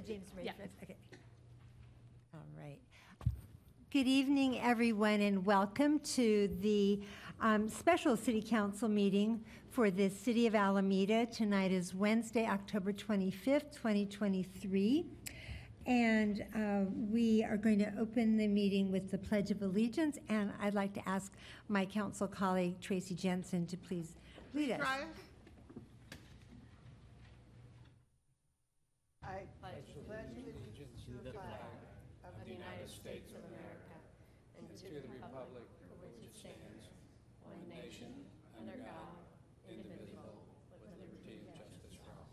James ready Yeah. for? Okay. All right. Good evening, everyone, and welcome to the um, special city council meeting for the city of Alameda. Tonight is Wednesday, October 25th, 2023. And uh, we are going to open the meeting with the Pledge of Allegiance, and I'd like to ask my council colleague Tracy Jensen to please lead us. I pledge allegiance to the flag of the United States of America and to the republic for which it stands, one nation, under God, indivisible, with liberty and justice for all.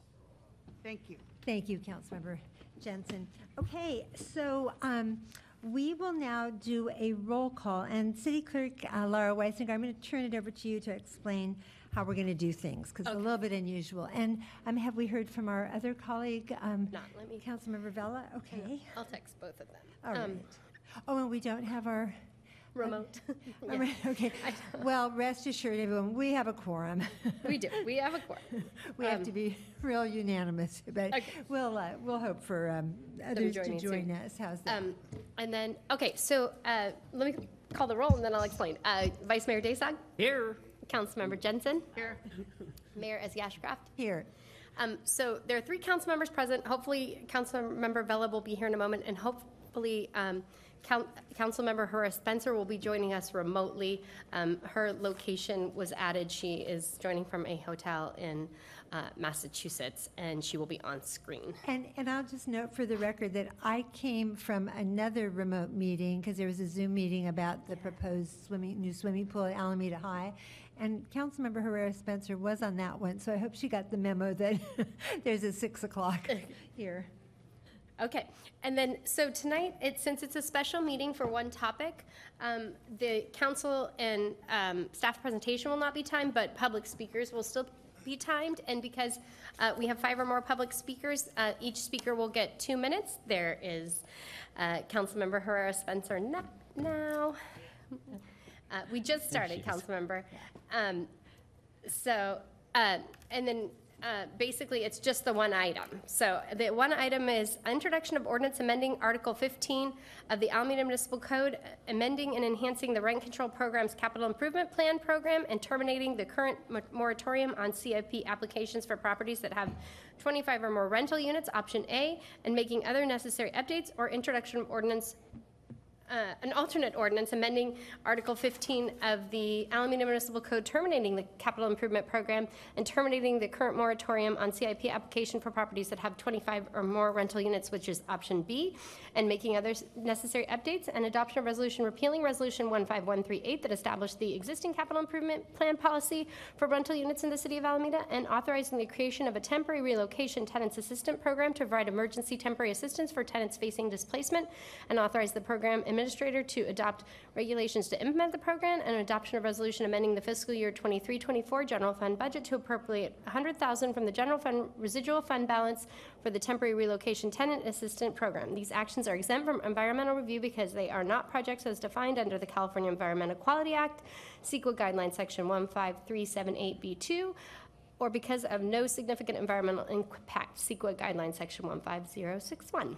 Thank you. Thank you, Councilmember Jensen. Okay, so um, we will now do a roll call, and City Clerk uh, Laura Weisiger, I'm going to turn it over to you to explain how we're going to do things, because it's a Okay. little bit unusual. And um, have we heard from our other colleague, um, Not, let me, Councilmember Vella? Okay, I'll text both of them. all Um, right. Oh, and we don't have our, Remote. all right, okay. Well, rest assured, everyone, we have a quorum. We do, we have a quorum. We have Um, to be real unanimous, but Okay. we'll, uh, we'll hope for um, others to joining soon. join us. How's that? Um, And then, okay, so uh, let me call the roll and then I'll explain. Uh, Vice Mayor Daysog? Here. Councilmember Jensen? Here. Mayor Ezzy Ashcraft? Here. Um, So there are three council members present. Hopefully, Councilmember Vella will be here in a moment, and hopefully, um, Coun- Councilmember Herrera Spencer will be joining us remotely. Um, Her location was added. She is joining from a hotel in uh, Massachusetts, and she will be on screen. And, and I'll just note for the record that I came from another remote meeting, because there was a Zoom meeting about the proposed swimming, new swimming pool at Alameda High. And Councilmember Herrera Spencer was on that one, so I hope she got the memo that there's a six o'clock here. Okay, and then, so tonight, it, since it's a special meeting for one topic, um, the council and, um, staff presentation will not be timed, but public speakers will still be timed, and because, uh, we have five or more public speakers, uh, each speaker will get two minutes. There is, uh, Councilmember Herrera Spencer na- now. Uh, we just started, Councilmember. Um, so, uh, and then, uh, basically, it's just the one item. So the one item is introduction of ordinance amending Article 15 of the Alameda Municipal Code, amending and enhancing the rent control program's capital improvement plan program, and terminating the current moratorium on CIP applications for properties that have 25 or more rental units, option A, and making other necessary updates or introduction of ordinance uh, an alternate ordinance amending Article 15 of the Alameda Municipal Code terminating the capital improvement program and terminating the current moratorium on CIP application for properties that have 25 or more rental units, which is option B, and making other necessary updates, and adoption of resolution repealing Resolution 15138 that established the existing capital improvement plan policy for rental units in the city of Alameda, and authorizing the creation of a temporary relocation tenants assistance program to provide emergency temporary assistance for tenants facing displacement, and authorize the program administrator to adopt regulations to implement the program, and adoption of resolution amending the fiscal year 23-24 general fund budget to appropriate 100000 from the general fund residual fund balance for the temporary relocation tenant assistant program. These actions are exempt from environmental review because they are not projects as defined under the California Environmental Quality Act, CEQA Guideline Section 15378B2, or because of no significant environmental impact, CEQA Guideline Section 15061.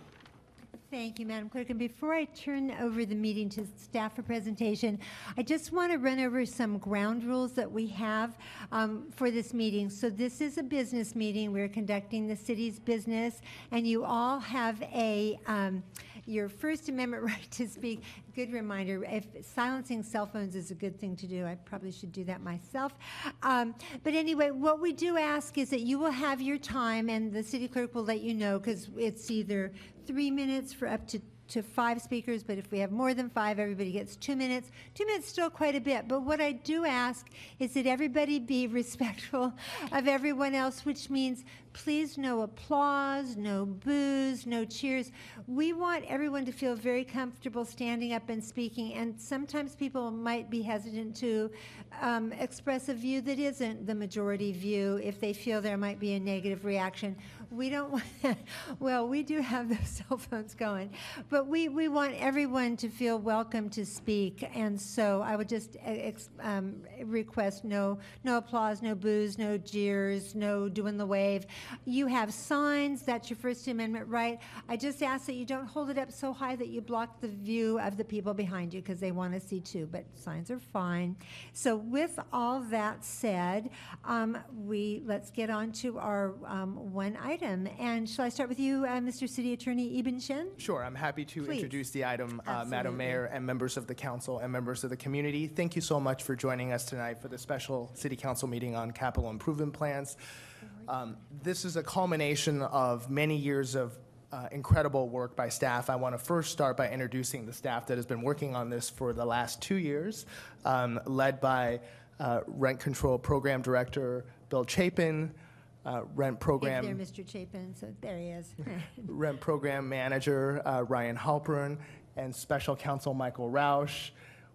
Thank you, Madam Clerk. And before I turn over the meeting to staff for presentation, I just want to run over some ground rules that we have um, for this meeting. So this is a business meeting. We're conducting the city's business, and you all have a, um, your First Amendment right to speak. Good reminder, if silencing cell phones is a good thing to do, I probably should do that myself. Um, But anyway, what we do ask is that you will have your time, and the city clerk will let you know, because it's either three minutes for up to, to five speakers, but if we have more than five, everybody gets two minutes. Two minutes still quite a bit, but what I do ask is that everybody be respectful of everyone else, which means please no applause, no boos, no cheers. We want everyone to feel very comfortable standing up and speaking, and sometimes people might be hesitant to um, express a view that isn't the majority view if they feel there might be a negative reaction. We don't want, well, we do have those cell phones going, but we, we want everyone to feel welcome to speak. And so I would just uh, um, request no, no applause, no boos, no jeers, no doing the wave. You have signs, that's your First Amendment right. I just ask that you don't hold it up so high that you block the view of the people behind you because they want to see too, but signs are fine. So with all that said, um, we, let's get on to our um, one item. And shall I start with you, uh, Mr. City Attorney Yibin Shen? Sure, I'm happy to Please. introduce the item, uh, Madam Mayor and members of the council and members of the community. Thank you so much for joining us tonight for the special city council meeting on capital improvement plans. Um, This is a culmination of many years of uh, incredible work by staff. I want to first start by introducing the staff that has been working on this for the last two years, um, led by uh, Rent Control Program Director Bill Chapin, uh, Rent Program there, Mr. Chapin, so there he is. Rent Program Manager uh, Ryan Halpern and Special Counsel Michael Roush.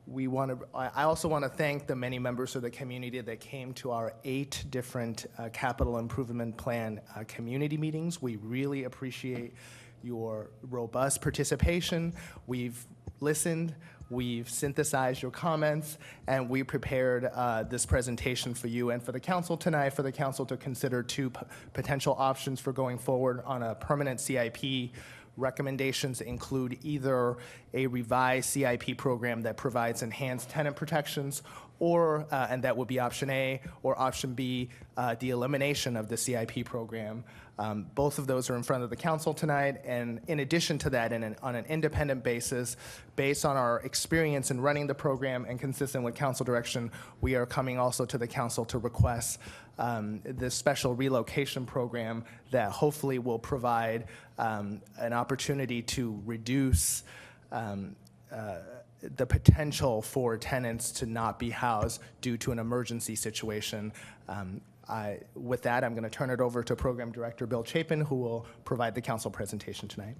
We want to. I I also want to thank the many members of the community that came to our eight different uh, capital improvement plan uh, community meetings. We really appreciate your robust participation. We've listened. We've synthesized your comments, and we prepared uh, this presentation for you and for the council tonight, for the council to consider two potential options for going forward on a permanent CIP. Recommendations include either a revised CIP program that provides enhanced tenant protections, or, uh, and that would be option A, or option B, uh, the elimination of the CIP program. Um, Both of those are in front of the council tonight, and in addition to that, an- on an independent basis, based on our experience in running the program and consistent with council direction, we are coming also to the council to request um, this special relocation program that hopefully will provide um, an opportunity to reduce um, uh, the potential for tenants to not be housed due to an emergency situation. Um, I, with that, I'm going to turn it over to Program Director Bill Chapin, who will provide the council presentation tonight.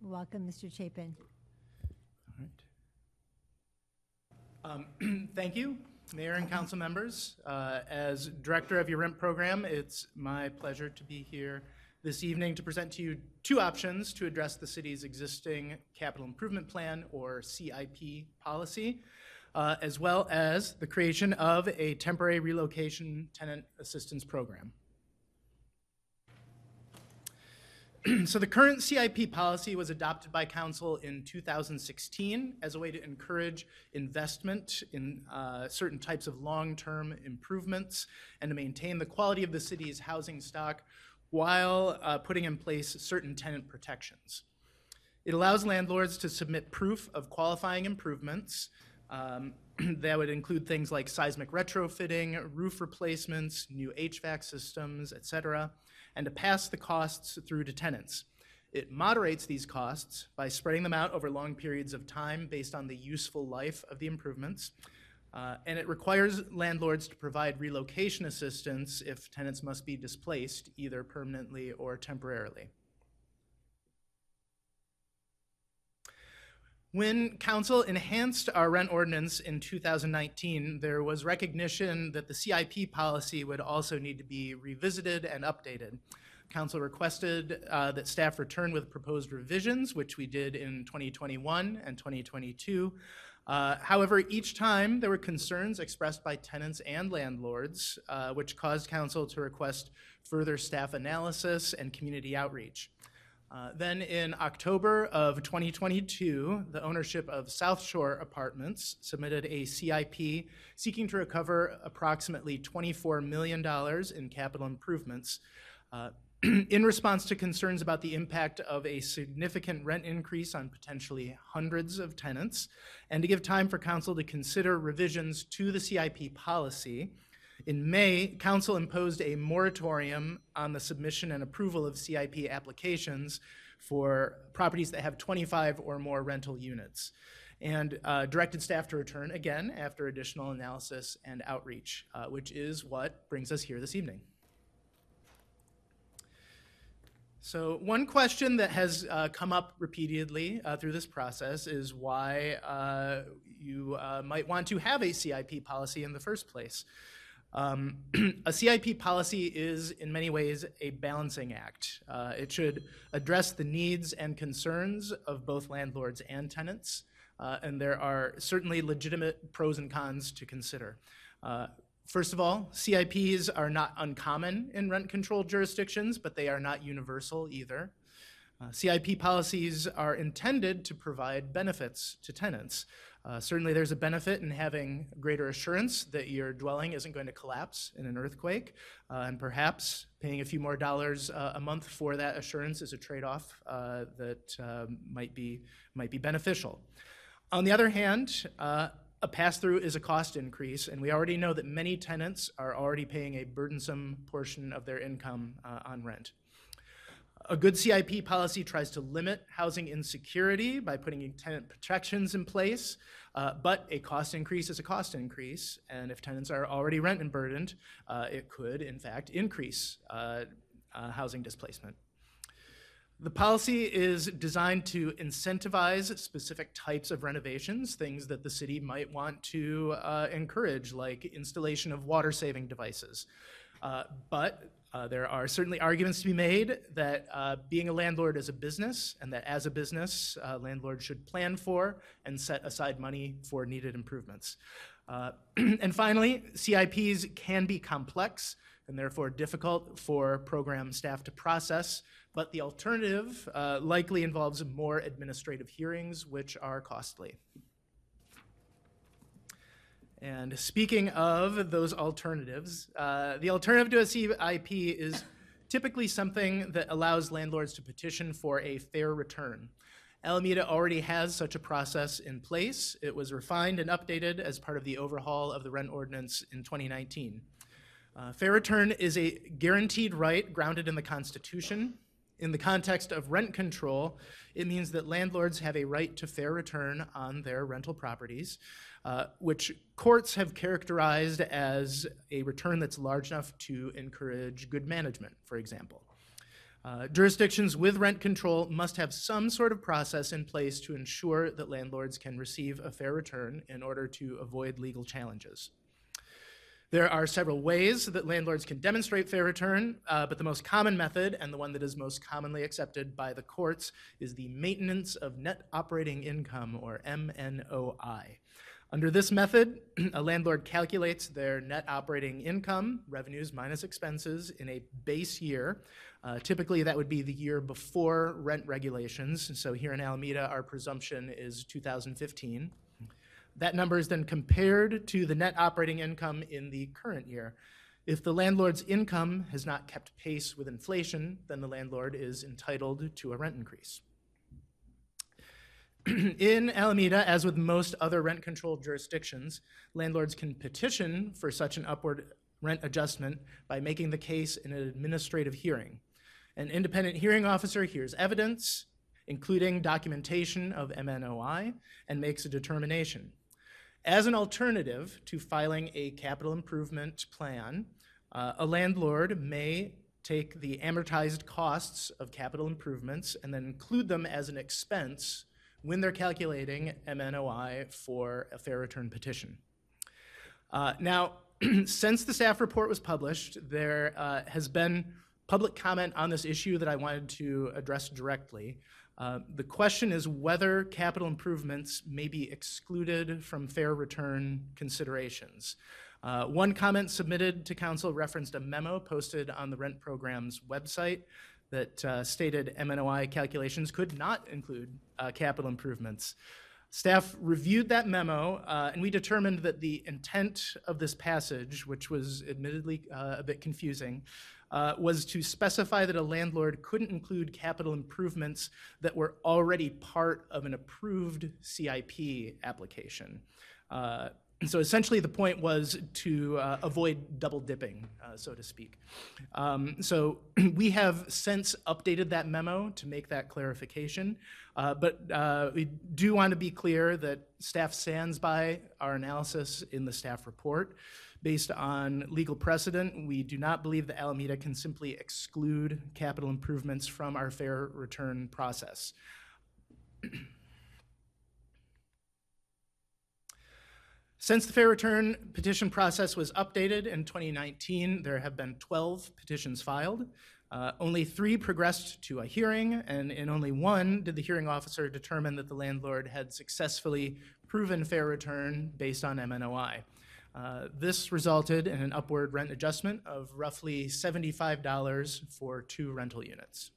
Welcome, Mr. Chapin. Um, Thank you, Mayor and council members. Uh, As Director of your rent program, it's my pleasure to be here this evening to present to you two options to address the city's existing capital improvement plan, or CIP policy, uh, as well as the creation of a temporary relocation tenant assistance program. So the current CIP policy was adopted by council in 2016 as a way to encourage investment in uh, certain types of long-term improvements and to maintain the quality of the city's housing stock while uh, putting in place certain tenant protections. It allows landlords to submit proof of qualifying improvements. um, that would include things like seismic retrofitting, roof replacements, new HVAC systems, et cetera, and to pass the costs through to tenants. It moderates these costs by spreading them out over long periods of time based on the useful life of the improvements. Uh, and it requires landlords to provide relocation assistance if tenants must be displaced, either permanently or temporarily. When council enhanced our rent ordinance in 2019, there was recognition that the CIP policy would also need to be revisited and updated. Council requested uh, that staff return with proposed revisions, which we did in 2021 and 2022. Uh, However, each time there were concerns expressed by tenants and landlords, uh, which caused council to request further staff analysis and community outreach. Uh, Then in October of 2022, the ownership of South Shore Apartments submitted a CIP seeking to recover approximately $24 million in capital improvements uh, in response to concerns about the impact of a significant rent increase on potentially hundreds of tenants, and to give time for council to consider revisions to the CIP policy. In May, council imposed a moratorium on the submission and approval of CIP applications for properties that have 25 or more rental units, and uh, directed staff to return again after additional analysis and outreach, uh, which is what brings us here this evening. So one question that has uh, come up repeatedly uh, through this process is why uh, you uh, might want to have a CIP policy in the first place. Um, a CIP policy is, in many ways, a balancing act. Uh, it should address the needs and concerns of both landlords and tenants, uh, and there are certainly legitimate pros and cons to consider. Uh, First of all, CIPs are not uncommon in rent-controlled jurisdictions, but they are not universal either. Uh, CIP policies are intended to provide benefits to tenants. Uh, certainly, there's a benefit in having greater assurance that your dwelling isn't going to collapse in an earthquake, uh, and perhaps paying a few more dollars uh, a month for that assurance is a trade-off uh, that um, might be might be beneficial. On the other hand, a pass-through is a cost increase, and we already know that many tenants are already paying a burdensome portion of their income uh, on rent. A good CIP policy tries to limit housing insecurity by putting tenant protections in place, uh, but a cost increase is a cost increase, and if tenants are already rent burdened, uh, it could, in fact, increase uh, uh, housing displacement. The policy is designed to incentivize specific types of renovations, things that the city might want to uh, encourage, like installation of water-saving devices. Uh, but uh, there are certainly arguments to be made that uh, being a landlord is a business, and that as a business, uh, landlords should plan for and set aside money for needed improvements. Uh, and finally, CIPs can be complex and therefore difficult for program staff to process, but the alternative uh, likely involves more administrative hearings, which are costly. And speaking of those alternatives, uh, the alternative to a CIP is typically something that allows landlords to petition for a fair return. Alameda already has such a process in place. It was refined and updated as part of the overhaul of the rent ordinance in 2019. Uh, fair return is a guaranteed right grounded in the Constitution. In the context of rent control, it means that landlords have a right to fair return on their rental properties, uh, which courts have characterized as a return that's large enough to encourage good management, for example. Uh, jurisdictions with rent control must have some sort of process in place to ensure that landlords can receive a fair return in order to avoid legal challenges. There are several ways that landlords can demonstrate fair return, uh, but the most common method, and the one that is most commonly accepted by the courts, is the maintenance of net operating income, or MNOI. Under this method, a landlord calculates their net operating income, revenues minus expenses, in a base year. Uh, typically, that would be the year before rent regulations. So here in Alameda, our presumption is 2015. That number is then compared to the net operating income in the current year. If the landlord's income has not kept pace with inflation, then the landlord is entitled to a rent increase. in Alameda, as with most other rent controlled jurisdictions, landlords can petition for such an upward rent adjustment by making the case in an administrative hearing. An independent hearing officer hears evidence, including documentation of MNOI, and makes a determination. As an alternative to filing a capital improvement plan, uh, a landlord may take the amortized costs of capital improvements and then include them as an expense when they're calculating MNOI for a fair return petition. Uh, now, since the staff report was published, there uh, has been public comment on this issue that I wanted to address directly. Uh, the question is whether capital improvements may be excluded from fair return considerations. Uh, one comment submitted to council referenced a memo posted on the rent program's website that uh, stated MNOI calculations could not include uh, capital improvements. Staff reviewed that memo, uh, and we determined that the intent of this passage, which was admittedly a bit confusing, uh, was to specify that a landlord couldn't include capital improvements that were already part of an approved CIP application. Uh, so essentially, the point was to uh, avoid double dipping, uh, so to speak. Um, so we have since updated that memo to make that clarification, uh, but uh, we do want to be clear that staff stands by our analysis in the staff report. Based on legal precedent, we do not believe that Alameda can simply exclude capital improvements from our fair return process. Since the fair return petition process was updated in 2019, there have been 12 petitions filed. Uh, only three progressed to a hearing, and in only one did the hearing officer determine that the landlord had successfully proven fair return based on MNOI. Uh, this resulted in an upward rent adjustment of roughly $75 for two rental units.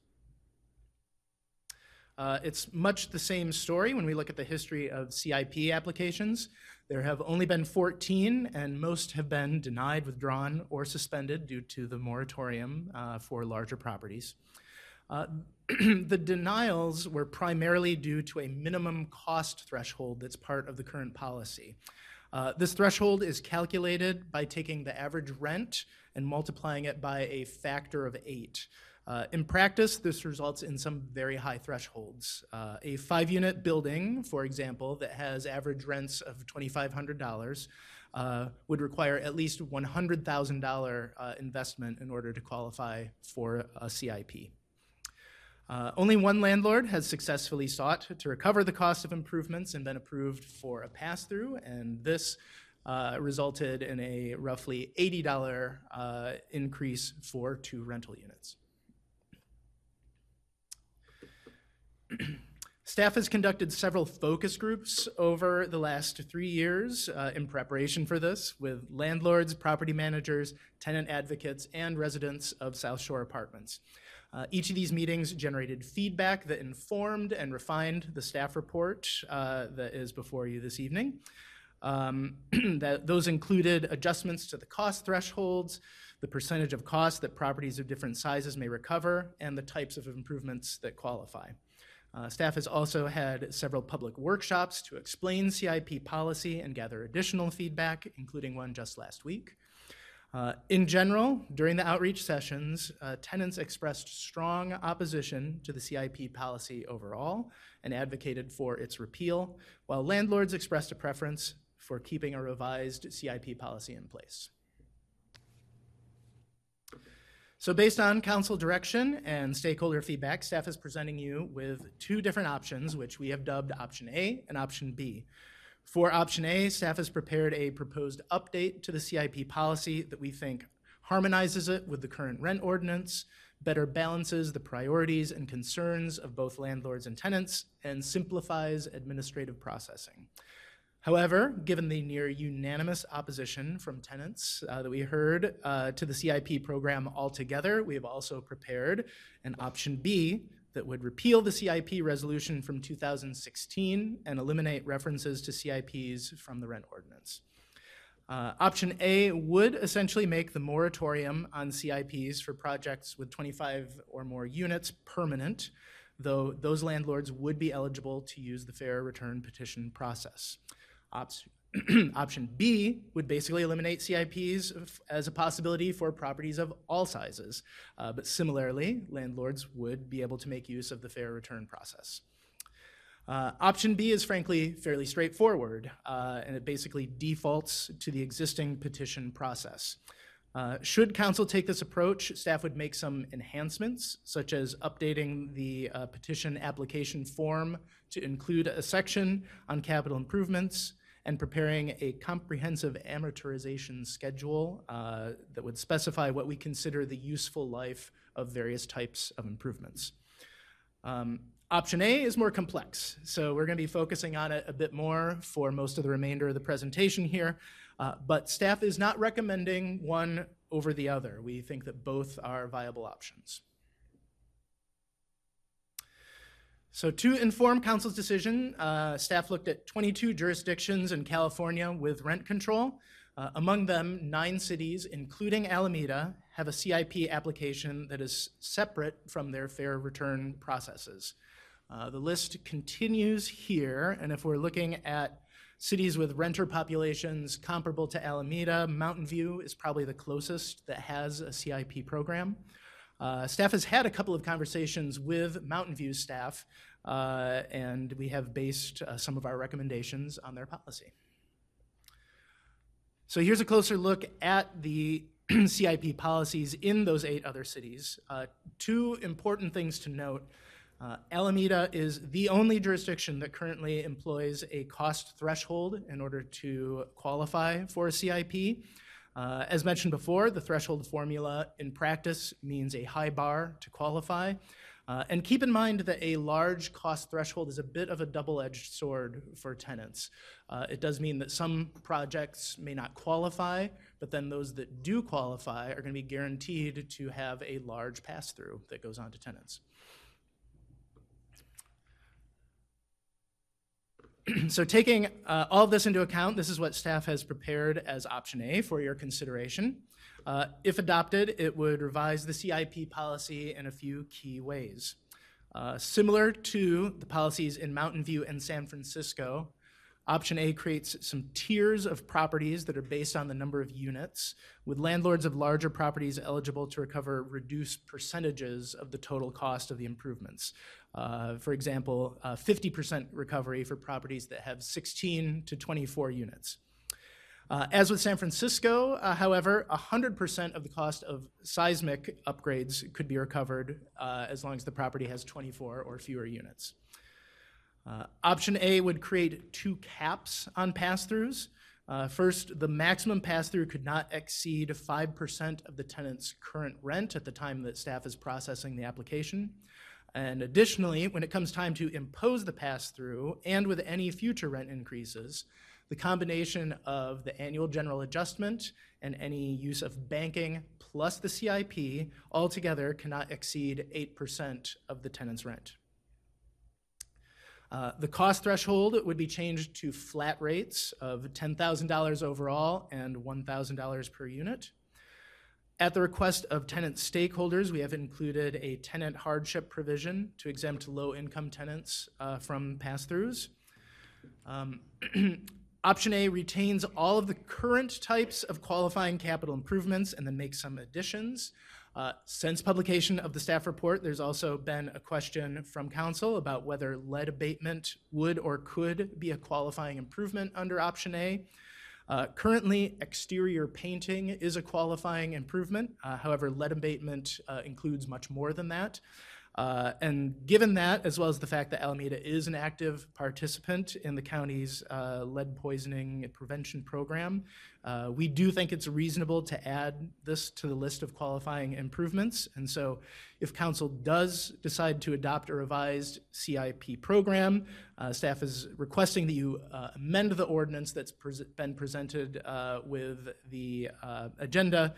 Uh, it's much the same story when we look at the history of CIP applications. There have only been 14, and most have been denied, withdrawn, or suspended due to the moratorium uh, for larger properties. Uh, the denials were primarily due to a minimum cost threshold that's part of the current policy. Uh, this threshold is calculated by taking the average rent and multiplying it by a factor of eight. Uh, in practice, this results in some very high thresholds. Uh, a five unit building, for example, that has average rents of $2,500 uh, would require at least $100,000 uh, investment in order to qualify for a CIP. Uh, only one landlord has successfully sought to recover the cost of improvements and been approved for a pass through, and this uh, resulted in a roughly $80 uh, increase for two rental units. Staff has conducted several focus groups over the last three years uh, in preparation for this with landlords, property managers, tenant advocates, and residents of South Shore Apartments. Uh, each of these meetings generated feedback that informed and refined the staff report uh, that is before you this evening. Um, that those included adjustments to the cost thresholds, the percentage of cost that properties of different sizes may recover, and the types of improvements that qualify. Uh, staff has also had several public workshops to explain CIP policy and gather additional feedback, including one just last week. Uh, in general, during the outreach sessions, uh, tenants expressed strong opposition to the CIP policy overall and advocated for its repeal, while landlords expressed a preference for keeping a revised CIP policy in place. So based on council direction and stakeholder feedback, staff is presenting you with two different options, which we have dubbed option A and option B. For option A, staff has prepared a proposed update to the CIP policy that we think harmonizes it with the current rent ordinance, better balances the priorities and concerns of both landlords and tenants, and simplifies administrative processing. However, given the near unanimous opposition from tenants uh, that we heard uh, to the CIP program altogether, we have also prepared an option B that would repeal the CIP resolution from 2016 and eliminate references to CIPs from the rent ordinance. Uh, option A would essentially make the moratorium on CIPs for projects with 25 or more units permanent, though those landlords would be eligible to use the fair return petition process. Option B would basically eliminate CIPs as a possibility for properties of all sizes. Uh, but similarly, landlords would be able to make use of the fair return process. Uh, option B is frankly fairly straightforward, uh, and it basically defaults to the existing petition process. Uh, should council take this approach, staff would make some enhancements, such as updating the uh, petition application form to include a section on capital improvements, and preparing a comprehensive amortization schedule uh, that would specify what we consider the useful life of various types of improvements. Um, option A is more complex, so we're going to be focusing on it a bit more for most of the remainder of the presentation here, uh, but staff is not recommending one over the other. We think that both are viable options. So to inform council's decision, uh, staff looked at 22 jurisdictions in California with rent control. Uh, among them, nine cities, including Alameda, have a CIP application that is separate from their fair return processes. Uh, the list continues here, and if we're looking at cities with renter populations comparable to Alameda, Mountain View is probably the closest that has a CIP program. Uh, staff has had a couple of conversations with Mountain View staff, uh, and we have based uh, some of our recommendations on their policy. So here's a closer look at the CIP policies in those eight other cities. Uh, two important things to note. Uh, Alameda is the only jurisdiction that currently employs a cost threshold in order to qualify for a CIP. Uh, as mentioned before, the threshold formula in practice means a high bar to qualify. Uh, and keep in mind that a large cost threshold is a bit of a double edged sword for tenants. Uh, it does mean that some projects may not qualify, but then those that do qualify are going to be guaranteed to have a large pass through that goes on to tenants. so taking uh, all of this into account, this is what staff has prepared as option A for your consideration. Uh, if adopted, it would revise the CIP policy in a few key ways. Uh, similar to the policies in Mountain View and San Francisco, Option A creates some tiers of properties that are based on the number of units, with landlords of larger properties eligible to recover reduced percentages of the total cost of the improvements. Uh, for example, uh, 50% recovery for properties that have 16 to 24 units. Uh, as with San Francisco, uh, however, 100% of the cost of seismic upgrades could be recovered uh, as long as the property has 24 or fewer units. Uh, option A would create two caps on pass-throughs. Uh, first, the maximum pass-through could not exceed 5% of the tenant's current rent at the time that staff is processing the application. And additionally, when it comes time to impose the pass-through and with any future rent increases, the combination of the annual general adjustment and any use of banking plus the CIP altogether cannot exceed 8% of the tenant's rent. Uh, the cost threshold would be changed to flat rates of $10,000 overall and $1,000 per unit. At the request of tenant stakeholders, we have included a tenant hardship provision to exempt low-income tenants uh, from pass-throughs. Um, Option A retains all of the current types of qualifying capital improvements and then makes some additions. Uh, since publication of the staff report, there's also been a question from council about whether lead abatement would or could be a qualifying improvement under option A. Uh, currently, exterior painting is a qualifying improvement. Uh, however, lead abatement uh, includes much more than that. Uh, and given that, as well as the fact that Alameda is an active participant in the county's uh, lead poisoning prevention program, uh, we do think it's reasonable to add this to the list of qualifying improvements. And so, if council does decide to adopt a revised CIP program, uh, staff is requesting that you uh, amend the ordinance that's pres been presented uh, with the agenda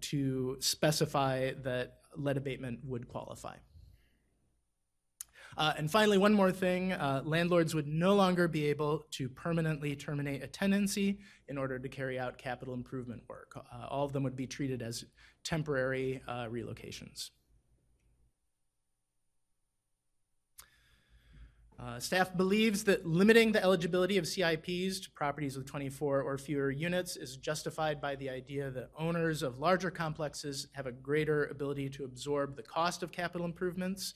to specify that lead abatement would qualify. Uh, and finally, one more thing uh, landlords would no longer be able to permanently terminate a tenancy in order to carry out capital improvement work. Uh, all of them would be treated as temporary uh, relocations. Uh, staff believes that limiting the eligibility of CIPs to properties with 24 or fewer units is justified by the idea that owners of larger complexes have a greater ability to absorb the cost of capital improvements.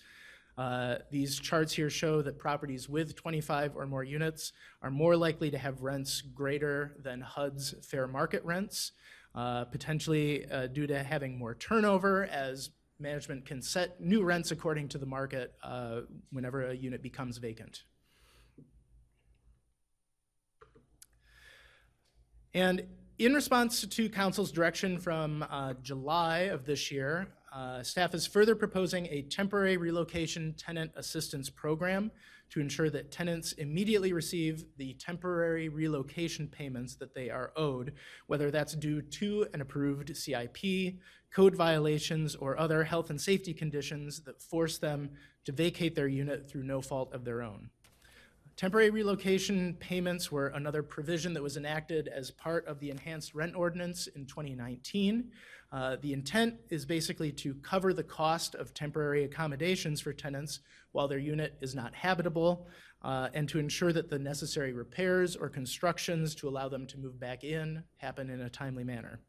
Uh, these charts here show that properties with 25 or more units are more likely to have rents greater than HUD's fair market rents, uh, potentially uh, due to having more turnover as management can set new rents according to the market uh, whenever a unit becomes vacant. And in response to council's direction from uh, July of this year, uh, staff is further proposing a temporary relocation tenant assistance program to ensure that tenants immediately receive the temporary relocation payments that they are owed, whether that's due to an approved CIP, code violations, or other health and safety conditions that force them to vacate their unit through no fault of their own. Temporary relocation payments were another provision that was enacted as part of the enhanced rent ordinance in 2019. Uh, the intent is basically to cover the cost of temporary accommodations for tenants while their unit is not habitable uh, and to ensure that the necessary repairs or constructions to allow them to move back in happen in a timely manner.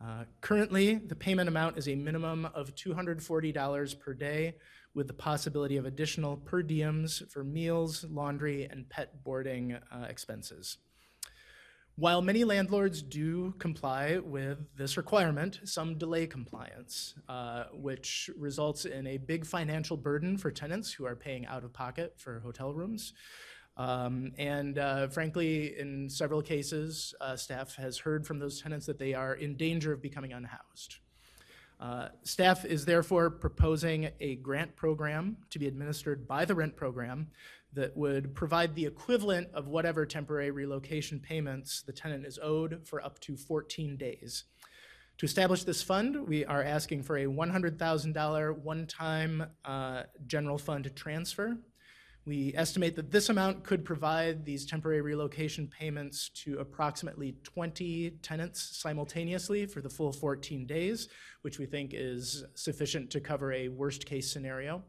Uh, currently, the payment amount is a minimum of $240 per day with the possibility of additional per diems for meals, laundry, and pet boarding uh, expenses. While many landlords do comply with this requirement, some delay compliance, uh, which results in a big financial burden for tenants who are paying out of pocket for hotel rooms. Um, and uh, frankly, in several cases, uh, staff has heard from those tenants that they are in danger of becoming unhoused. Uh, Staff is therefore proposing a grant program to be administered by the rent program that would provide the equivalent of whatever temporary relocation payments the tenant is owed for up to 14 days. To establish this fund, we are asking for a $100,000 one-time uh, general fund transfer. We estimate that this amount could provide these temporary relocation payments to approximately 20 tenants simultaneously for the full 14 days, which we think is sufficient to cover a worst-case scenario.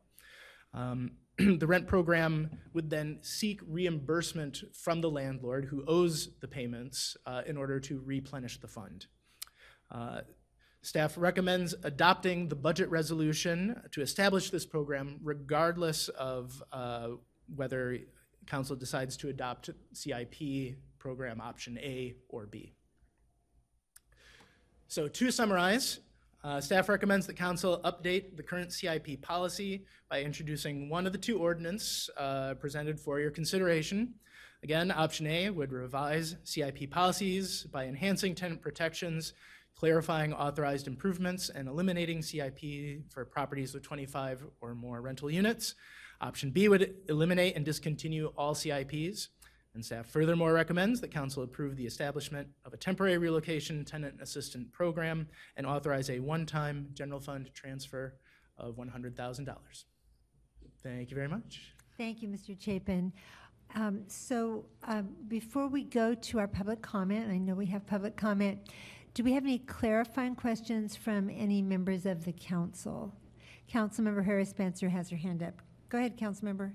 Um, the rent program would then seek reimbursement from the landlord who owes the payments uh, in order to replenish the fund. Uh, Staff recommends adopting the budget resolution to establish this program regardless of uh, whether council decides to adopt CIP program option A or B. So to summarize, uh, staff recommends that council update the current CIP policy by introducing one of the two ordinance uh, presented for your consideration. Again, option A would revise CIP policies by enhancing tenant protections, clarifying authorized improvements, and eliminating CIP for properties with 25 or more rental units. Option B would eliminate and discontinue all CIPs. And staff furthermore recommends that council approve the establishment of a temporary relocation tenant assistant program and authorize a one-time general fund transfer of $100,000. Thank you very much. Thank you, Mr. Chapin. Um, So um, before we go to our public comment, I know we have public comment, do we have any clarifying questions from any members of the council? Councilmember Herrera Spencer has her hand up. Go ahead, Councilmember.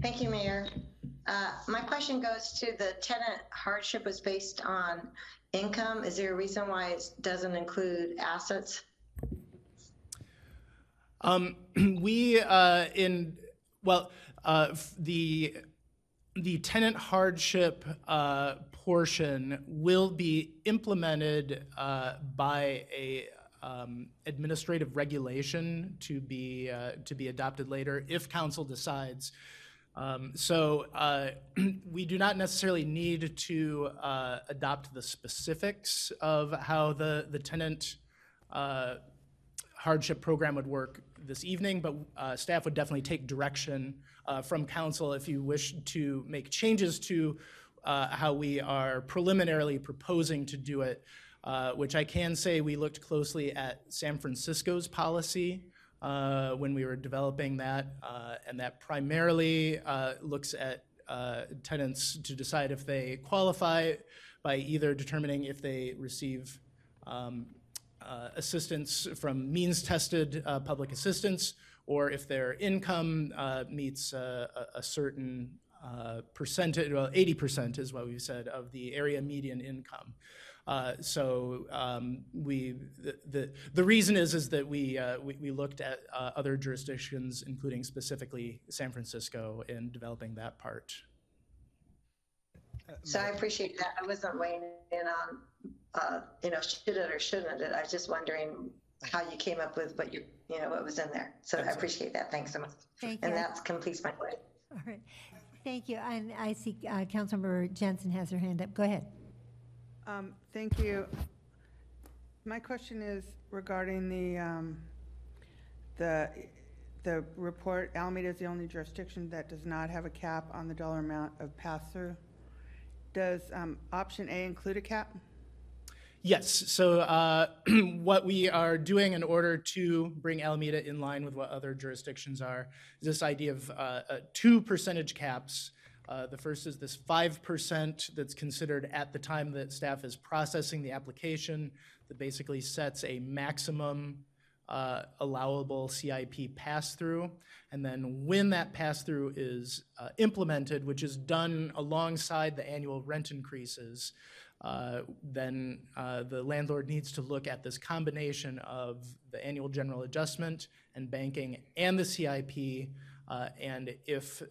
Thank you, Mayor. Uh, My question goes to the tenant hardship was based on income. Is there a reason why it doesn't include assets? Um, we uh, in well uh, f- the the tenant hardship uh, portion will be implemented uh, by a um, administrative regulation to be uh, to be adopted later if council decides. Um, so uh, we do not necessarily need to uh, adopt the specifics of how the the tenant uh, hardship program would work this evening, but uh, staff would definitely take direction uh, from council if you wish to make changes to how we are preliminarily proposing to do it, which I can say we looked closely at San Francisco's policy uh, when we were developing that, uh, and that primarily uh, looks at uh, tenants to decide if they qualify by either determining if they receive um, uh, assistance from means-tested uh, public assistance, or if their income uh, meets uh, a, a certain uh, percentage, well, 80% is what we've said, of the area median income. Uh, so um, we, the, the, the reason is, is that we, uh, we, we looked at uh, other jurisdictions, including specifically San Francisco, in developing that part. So I appreciate that. I wasn't weighing in on, uh, you know, should it or shouldn't it. I was just wondering how you came up with what you, you know, what was in there. So I appreciate that. Thanks so much. Thank And you. that completes my question. All right. Thank you. And I see uh, Councilmember Jensen has her hand up. Go ahead. Um, Thank you. My question is regarding the, um, the, the report, Alameda is the only jurisdiction that does not have a cap on the dollar amount of pass-through. Does um, option A include a cap? Yes, so uh, what we are doing in order to bring Alameda in line with what other jurisdictions are is this idea of uh, uh, two percentage caps. Uh, The first is this 5% that's considered at the time that staff is processing the application, that basically sets a maximum uh, allowable CIP pass-through. And then when that pass-through is uh, implemented, which is done alongside the annual rent increases, uh, then uh, the landlord needs to look at this combination of the annual general adjustment and banking and the CIP. Uh, And if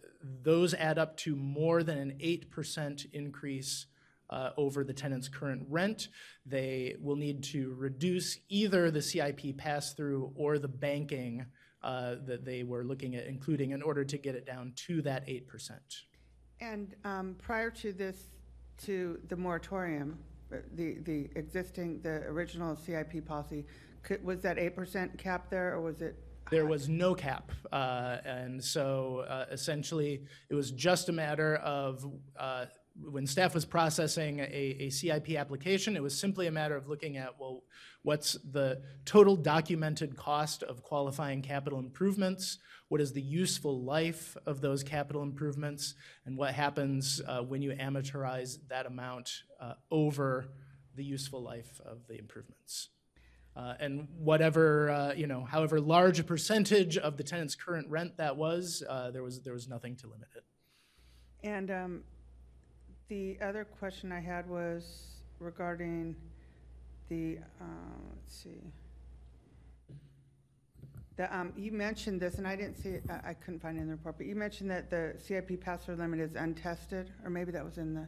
those add up to more than an 8% increase uh, over the tenant's current rent. They will need to reduce either the CIP pass-through or the banking uh, that they were looking at including in order to get it down to that 8%. And um, prior to this, to the moratorium, uh, the, the existing, the original CIP policy, could, was that 8% cap there, or was it? There was no cap, uh, and so uh, essentially, it was just a matter of uh, when staff was processing a, a CIP application, it was simply a matter of looking at, well, what's the total documented cost of qualifying capital improvements? What is the useful life of those capital improvements? And what happens uh, when you amortize that amount uh, over the useful life of the improvements? Uh, and whatever, uh, you know, however large a percentage of the tenant's current rent that was, uh, there was, there was nothing to limit it. And um, the other question I had was regarding the, um, let's see. The, um, you mentioned this, and I didn't see it, I, couldn't find it in the report, but you mentioned that the CIP pass-through limit is untested, or maybe that was in the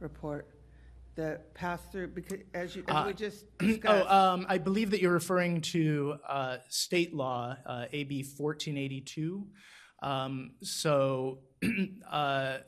report. The pass-through, because as you, as we Uh, just Oh, um, I believe that you're referring to uh, state law, uh, AB 1482. Um, So uh, uh,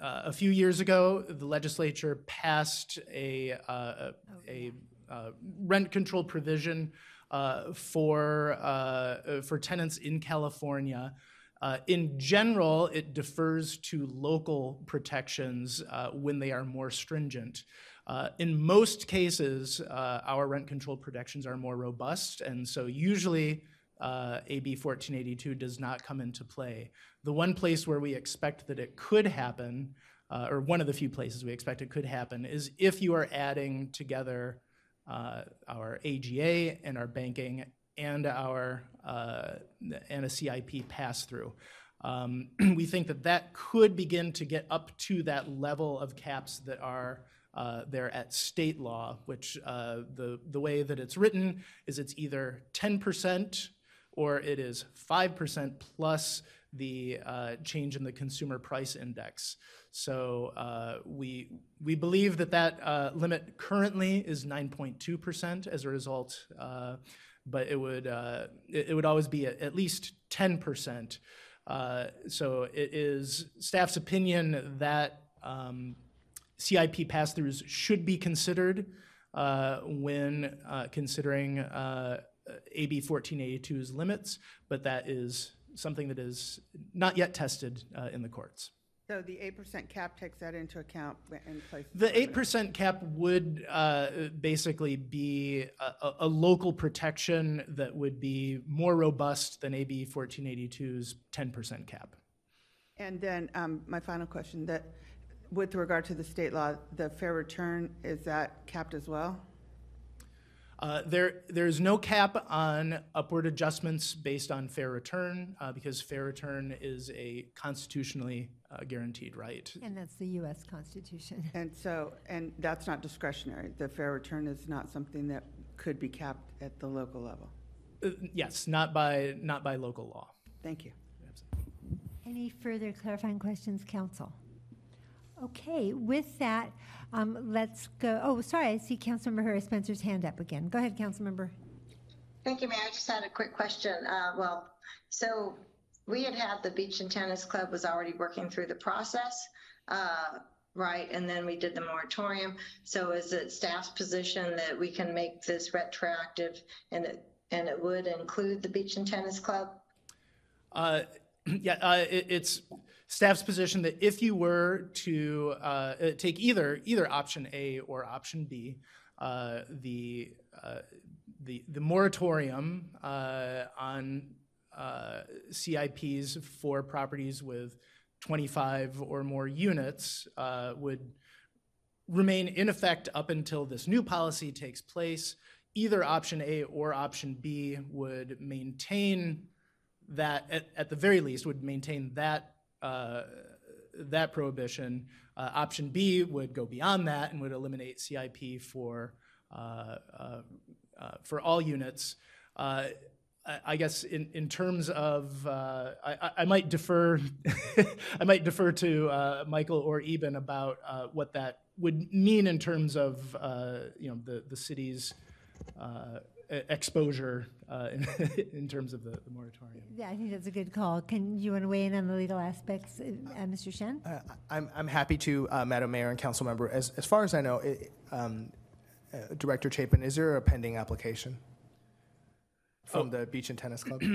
a few years ago, the legislature passed a, uh, a uh, rent control provision uh, for, uh, for tenants in California. Uh, In general, it defers to local protections uh, when they are more stringent. Uh, In most cases, uh, our rent control protections are more robust, and so usually uh, AB 1482 does not come into play. The one place where we expect that it could happen, uh, or one of the few places we expect it could happen, is if you are adding together our AGA and our banking and our uh, and a CIP pass through. Um, we think that that could begin to get up to that level of caps that are uh, there at state law, which uh, the the way that it's written is it's either 10% or it is 5% plus the change in the consumer price index. So we we believe that that limit currently is 9.2% as a result, but it would uh, it, would always be at, at least 10%. Uh, so it is staff's opinion that um, CIP pass-throughs should be considered uh, when uh, considering uh, AB 1482's limits, but that is something that is not yet tested uh, in the courts. So the 8% cap takes that into account in place? The eight percent cap would uh, basically be a, a, a local protection that would be more robust than AB 1482's ten percent cap. And then um, my final question, that with regard to the state law, the fair return, is that capped as well? Uh, There, there's no cap on upward adjustments based on fair return, uh, because fair return is a constitutionally uh, guaranteed right. And that's the U.S. Constitution. And so, and that's not discretionary. The fair return is not something that could be capped at the local level. Uh, Yes, not by, not by local law. Thank you. Any further clarifying questions, council? Okay, with that, um, let's go, oh, sorry, I see Councilmember Herrera Spencer's hand up again. Go ahead, Councilmember. Thank you, Mayor. I just had a quick question. Uh, well, so we had had the Beach and Tennis Club was already working through the process, uh, right? And then we did the moratorium. So is it staff's position that we can make this retroactive and it, and it would include the Beach and Tennis Club? Uh, Yeah, uh, it- it's staff's position that if you were to uh, take either, either option A or option B, uh, the, uh, the, the moratorium uh, on uh, CIPs for properties with 25 or more units uh, would remain in effect up until this new policy takes place. Either option A or option B would maintain that, at, at the very least, would maintain that, that prohibition. Uh, Option B would go beyond that and would eliminate CIP for, uh, uh, uh, for all units. Uh, I- guess in, in terms of, uh, I, I- might defer, I might defer to uh, Michael or Yibin about uh, what that would mean in terms of, uh, you know, the, the city's uh, exposure uh, in, in terms of the the moratorium. Yeah, I think that's a good call. Can you want to weigh in on the legal aspects, uh, uh, Mr. Shen? Uh, I'm, I'm happy to, uh, Madam Mayor and Council Member. As, as far as I know, it, um, uh, Director Chapin, is there a pending application from the Beach and Tennis Club?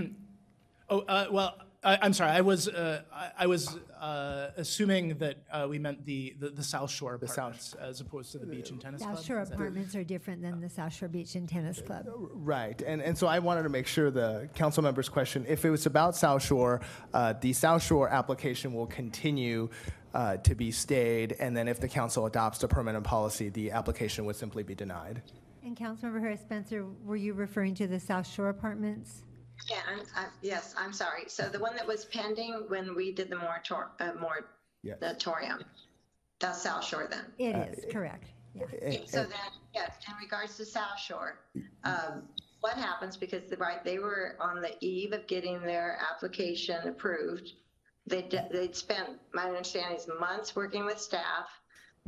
Oh, uh, well, I, I'm sorry, I was, uh, I, I was uh, assuming that uh, we meant the, the, the South Shore South- apartments as opposed to the beach and tennis club. South Shore apartments are different than the South Shore Beach and Tennis Club. Right, and, and so I wanted to make sure the council member's question, if it was about South Shore, uh, the South Shore application will continue uh, to be stayed, and then if the council adopts a permanent policy, the application would simply be denied. And Councilmember Herrera Spencer, were you referring to the South Shore apartments? Yeah, I'm, I, yes, I'm sorry. So the one that was pending when we did the morator, uh, Yes. moratorium, that's South Shore then? It is, correct. Yeah. And- So and- then, yes, in regards to South Shore, um, what happens, because the, right, they were on the eve of getting their application approved. They'd, they'd spent, my understanding is months working with staff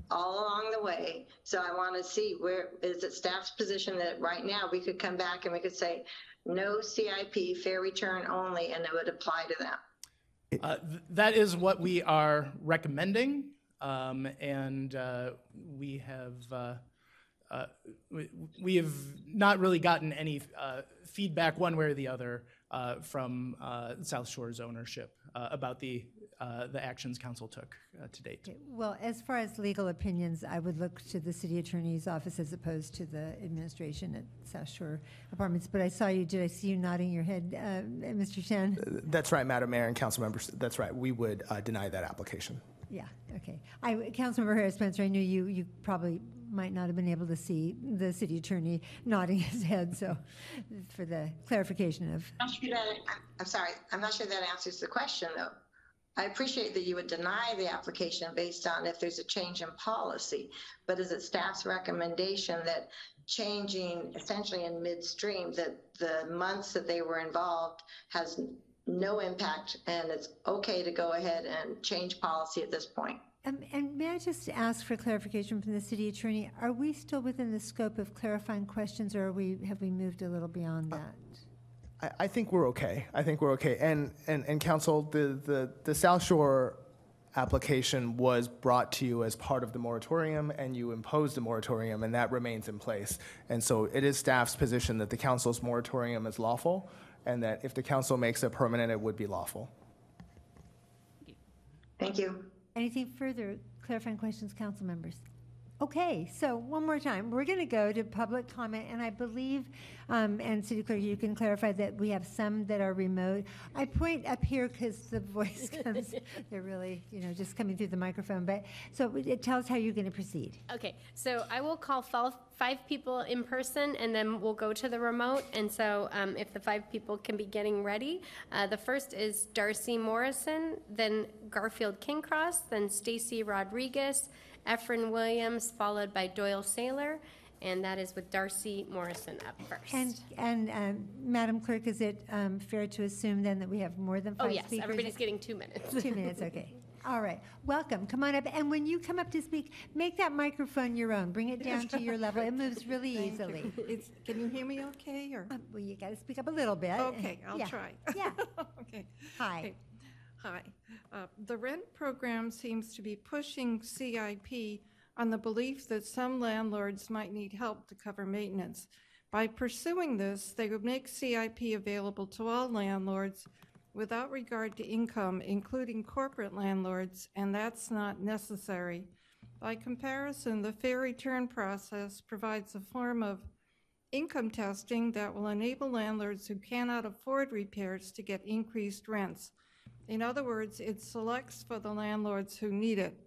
all along the way. So I want to see where, is it staff's position that right now we could come back and we could say, no CIP, fair return only, and it would apply to them? Uh, th- That is what we are recommending, um, and uh, we have, uh, uh, we- we have not really gotten any uh, feedback one way or the other uh, from uh, South Shore's ownership uh, about the, uh, the actions council took uh, to date. Okay, Well, as far as legal opinions, I would look to the city attorney's office as opposed to the administration at South Shore Apartments. But I saw you, did I see you nodding your head, uh, Mr. Shen? That's right, Madam Mayor and council members, that's right, we would uh, deny that application. Yeah, okay. I, Councilmember Herrera Spencer, I knew you, you probably might not have been able to see the city attorney nodding his head, so for the clarification of, I'm sure that, I'm- I'm sorry, I'm not sure that answers the question, though. I appreciate that you would deny the application based on if there's a change in policy, but is it staff's recommendation that changing essentially in midstream, that the months that they were involved has no impact and it's okay to go ahead and change policy at this point? Um, and may I just ask for clarification from the city attorney? Are we still within the scope of clarifying questions, or are we, have we moved a little beyond that? I, I think we're okay. I think we're okay. And, and, and council, the, the, the South Shore application was brought to you as part of the moratorium, and you imposed the moratorium, and that remains in place. And so it is staff's position that the council's moratorium is lawful, and that if the council makes it permanent, it would be lawful. Thank you. Anything further, clarifying questions, council members? Okay, so one more time, we're going to go to public comment, and I believe, um, and City Clerk, you can clarify that we have some that are remote. I point up here because the voice comes, they're really, you know, just coming through the microphone, but, so it tell us how you're going to proceed. Okay, so I will call fol- five people in person, and then we'll go to the remote. And so um, if the five people can be getting ready, uh, the first is Darcy Morrison, then Garfield Kingcross, then Stacy Rodriguez, Efren Williams, followed by Doyle Saylor, and that is with Darcy Morrison up first. And, and um, Madam Clerk, is it um, fair to assume then that we have more than Oh, five yes, speakers? everybody's getting two minutes. Two minutes, okay. All right, welcome, come on up, and when you come up to speak, make that microphone your own, bring it down to your level, it moves really Thank you. easily. It's, can you hear me okay, or? Um, Well, you gotta speak up a little bit. Okay, I'll Yeah, try. Yeah, Okay. hi. Okay. Hi. Uh, The rent program seems to be pushing CIP on the belief that some landlords might need help to cover maintenance. By pursuing this, they would make CIP available to all landlords without regard to income, including corporate landlords, and that's not necessary. By comparison, the fair return process provides a form of income testing that will enable landlords who cannot afford repairs to get increased rents. In other words, it selects for the landlords who need it.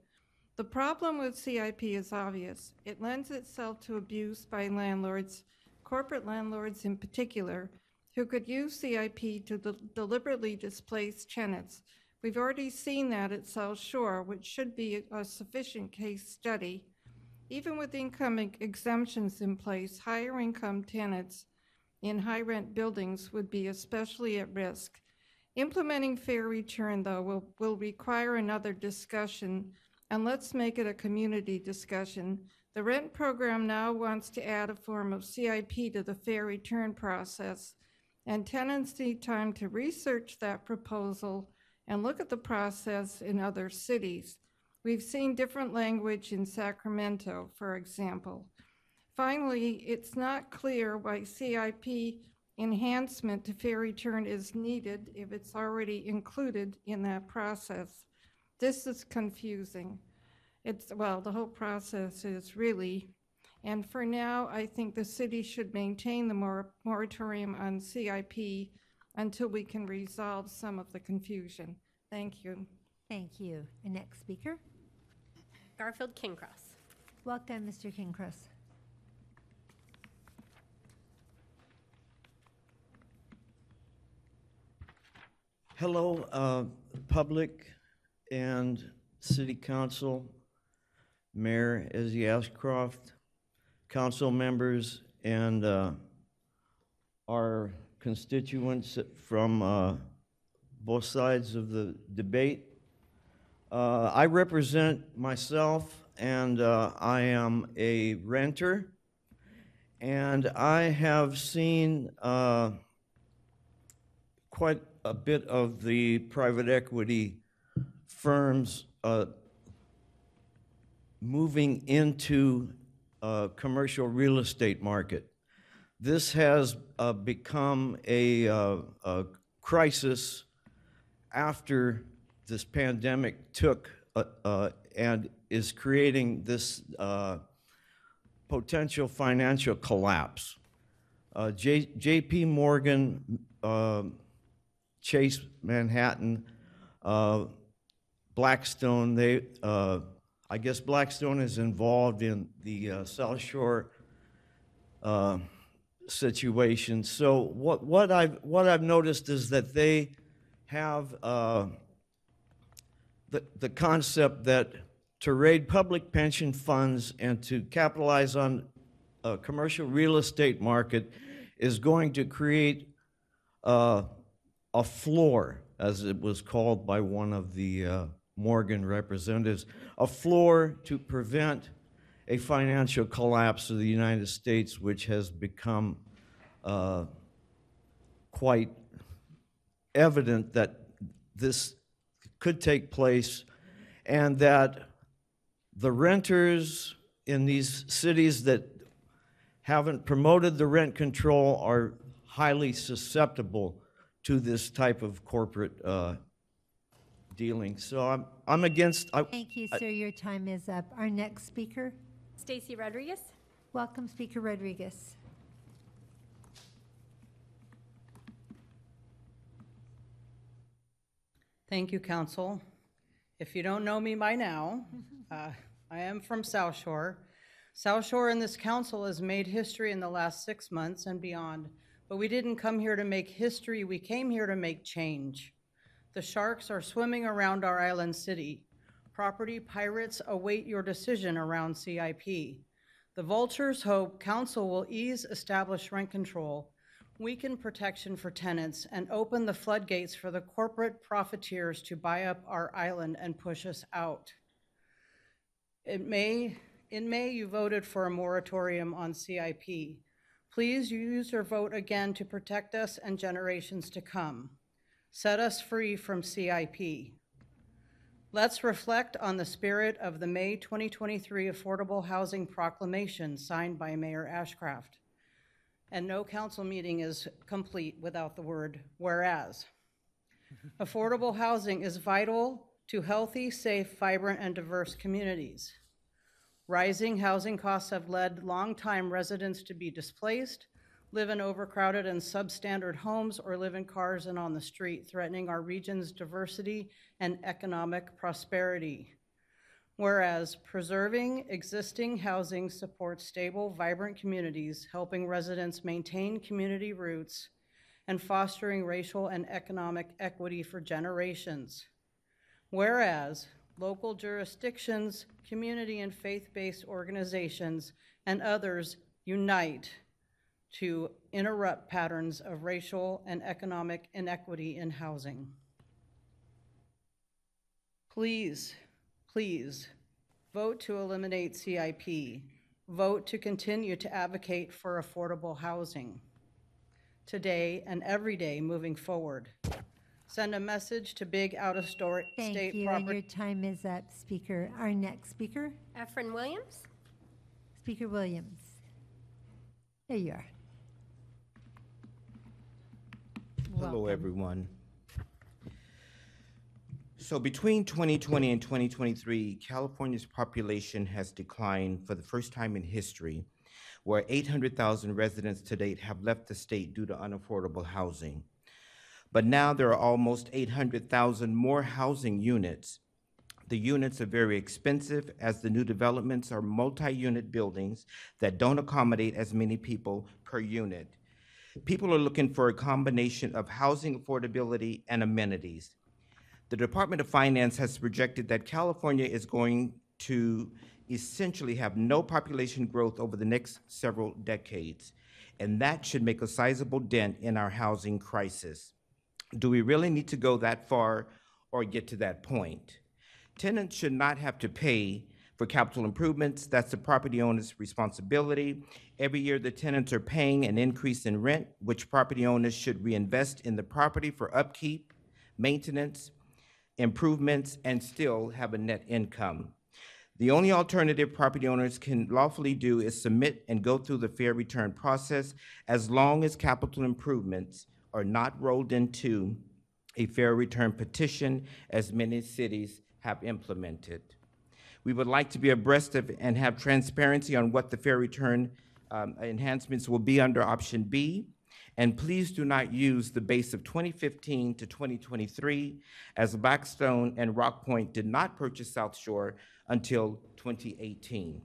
The problem with CIP is obvious. It lends itself to abuse by landlords, corporate landlords in particular, who could use CIP to de- deliberately displace tenants. We've already seen that at South Shore, which should be a sufficient case study. Even with income exemptions in place, higher income tenants in high-rent buildings would be especially at risk. Implementing fair return, though, will, will require another discussion, and let's make it a community discussion. The rent program now wants to add a form of CIP to the fair return process, and tenants need time to research that proposal and look at the process in other cities. We've seen different language in Sacramento, for example. Finally, it's not clear why CIP enhancement to fair return is needed if it's already included in that process. This is confusing. It's, well, the whole process is really, and for now, I think the city should maintain the mor- moratorium on CIP until we can resolve some of the confusion. Thank you. Thank you. And next speaker. Garfield Kingcross. Welcome, Mr. Kingcross. Hello, uh, public and city council, Mayor Ezzy Ashcraft, council members, and uh, our constituents from uh, both sides of the debate. Uh, I represent myself, and uh, I am a renter, and I have seen uh, quite a bit of the private equity firms uh, moving into commercial real estate market. This has uh, become a, uh, a crisis after this pandemic took uh, uh, and is creating this potential financial collapse. JP Morgan, Chase Manhattan, uh, Blackstone, they, uh, I guess Blackstone is involved in the uh, South Shore uh, situation. So what, what I've, what I've noticed is that they have uh, the, the concept that to raid public pension funds and to capitalize on a commercial real estate market is going to create uh, a floor, as it was called by one of the uh, Morgan representatives, a floor to prevent a financial collapse of the United States, which has become uh, quite evident that this could take place and that the renters in these cities that haven't promoted the rent control are highly susceptible to this type of corporate uh, dealing. So I'm, I'm against, I, Thank you, sir. Your time is up. Our next speaker. Stacy Rodriguez. Welcome, Speaker Rodriguez. Thank you, council. If you don't know me by now, uh, I am from South Shore. South Shore and this council has made history in the last six months and beyond, but we didn't come here to make history, we came here to make change. The sharks are swimming around our island city. Property pirates await your decision around CIP. The vultures hope council will ease established rent control, weaken protection for tenants, and open the floodgates for the corporate profiteers to buy up our island and push us out. In May, in May, you voted for a moratorium on CIP. Please use your vote again to protect us and generations to come. Set us free from CIP. Let's reflect on the spirit of the May 2023 Affordable Housing Proclamation signed by Mayor Ashcraft. And no council meeting is complete without the word whereas. Affordable housing is vital to healthy, safe, vibrant, and diverse communities. Rising housing costs have led longtime residents to be displaced, live in overcrowded and substandard homes, or live in cars and on the street, threatening our region's diversity and economic prosperity. Whereas preserving existing housing supports stable, vibrant communities, helping residents maintain community roots, and fostering racial and economic equity for generations. Whereas local jurisdictions, community and faith-based organizations, and others unite to interrupt patterns of racial and economic inequity in housing. Please, please, vote to eliminate CIP. Vote to continue to advocate for affordable housing today and every day moving forward. Send a message to big out-of-state Thank state you, and your property. time is up, Speaker. Our next speaker, Efren Williams? Speaker Williams. There you are. Hello, everyone. So between 2020 and 2023, California's population has declined for the first time in history, where 800,000 residents to date have left the state due to unaffordable housing. But now there are almost 800,000 more housing units. The units are very expensive as the new developments are multi-unit buildings that don't accommodate as many people per unit. People are looking for a combination of housing affordability and amenities. The Department of Finance has projected that California is going to essentially have no population growth over the next several decades, and that should make a sizable dent in our housing crisis. Do we really need to go that far or get to that point? Tenants should not have to pay for capital improvements. That's the property owner's responsibility. Every year, the tenants are paying an increase in rent, which property owners should reinvest in the property for upkeep, maintenance, improvements, and still have a net income. The only alternative property owners can lawfully do is submit and go through the fair return process as long as capital improvements are not rolled into a fair return petition as many cities have implemented. We would like to be abreast of and have transparency on what the fair return um, enhancements will be under option B. And please do not use the base of 2015 to 2023, as Blackstone and Rockpoint did not purchase South Shore until 2018.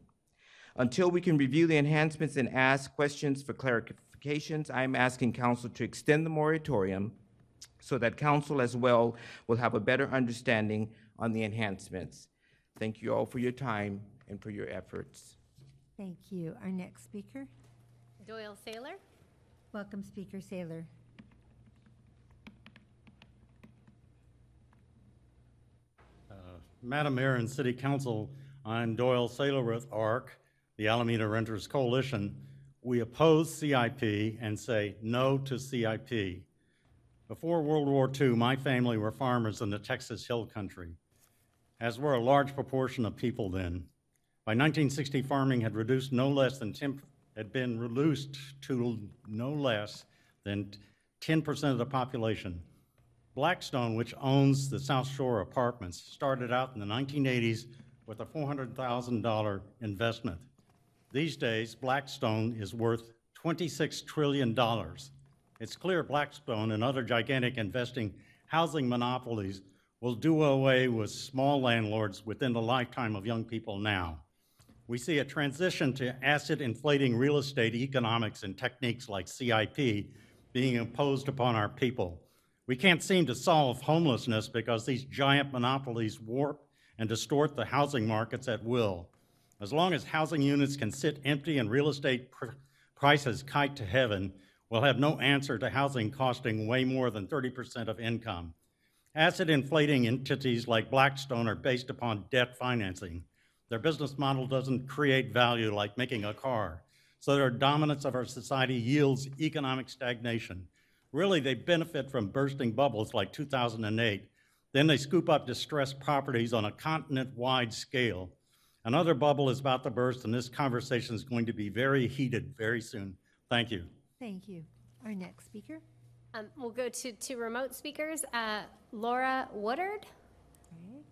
Until we can review the enhancements and ask questions for clarifications, I am asking council to extend the moratorium so that council as well will have a better understanding on the enhancements. Thank you all for your time and for your efforts. Thank you. Our next speaker, Doyle Saylor? welcome Speaker Saylor. Uh, Madam Mayor and City Council, I'm Doyle Saylor with ARC, the Alameda Renters Coalition. We oppose CIP and say no to CIP. Before World War II, my family were farmers in the Texas Hill Country, as were a large proportion of people then. By 1960, farming had reduced no less than 10, had been reduced to no less than 10% of the population. Blackstone, which owns the South Shore Apartments, started out in the 1980s with a $400,000 investment. These days, Blackstone is worth $26 trillion. It's clear Blackstone and other gigantic investing housing monopolies will do away with small landlords within the lifetime of young people now. We see a transition to asset inflating real estate economics and techniques like CIP being imposed upon our people. We can't seem to solve homelessness because these giant monopolies warp and distort the housing markets at will. As long as housing units can sit empty and real estate pr- prices kite to heaven, we'll have no answer to housing costing way more than 30% of income. Asset inflating entities like Blackstone are based upon debt financing. Their business model doesn't create value like making a car. So their dominance of our society yields economic stagnation. Really, they benefit from bursting bubbles like 2008. Then they scoop up distressed properties on a continent-wide scale. Another bubble is about to burst, and this conversation is going to be very heated very soon. Thank you. Thank you. Our next speaker, Um, We'll go to, to remote speakers. Uh, Laura Woodard? All right.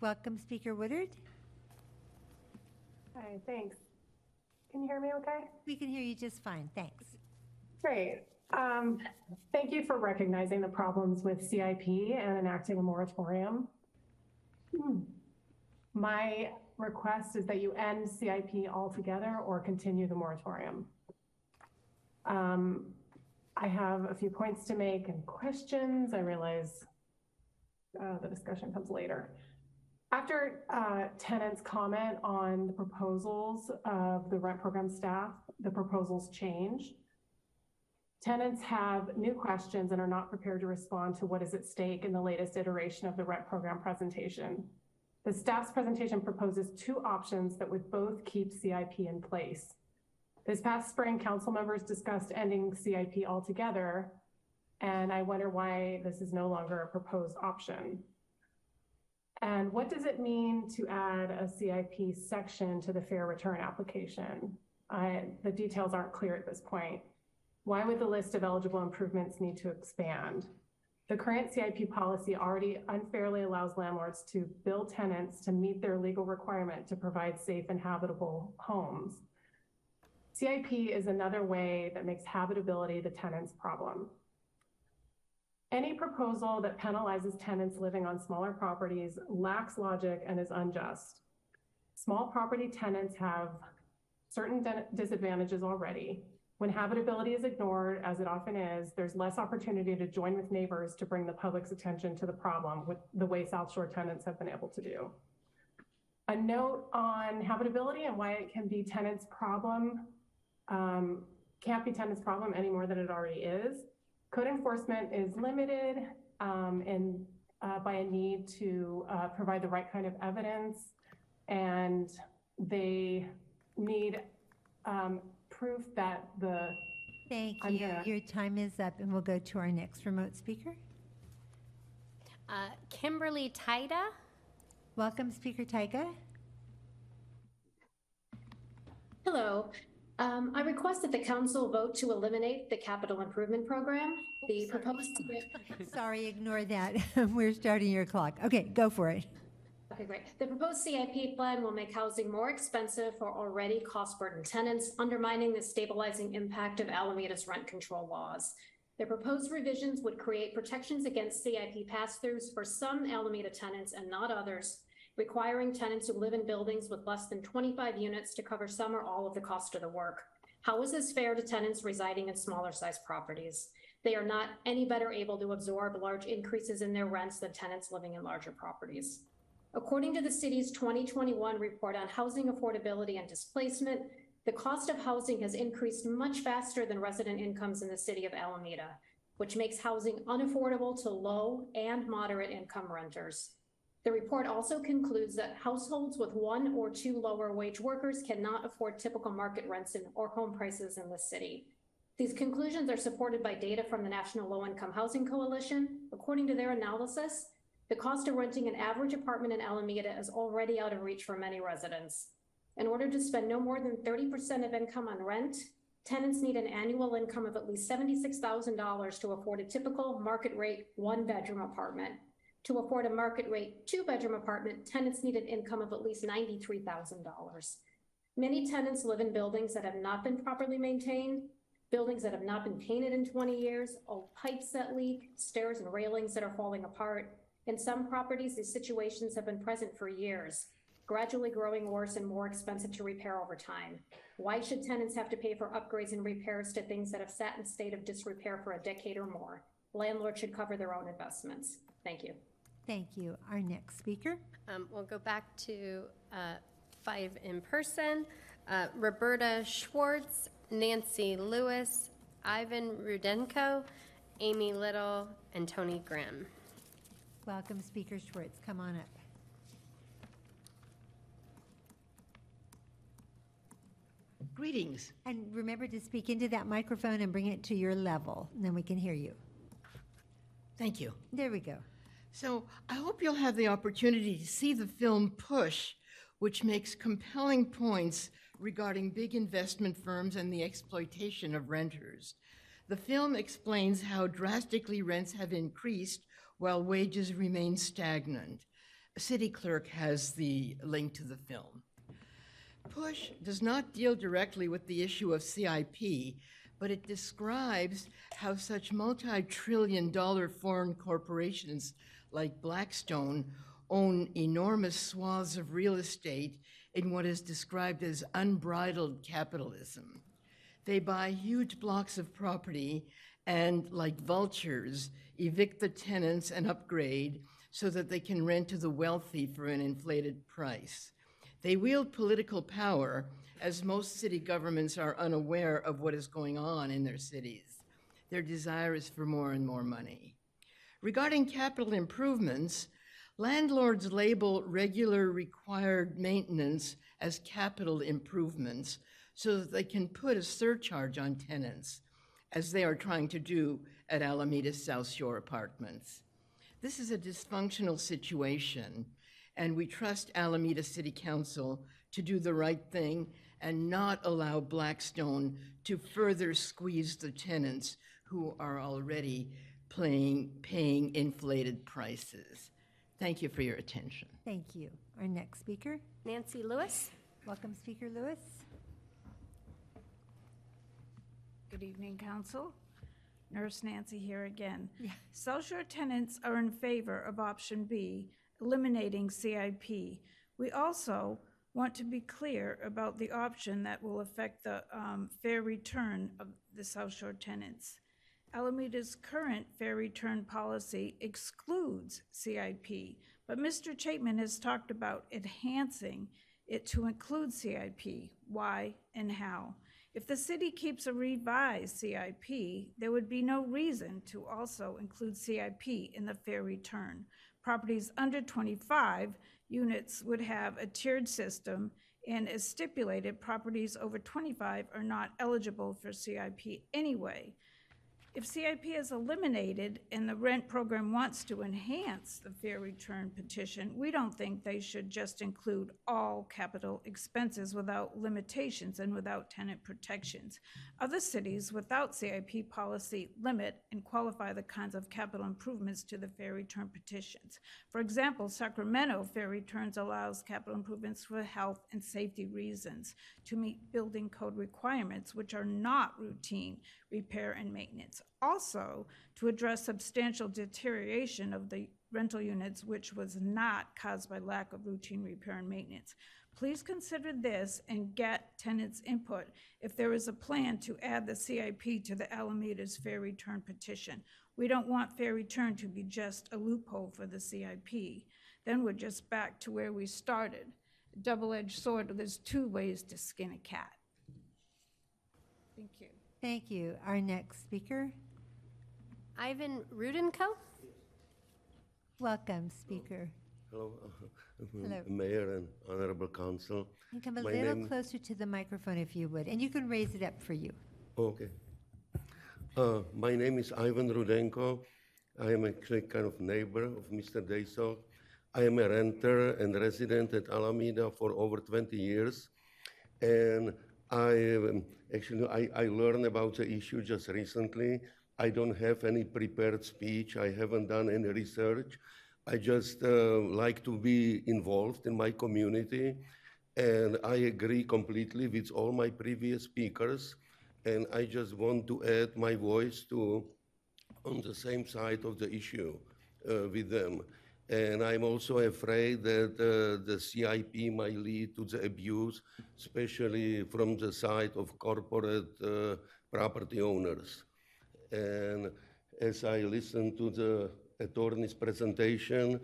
Welcome Speaker Woodard. Hi, thanks. Can you hear me okay? We can hear you just fine, thanks. Great. Um, Thank you for recognizing the problems with CIP and enacting a moratorium. Hmm. My request is that you end CIP altogether or continue the moratorium. Um, I have a few points to make and questions. I realize uh, the discussion comes later. After uh, tenants comment on the proposals of the rent program staff, the proposals change. Tenants have new questions and are not prepared to respond to what is at stake in the latest iteration of the rent program presentation. The staff's presentation proposes two options that would both keep CIP in place. This past spring, council members discussed ending CIP altogether, and I wonder why this is no longer a proposed option. And what does it mean to add a CIP section to the fair return application? I, the details aren't clear at this point. Why would the list of eligible improvements need to expand? The current CIP policy already unfairly allows landlords to bill tenants to meet their legal requirement to provide safe and habitable homes. CIP is another way that makes habitability the tenant's problem. Any proposal that penalizes tenants living on smaller properties lacks logic and is unjust. Small property tenants have certain disadvantages already. When habitability is ignored, as it often is, there's less opportunity to join with neighbors to bring the public's attention to the problem with the way South Shore tenants have been able to do. A note on habitability and why it can be tenants' problem um, can't be tenants' problem any more than it already is. Code enforcement is limited um, and uh, by a need to uh, provide the right kind of evidence, and they need um, proof that the. Thank I'm you. gonna- Your time is up, and we'll go to our next remote speaker. Uh, Kimberly Tida? Welcome, Speaker Tyga. Hello. Um, I request that the council vote to eliminate the capital improvement program. The proposed, Sorry, ignore that. We're starting your clock. Okay, go for it. Okay, great. The proposed CIP plan will make housing more expensive for already cost burdened tenants, undermining the stabilizing impact of Alameda's rent control laws. The proposed revisions would create protections against CIP pass-throughs for some Alameda tenants and not others, requiring tenants who live in buildings with less than 25 units to cover some or all of the cost of the work. How is this fair to tenants residing in smaller sized properties? They are not any better able to absorb large increases in their rents than tenants living in larger properties. According to the city's 2021 report on housing affordability and displacement, the cost of housing has increased much faster than resident incomes in the city of Alameda, which makes housing unaffordable to low and moderate income renters. The report also concludes that households with one or two lower wage workers cannot afford typical market rents or home prices in the city. These conclusions are supported by data from the National Low Income Housing Coalition. According to their analysis, the cost of renting an average apartment in Alameda is already out of reach for many residents. In order to spend no more than 30% of income on rent, tenants need an annual income of at least $76,000 to afford a typical market rate one bedroom apartment. To afford a market rate two bedroom apartment, tenants need an income of at least $93,000. Many tenants live in buildings that have not been properly maintained, buildings that have not been painted in 20 years, old pipes that leak, stairs and railings that are falling apart. In some properties, these situations have been present for years, gradually growing worse and more expensive to repair over time. Why should tenants have to pay for upgrades and repairs to things that have sat in state of disrepair for a decade or more? Landlords should cover their own investments. Thank you. Thank you. Our next speaker. Um, We'll go back to uh, five in person. Uh, Roberta Schwartz, Nancy Lewis, Ivan Rudenko, Amy Little, and Tony Grimm. Welcome, Speaker Schwartz. Come on up. Greetings. And remember to speak into that microphone and bring it to your level, and then we can hear you. Thank you. There we go. So I hope you'll have the opportunity to see the film Push, which makes compelling points regarding big investment firms and the exploitation of renters. The film explains how drastically rents have increased while wages remain stagnant. A city clerk has the link to the film. Push does not deal directly with the issue of CIP, but it describes how such multi trillion dollar foreign corporations like Blackstone own enormous swaths of real estate in what is described as unbridled capitalism. They buy huge blocks of property and, like vultures, evict the tenants and upgrade, so that they can rent to the wealthy for an inflated price. They wield political power as most city governments are unaware of what is going on in their cities. Their desire is for more and more money. Regarding capital improvements, landlords label regular required maintenance as capital improvements so that they can put a surcharge on tenants, as they are trying to do at Alameda South Shore Apartments. This is a dysfunctional situation, and we trust Alameda City Council to do the right thing and not allow Blackstone to further squeeze the tenants who are already playing, paying inflated prices. Thank you for your attention. Thank you. Our next speaker, Nancy Lewis. welcome Speaker Lewis. Good evening, Council. Nurse Nancy here again. South Shore tenants are in favor of option B, eliminating CIP. We also want to be clear about the option that will affect the um, fair return of the South Shore tenants. Alameda's current fair return policy excludes CIP, but Mr. Chapman has talked about enhancing it to include CIP. Why and how? If the city keeps a revised CIP, there would be no reason to also include CIP in the fair return. Properties under 25 units would have a tiered system, and as stipulated, properties over 25 are not eligible for CIP anyway. If CIP is eliminated and the rent program wants to enhance the fair return petition, we don't think they should just include all capital expenses without limitations and without tenant protections. Other cities without CIP policy limit and qualify the kinds of capital improvements to the fair return petitions. For example, Sacramento Fair Returns allows capital improvements for health and safety reasons to meet building code requirements, which are not routine repair and maintenance. Also, to address substantial deterioration of the rental units, which was not caused by lack of routine repair and maintenance. Please consider this and get tenants' input if there is a plan to add the CIP to the Alameda's fair return petition. We don't want fair return to be just a loophole for the CIP. Then we're just back to where we started. Double-edged sword, there's two ways to skin a cat. Thank you. Thank you. Our next speaker, Ivan Rudenko. welcome Speaker. Hello, Hello. Mayor and Honorable Council. And come a My little name- closer to the microphone if you would, and you can raise it up for you. Okay. Uh, My name is Ivan Rudenko. I am actually kind of neighbor of Mr. Daysog. I am a renter and resident at Alameda for over 20 years. And I, um, actually, I, I learned about the issue just recently. I don't have any prepared speech. I haven't done any research. I just uh, like to be involved in my community. And I agree completely with all my previous speakers. And I just want to add my voice to on the same side of the issue uh, with them. And I'm also afraid that uh, the CIP might lead to the abuse, especially from the side of corporate uh, property owners. And as I listened to the attorney's presentation,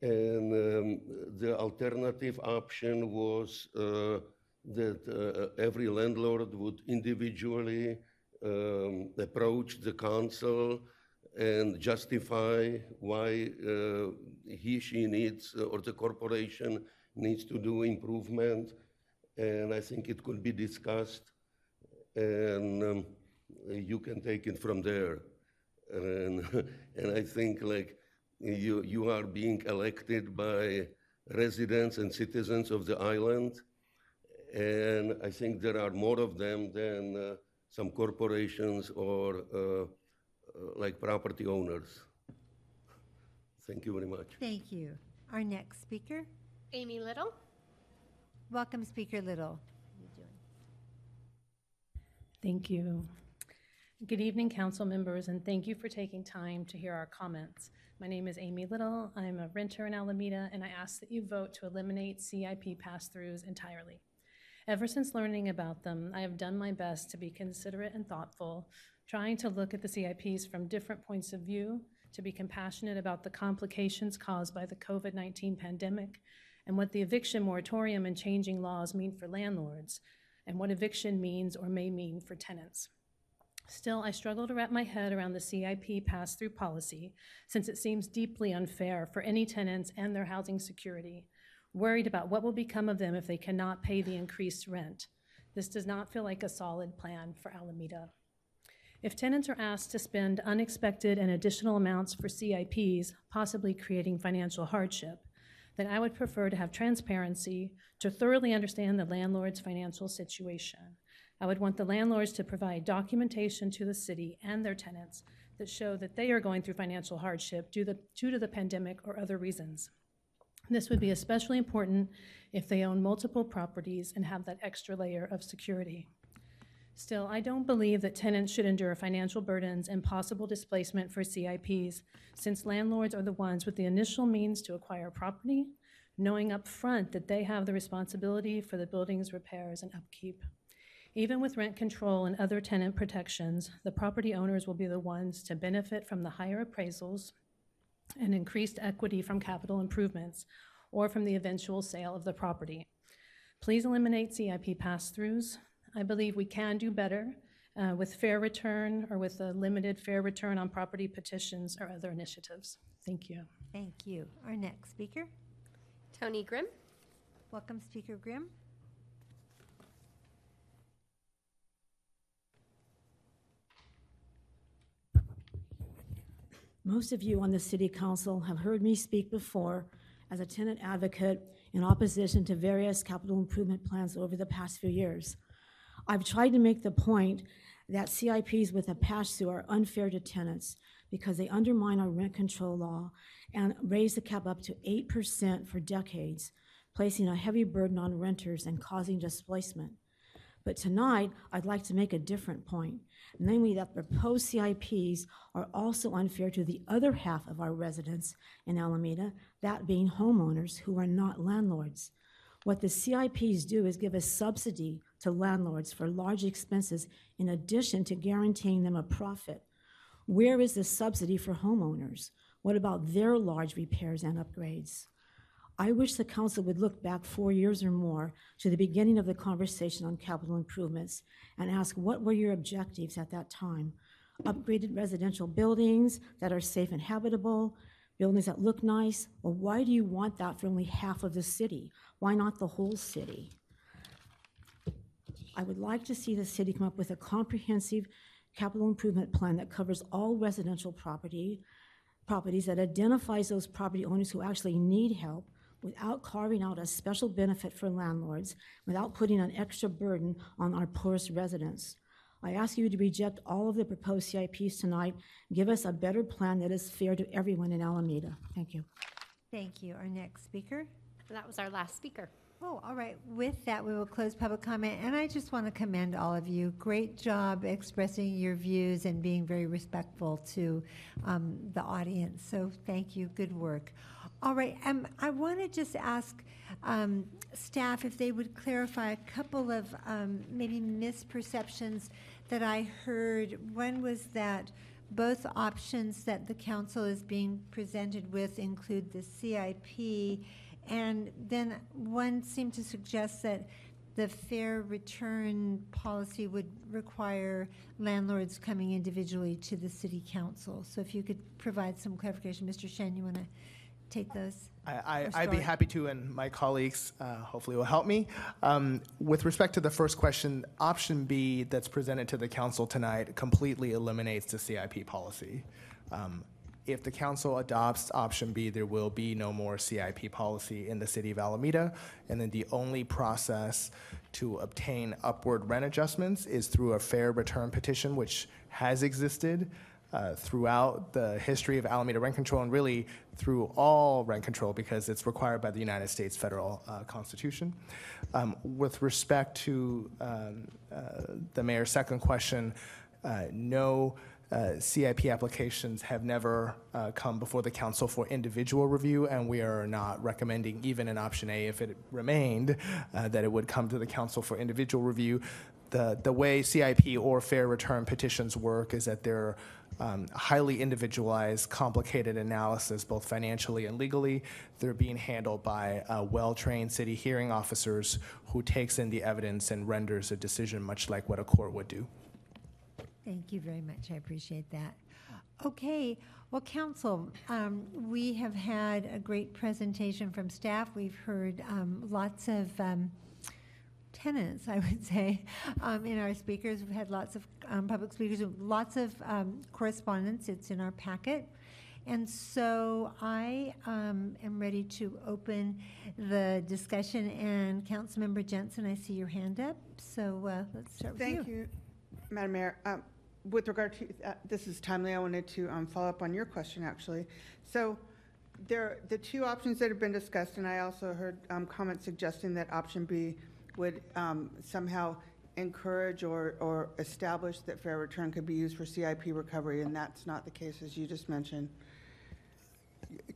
and um, the alternative option was uh, that uh, every landlord would individually um, approach the council and justify why uh, he, she needs, or the corporation needs to do improvement. And I think it could be discussed, and um, you can take it from there. And, and I think like you, you are being elected by residents and citizens of the island. And I think there are more of them than uh, some corporations or uh, like property owners. Thank you very much. Thank you. Our next speaker, Amy Little. welcome Speaker Little. Thank you. Good evening, council members, and thank you for taking time to hear our comments. My name is Amy Little. I'm a renter in Alameda, and I ask that you vote to eliminate CIP pass-throughs entirely. Ever since learning about them, I have done my best to be considerate and thoughtful, trying to look at the CIPs from different points of view to be compassionate about the complications caused by the COVID 19 pandemic and what the eviction moratorium and changing laws mean for landlords, and what eviction means or may mean for tenants. Still, I struggle to wrap my head around the CIP pass through policy since it seems deeply unfair for any tenants and their housing security, worried about what will become of them if they cannot pay the increased rent. This does not feel like a solid plan for Alameda. If tenants are asked to spend unexpected and additional amounts for CIPs, possibly creating financial hardship, then I would prefer to have transparency to thoroughly understand the landlord's financial situation. I would want the landlords to provide documentation to the city and their tenants that show that they are going through financial hardship due, the, due to the pandemic or other reasons. This would be especially important if they own multiple properties and have that extra layer of security. Still, I don't believe that tenants should endure financial burdens and possible displacement for CIPs, since landlords are the ones with the initial means to acquire property, knowing up front that they have the responsibility for the building's repairs and upkeep. Even with rent control and other tenant protections, the property owners will be the ones to benefit from the higher appraisals and increased equity from capital improvements or from the eventual sale of the property. Please eliminate CIP pass-throughs. I believe we can do better uh, with fair return or with a limited fair return on property petitions or other initiatives. Thank you. Thank you. Our next speaker. Tony Grimm. Welcome, Speaker Grimm. Most of you on the City Council have heard me speak before as a tenant advocate in opposition to various capital improvement plans over the past few years. I've tried to make the point that CIPs with a pass-through are unfair to tenants because they undermine our rent control law and raise the cap up to 8% for decades, placing a heavy burden on renters and causing displacement. But tonight, I'd like to make a different point, namely that proposed CIPs are also unfair to the other half of our residents in Alameda, that being homeowners who are not landlords. What the CIPs do is give a subsidy to landlords for large expenses in addition to guaranteeing them a profit. Where is the subsidy for homeowners? What about their large repairs and upgrades? I wish the council would look back four years or more to the beginning of the conversation on capital improvements and ask what were your objectives at that time? Upgraded residential buildings that are safe and habitable, buildings that look nice. Well, why do you want that for only half of the city? Why not the whole city? I would like to see the city come up with a comprehensive capital improvement plan that covers all residential property, properties that identifies those property owners who actually need help without carving out a special benefit for landlords, without putting an extra burden on our poorest residents. I ask you to reject all of the proposed CIPs tonight. Give us a better plan that is fair to everyone in Alameda. Thank you. Thank you. Our next speaker. That was our last speaker. Oh, all right. With that, we will close public comment. And I just want to commend all of you. Great job expressing your views and being very respectful to um, the audience. So thank you. Good work. All right. Um, I want to just ask um, staff if they would clarify a couple of um, maybe misperceptions that I heard. One was that both options that the council is being presented with include the CIP and then one seemed to suggest that the fair return policy would require landlords coming individually to the city council. So if you could provide some clarification, Mr. Shen, you want to take those? I, I, I'd be happy to, and my colleagues uh, hopefully will help me. Um, with respect to the first question, option B that's presented to the council tonight completely eliminates the CIP policy. Um, if the council adopts option B, there will be no more CIP policy in the city of Alameda. And then the only process to obtain upward rent adjustments is through a fair return petition, which has existed uh, throughout the history of Alameda rent control and really through all rent control because it's required by the United States federal uh, constitution. Um, with respect to um, uh, the mayor's second question, uh, no, uh, CIP applications have never uh, come before the council for individual review, and we are not recommending, even in option A, if it remained, uh, that it would come to the council for individual review. The, the way CIP or fair return petitions work is that they're um, highly individualized, complicated analysis, both financially and legally. They're being handled by uh, well-trained city hearing officers who takes in the evidence and renders a decision much like what a court would do. Thank you very much. I appreciate that. Okay, well, council, um, we have had a great presentation from staff. We've heard um, lots of um, tenants, I would say, um, in our speakers. We've had lots of um, public speakers, lots of um, correspondence. It's in our packet. And so I um, am ready to open the discussion. And Councilmember Jensen, I see your hand up. So uh, let's start with you. Thank you, Madam Mayor. Um, With regard to, uh, this is timely, I wanted to um, follow up on your question, actually. So there, the two options that have been discussed, and I also heard um, comments suggesting that option B would um, somehow encourage or, or establish that fair return could be used for CIP recovery, and that's not the case, as you just mentioned.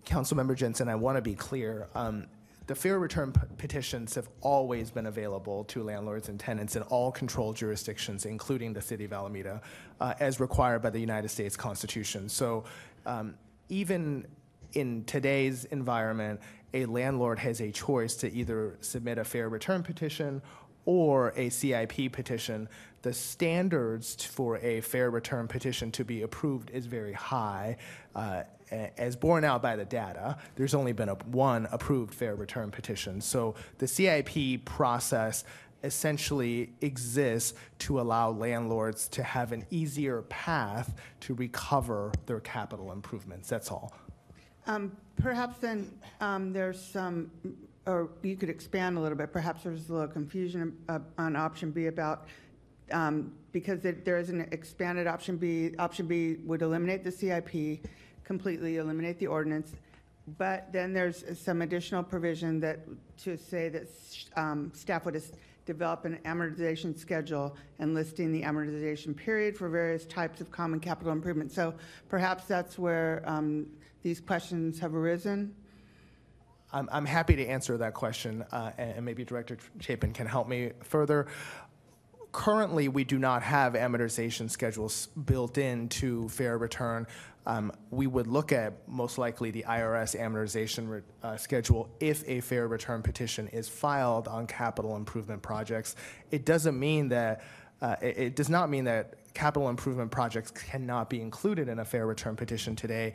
Councilmember Jensen, I want to be clear. Um, the fair return petitions have always been available to landlords and tenants in all controlled jurisdictions, including the city of Alameda, uh, as required by the United States Constitution. So um, even in today's environment, a landlord has a choice to either submit a fair return petition or a CIP petition. The standards for a fair return petition to be approved is very high. Uh, as borne out by the data, there's only been a, one approved fair return petition. So the CIP process essentially exists to allow landlords to have an easier path to recover their capital improvements. That's all. Um, Perhaps then, um, there's some, or you could expand a little bit, perhaps there's a little confusion uh, on option B about, um, because it- there is an expanded option B, option B would eliminate the CIP, completely eliminate the ordinance, but then there's some additional provision that, to say that um, staff would develop an amortization schedule and listing the amortization period for various types of common capital improvement. So perhaps that's where um, these questions have arisen. I'm, I'm happy to answer that question, uh, and, and maybe Director Chapin can help me further. Currently, we do not have amortization schedules built into fair return. Um, we would look at most likely the IRS amortization uh, schedule if a fair return petition is filed on capital improvement projects. It doesn't mean that uh, it, it does not mean that capital improvement projects cannot be included in a fair return petition today.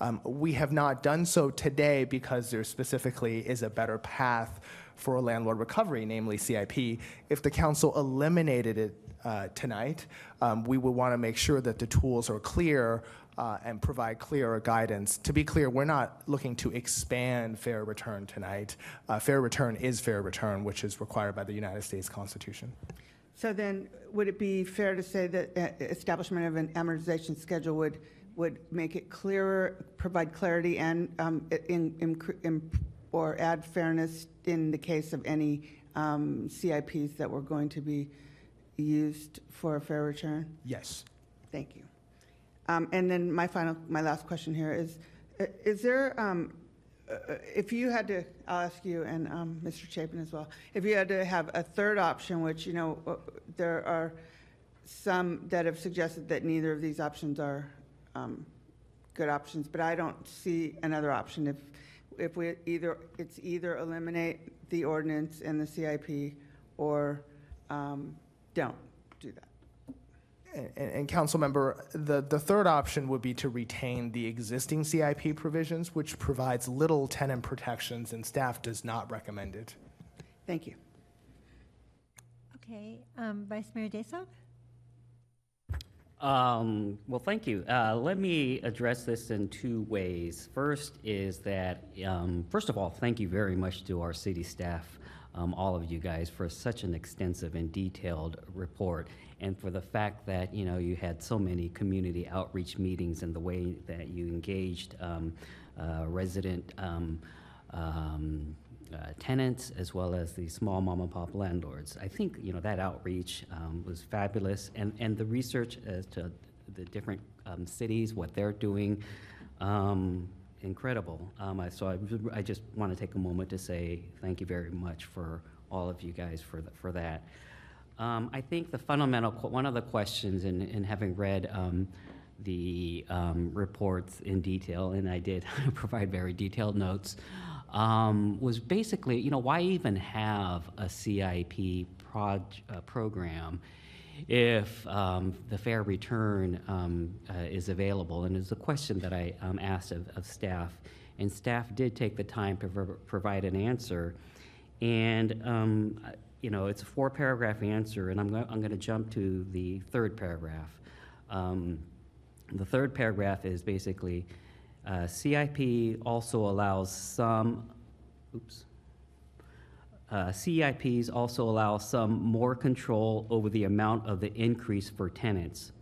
Um, we have not done so today because there specifically is a better path for a landlord recovery, namely CIP. If the council eliminated it uh, tonight, um, we would want to make sure that the tools are clear uh, and provide clearer guidance. To be clear, we're not looking to expand fair return tonight. Uh, fair return is fair return, which is required by the United States Constitution. So then, would it be fair to say that uh, establishment of an amortization schedule would, would make it clearer, provide clarity and, um, in, in, in, or add fairness in the case of any um, CIPs that were going to be used for a fair return? Yes. Thank you. Um, And then my final, my last question here is, uh, is there, um, uh, if you had to, I'll ask you and um, Mr. Chapin as well, if you had to have a third option, which, you know, uh, there are some that have suggested that neither of these options are um, good options, but I don't see another option. If, if we either, it's either eliminate the ordinance and the CIP or um, don't do that. And, and council member, the, the third option would be to retain the existing CIP provisions, which provides little tenant protections, and staff does not recommend it. Thank you. Okay, um, Vice Mayor Daysog? Um, well, thank you. Uh, let me address this in two ways. First is that, um, first of all, thank you very much to our city staff, um, all of you guys, for such an extensive and detailed report, and for the fact that you know you had so many community outreach meetings and the way that you engaged um, uh, resident. Um, um, uh, tenants as well as the small mom and pop landlords. I think you know that outreach um, was fabulous, and and the research as to the different um, cities, what they're doing. Um, incredible. I, so I, I just want to take a moment to say thank you very much for all of you guys for, the, for that. Um, I think the fundamental, one of the questions in, in having read um, the um, reports in detail, and I did provide very detailed notes, um, was basically, you know, why even have a CIP proj- uh, program if um, the fair return um, uh, is available? And it's a question that I asked of, of staff, and staff did take the time to pro- provide an answer. And you know, it's a four paragraph answer, and I'm, I'm going to jump to the third paragraph. Um, the third paragraph is basically uh, CIP also allows some, oops. Uh, CIPs also allow some more control over the amount of the increase for tenants.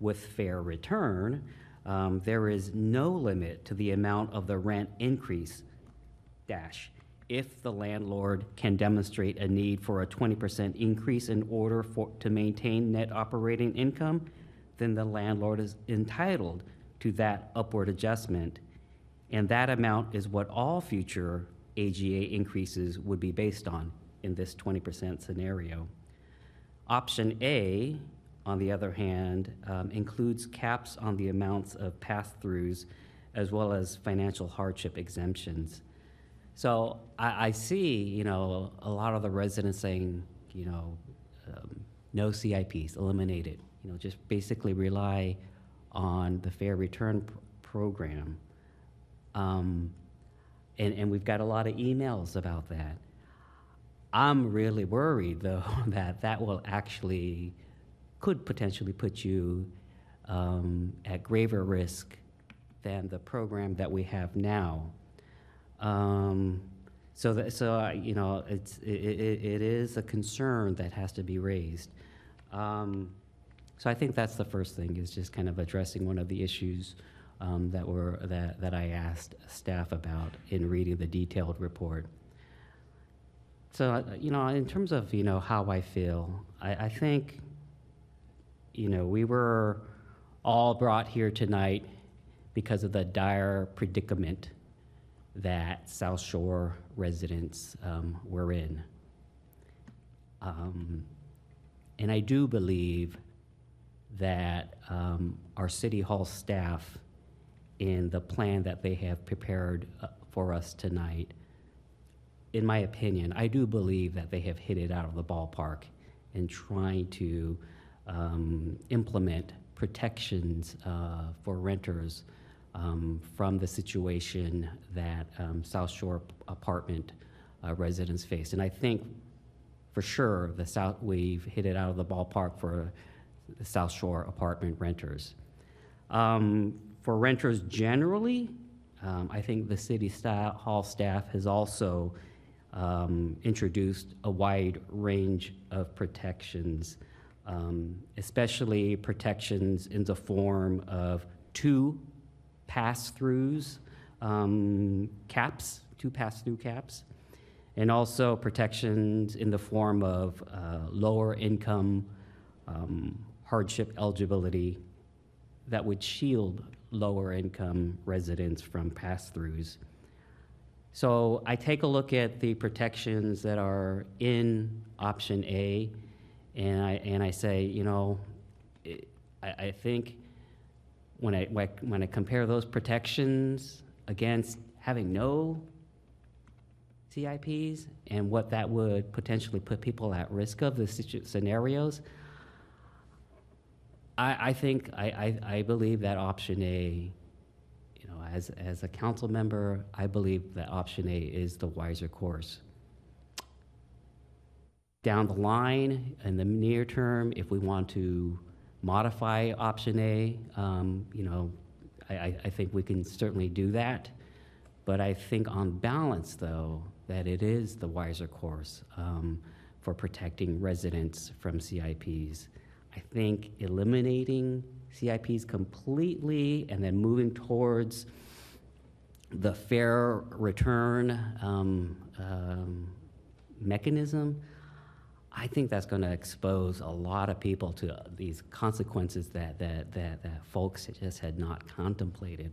With fair return, um, there is no limit to the amount of the rent increase, dash, if the landlord can demonstrate a need for a 20% increase in order for, to maintain net operating income, then the landlord is entitled to that upward adjustment. And that amount is what all future AGA increases would be based on in this 20% scenario. Option A, on the other hand, um, includes caps on the amounts of pass throughs as well as financial hardship exemptions. So I, I see, you know, a lot of the residents saying, you know, um, no CIPs, eliminated. You know, just basically rely on the fair return pr- program. Um, and, and we've got a lot of emails about that. I'm really worried, though, that that will actually could potentially put you um, at graver risk than the program that we have now. Um, so, that, so uh, you know, it's, it, it, it is a concern that has to be raised. Um, so I think that's the first thing is just kind of addressing one of the issues um, that were that, that I asked staff about in reading the detailed report. So uh, you know, in terms of you know how I feel, I, I think you know we were all brought here tonight because of the dire predicament that South Shore residents um, were in. Um, and I do believe that um, our City Hall staff, in the plan that they have prepared uh, for us tonight, in my opinion, I do believe that they have hit it out of the ballpark in trying to um, implement protections uh, for renters um, from the situation that um, South Shore apartment uh, residents face. And I think for sure the South, we've hit it out of the ballpark for the South Shore apartment renters. Um, for renters generally, um, I think the city hall staff has also um, introduced a wide range of protections, um, especially protections in the form of two pass-throughs, um, caps, two pass-through caps, and also protections in the form of uh, lower income um, hardship eligibility that would shield lower income residents from pass-throughs. So I take a look at the protections that are in option A, and I, and I say, you know, it, I, I think when I, when I compare those protections against having no CIPs and what that would potentially put people at risk of, the situ- scenarios, I, I think, I, I, I believe that option A, you know, as, as a council member, I believe that option A is the wiser course. Down the line, in the near term, if we want to modify option A, um, you know, I, I, think we can certainly do that. But I think on balance, though, that it is the wiser course um, for protecting residents from CIPs. I think eliminating CIPs completely and then moving towards the fair return um, um, mechanism, I think that's going to expose a lot of people to these consequences that, that, that, that folks just had not contemplated.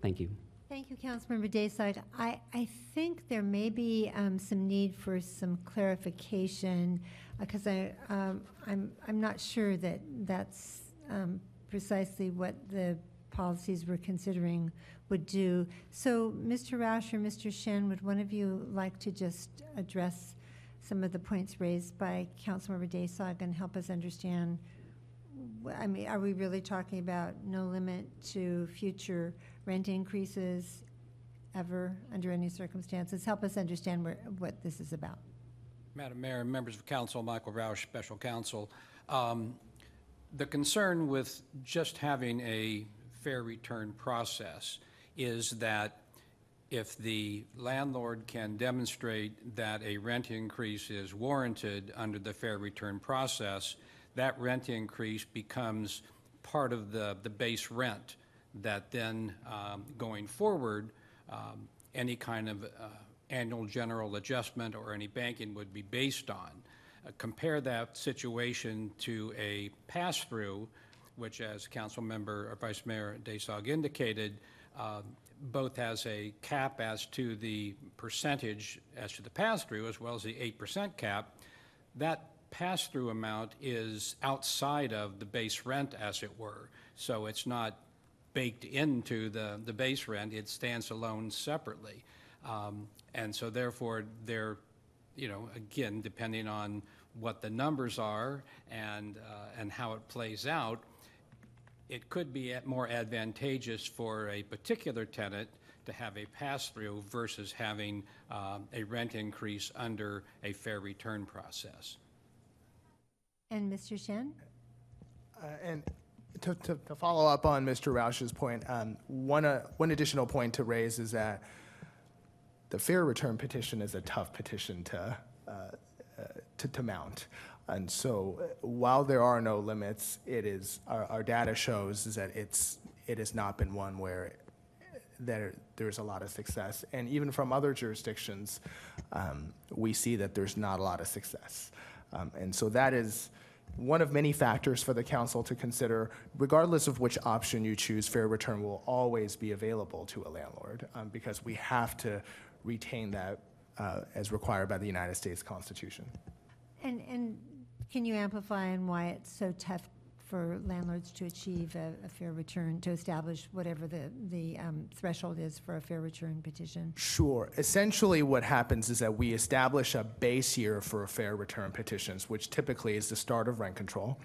Thank you. Thank you, Councilmember Daysog. I, I think there may be um, some need for some clarification because I, um, I'm, I'm not sure that that's um, precisely what the policies we're considering would do. So, Mr. Roush or Mr. Shen, would one of you like to just address some of the points raised by Councilmember Daysog and help us understand? I mean, are we really talking about no limit to future rent increases ever, under any circumstances? Help us understand where, what this is about. Madam Mayor, members of council, Michael Roush, Special Counsel. Um, The concern with just having a fair return process is that if the landlord can demonstrate that a rent increase is warranted under the fair return process, that rent increase becomes part of the, the base rent that then, um, going forward, um, any kind of uh, annual general adjustment or any banking would be based on. Uh, Compare that situation to a pass-through, which as Council Member or Vice Mayor Daysog indicated, um, both as a cap as to the percentage as to the pass-through as well as the 8% cap. That pass-through amount is outside of the base rent, as it were. So it's not baked into the, the base rent, it stands alone separately. Um, And so therefore, they're, you know, again, depending on what the numbers are and, uh, and how it plays out, it could be more advantageous for a particular tenant to have a pass-through versus having um, a rent increase under a fair return process. And Mr. Shen? Uh, And to, to, to follow up on Mr. Roush's point, um, one, uh, one additional point to raise is that the fair return petition is a tough petition to, uh, uh, to, to mount. And so while there are no limits, it is, our, our data shows is that it's, it has not been one where there, there's a lot of success. And even from other jurisdictions, um, we see that there's not a lot of success. Um, and so that is one of many factors for the council to consider. Regardless of which option you choose, fair return will always be available to a landlord um, because we have to retain that uh, as required by the United States Constitution. And, and can you amplify on why it's so tough for landlords to achieve a, a fair return, to establish whatever the, the um, threshold is for a fair return petition? Sure. Essentially, what happens is that we establish a base year for fair return petitions, which typically is the start of rent control.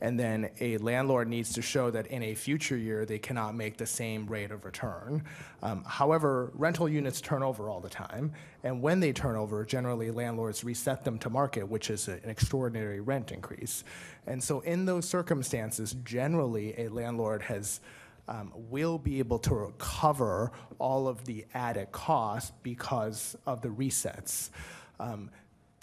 And then a landlord needs to show that in a future year they cannot make the same rate of return. Um, however, rental units turn over all the time. And when they turn over, generally landlords reset them to market, which is an extraordinary rent increase. And so, in those circumstances, generally a landlord has um, will be able to recover all of the added costs because of the resets. Um,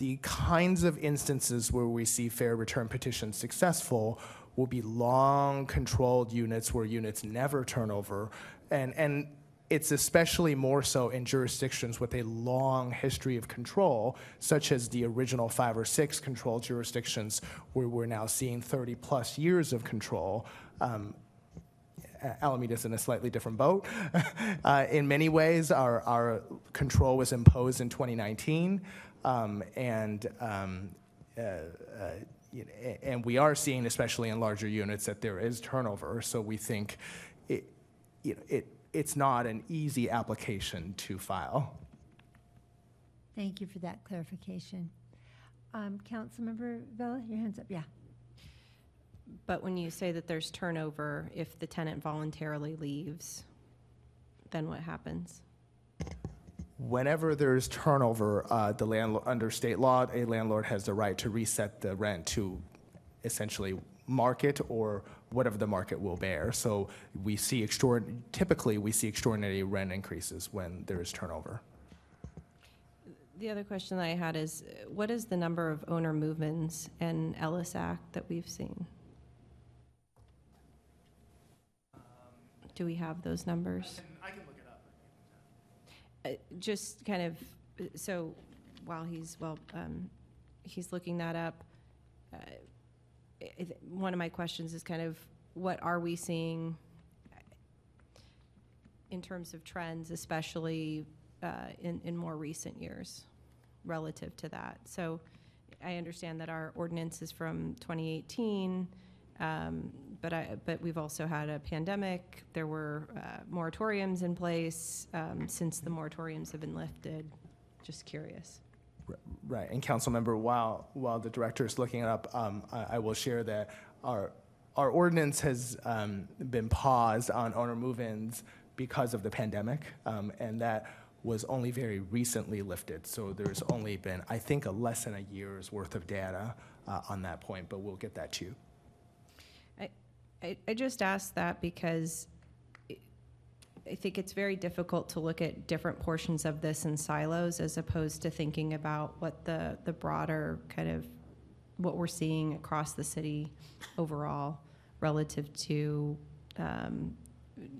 the kinds of instances where we see fair return petitions successful will be long controlled units where units never turn over. And, and it's especially more so in jurisdictions with a long history of control, such as the original five or six control jurisdictions where we're now seeing 30 plus years of control. Um, Alameda's in a slightly different boat. uh, in many ways, our, our control was imposed in 2019, um, and um, uh, uh, you know, a- and we are seeing, especially in larger units, that there is turnover. So we think it, you know, it, it's not an easy application to file. Thank you for that clarification. Um, Councilmember Vella, your hand's up, yeah. But when you say that there's turnover, if the tenant voluntarily leaves, then what happens? Whenever there's turnover, uh, the landlord, under state law, a landlord has the right to reset the rent to essentially market or whatever the market will bear. So we see extraordinary, typically we see extraordinary rent increases when there is turnover. The other question that I had is, what is the number of owner movements and Ellis Act that we've seen? Do we have those numbers? I can look it up. Uh, Just kind of, uh, so while he's, well, um, he's looking that up, uh, one of my questions is kind of, what are we seeing in terms of trends, especially uh, in, in more recent years relative to that? So I understand that our ordinance is from 2018, um, but I, but we've also had a pandemic. There were uh, moratoriums in place um, since the moratoriums have been lifted. Just curious. Right, and council member, while, while the director is looking it up, um, I, I will share that our, our ordinance has, um, been paused on owner move-ins because of the pandemic, um, and that was only very recently lifted. So there's only been, I think, a less than a year's worth of data, uh, on that point, but we'll get that to you. I, I, just asked that because I- I think it's very difficult to look at different portions of this in silos as opposed to thinking about what the, the broader kind of, what we're seeing across the city overall relative to, um,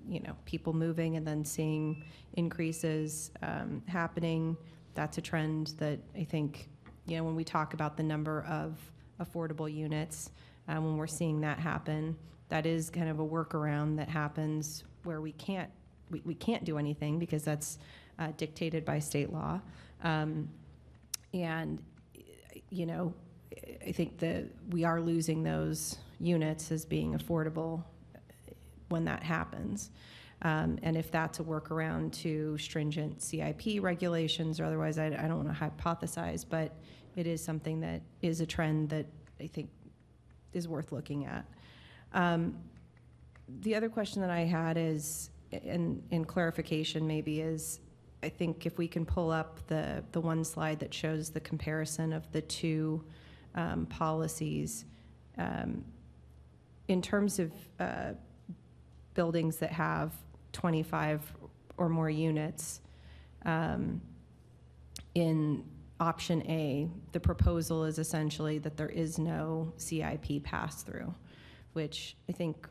you know, people moving and then seeing increases um, happening. That's a trend that I think, you know, when we talk about the number of affordable units, uh, when we're seeing that happen, that is kind of a workaround that happens where we can't we, we can't do anything because that's uh, dictated by state law. Um, and you know, I think that we are losing those units as being affordable when that happens. Um, and if that's a workaround to stringent CIP regulations or otherwise, I, I don't want to hypothesize, but it is something that is a trend that I think is worth looking at. Um, the other question that I had is, in, in clarification maybe, is I think if we can pull up the, the one slide that shows the comparison of the two um, policies, um, in terms of uh, buildings that have 25 or more units, um, in option A, the proposal is essentially that there is no CIP pass-through, which I think,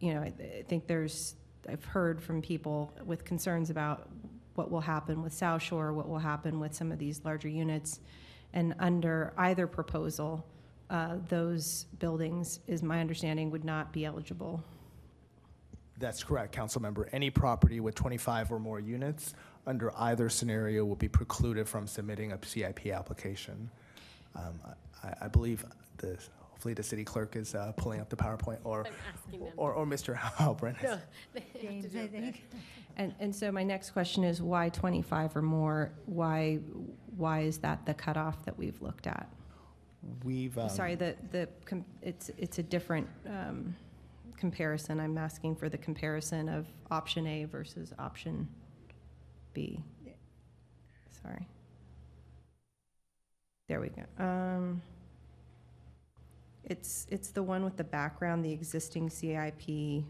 you know, I, I think there's, I've heard from people with concerns about what will happen with South Shore, what will happen with some of these larger units. And under either proposal, uh, those buildings, is my understanding, would not be eligible. That's correct, council member. Any property with 25 or more units under either scenario will be precluded from submitting a CIP application. Um, I, I believe the, hopefully the city clerk is uh, pulling up the PowerPoint or, or, or Mr. Halpern. No, they have to James, I think. And, and so my next question is why 25 or more? Why, why is that the cutoff that we've looked at? We've. um, Sorry, the, the, com- it's, it's a different um, comparison. I'm asking for the comparison of option A versus option B. Sorry. There we go. Um, It's, it's the one with the background, the existing CIP.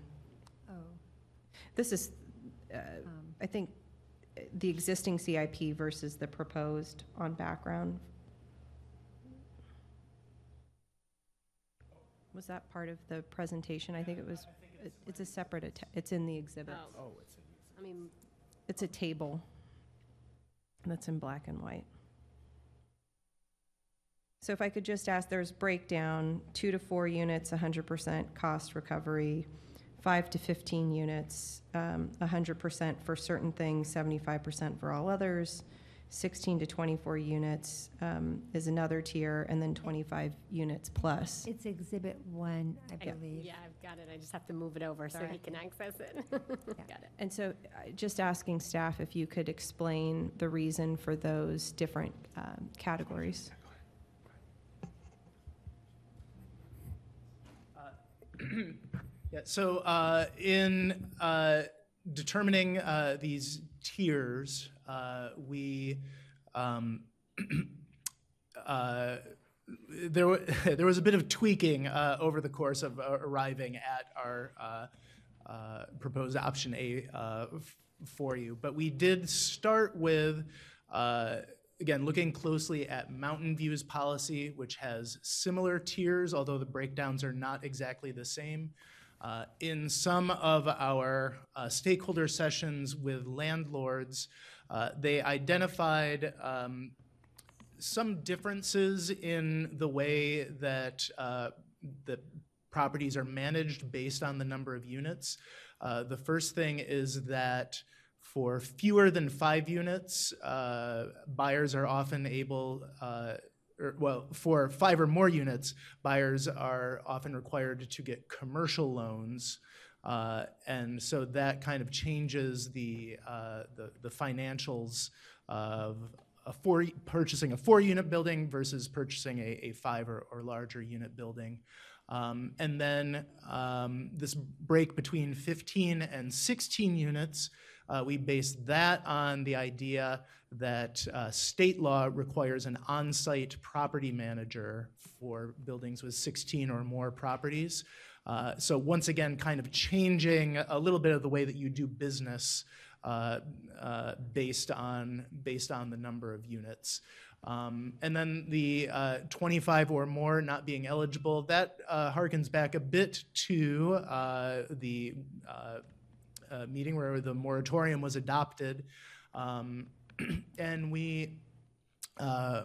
Oh. This is, uh, I think, uh, the existing CIP versus the proposed on background. Was that part of the presentation? I think it was, it- it's a separate, atta- it's in the exhibit. Oh, I mean, It's a table that's in black and white. So if I could just ask, there's breakdown, two to four units, 100% cost recovery, five to 15 units, um, 100% for certain things, 75% for all others, 16 to 24 units um, is another tier, and then 25 units plus. It's Exhibit 1, I Yeah. believe. yeah, I've got it. I just have to move it over so he Sorry. can access it. Got it. And so, uh, just asking staff if you could explain the reason for those different um, categories. Yeah, so uh, in uh, determining uh, these tiers, uh, we um, uh, there wa- there was a bit of tweaking uh, over the course of arriving at our proposed option A for you, but we did start with. Again, looking closely at Mountain View's policy, which has similar tiers, although the breakdowns are not exactly the same. Uh, In some of our uh, stakeholder sessions with landlords, uh, they identified um, some differences in the way that uh, the properties are managed based on the number of units. Uh, The first thing is that for fewer than five units, uh, buyers are often able, uh, or, well, for five or more units, buyers are often required to get commercial loans. Uh, And so that kind of changes the, uh, the the financials of a four, purchasing a four-unit building versus purchasing a, a five or, or larger unit building. Um, and then um, this break between 15 and 16 units, uh, we base that on the idea that uh, state law requires an on-site property manager for buildings with 16 or more properties. Uh, so once again, kind of changing a little bit of the way that you do business uh, uh, based on based on the number of units. Um, and then the uh, 25 or more not being eligible, that uh, harkens back a bit to uh, the meeting where the moratorium was adopted. Um, and we, uh,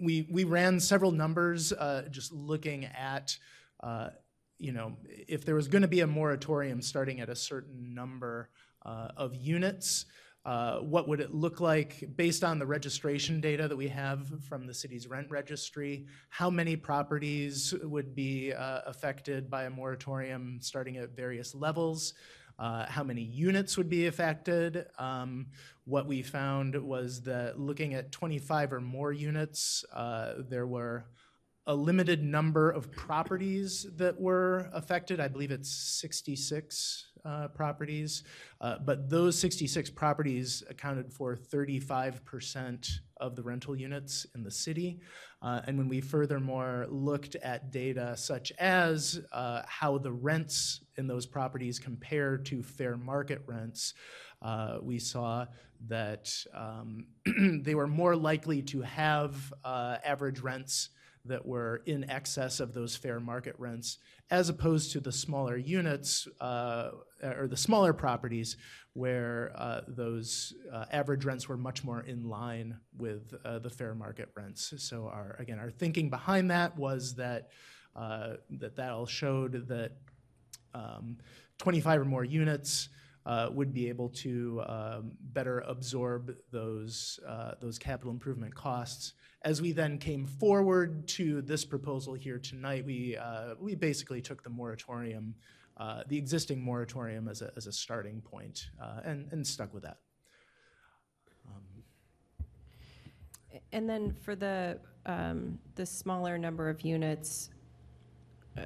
we, we ran several numbers uh, just looking at, uh, you know, if there was going to be a moratorium starting at a certain number uh, of units, uh, what would it look like based on the registration data that we have from the city's rent registry? How many properties would be uh, affected by a moratorium starting at various levels? Uh, how many units would be affected? Um, what we found was that looking at 25 or more units, uh, there were a limited number of properties that were affected. I believe it's 66 uh, properties. Uh, But those 66 properties accounted for 35% of the rental units in the city. Uh, And when we furthermore looked at data such as uh, how the rents in those properties compare to fair market rents, uh, we saw that um, they were more likely to have uh, average rents that were in excess of those fair market rents, as opposed to the smaller units uh, or the smaller properties where uh, those uh, average rents were much more in line with uh, the fair market rents. So our again, our thinking behind that was that uh, that that all showed that um, 25 or more units uh, would be able to um, better absorb those, uh, those capital improvement costs. As we then came forward to this proposal here tonight, we, we basically took the moratorium, uh, the existing moratorium as a, as a starting point, uh, and, and stuck with that. And then for the, um, the smaller number of units, uh,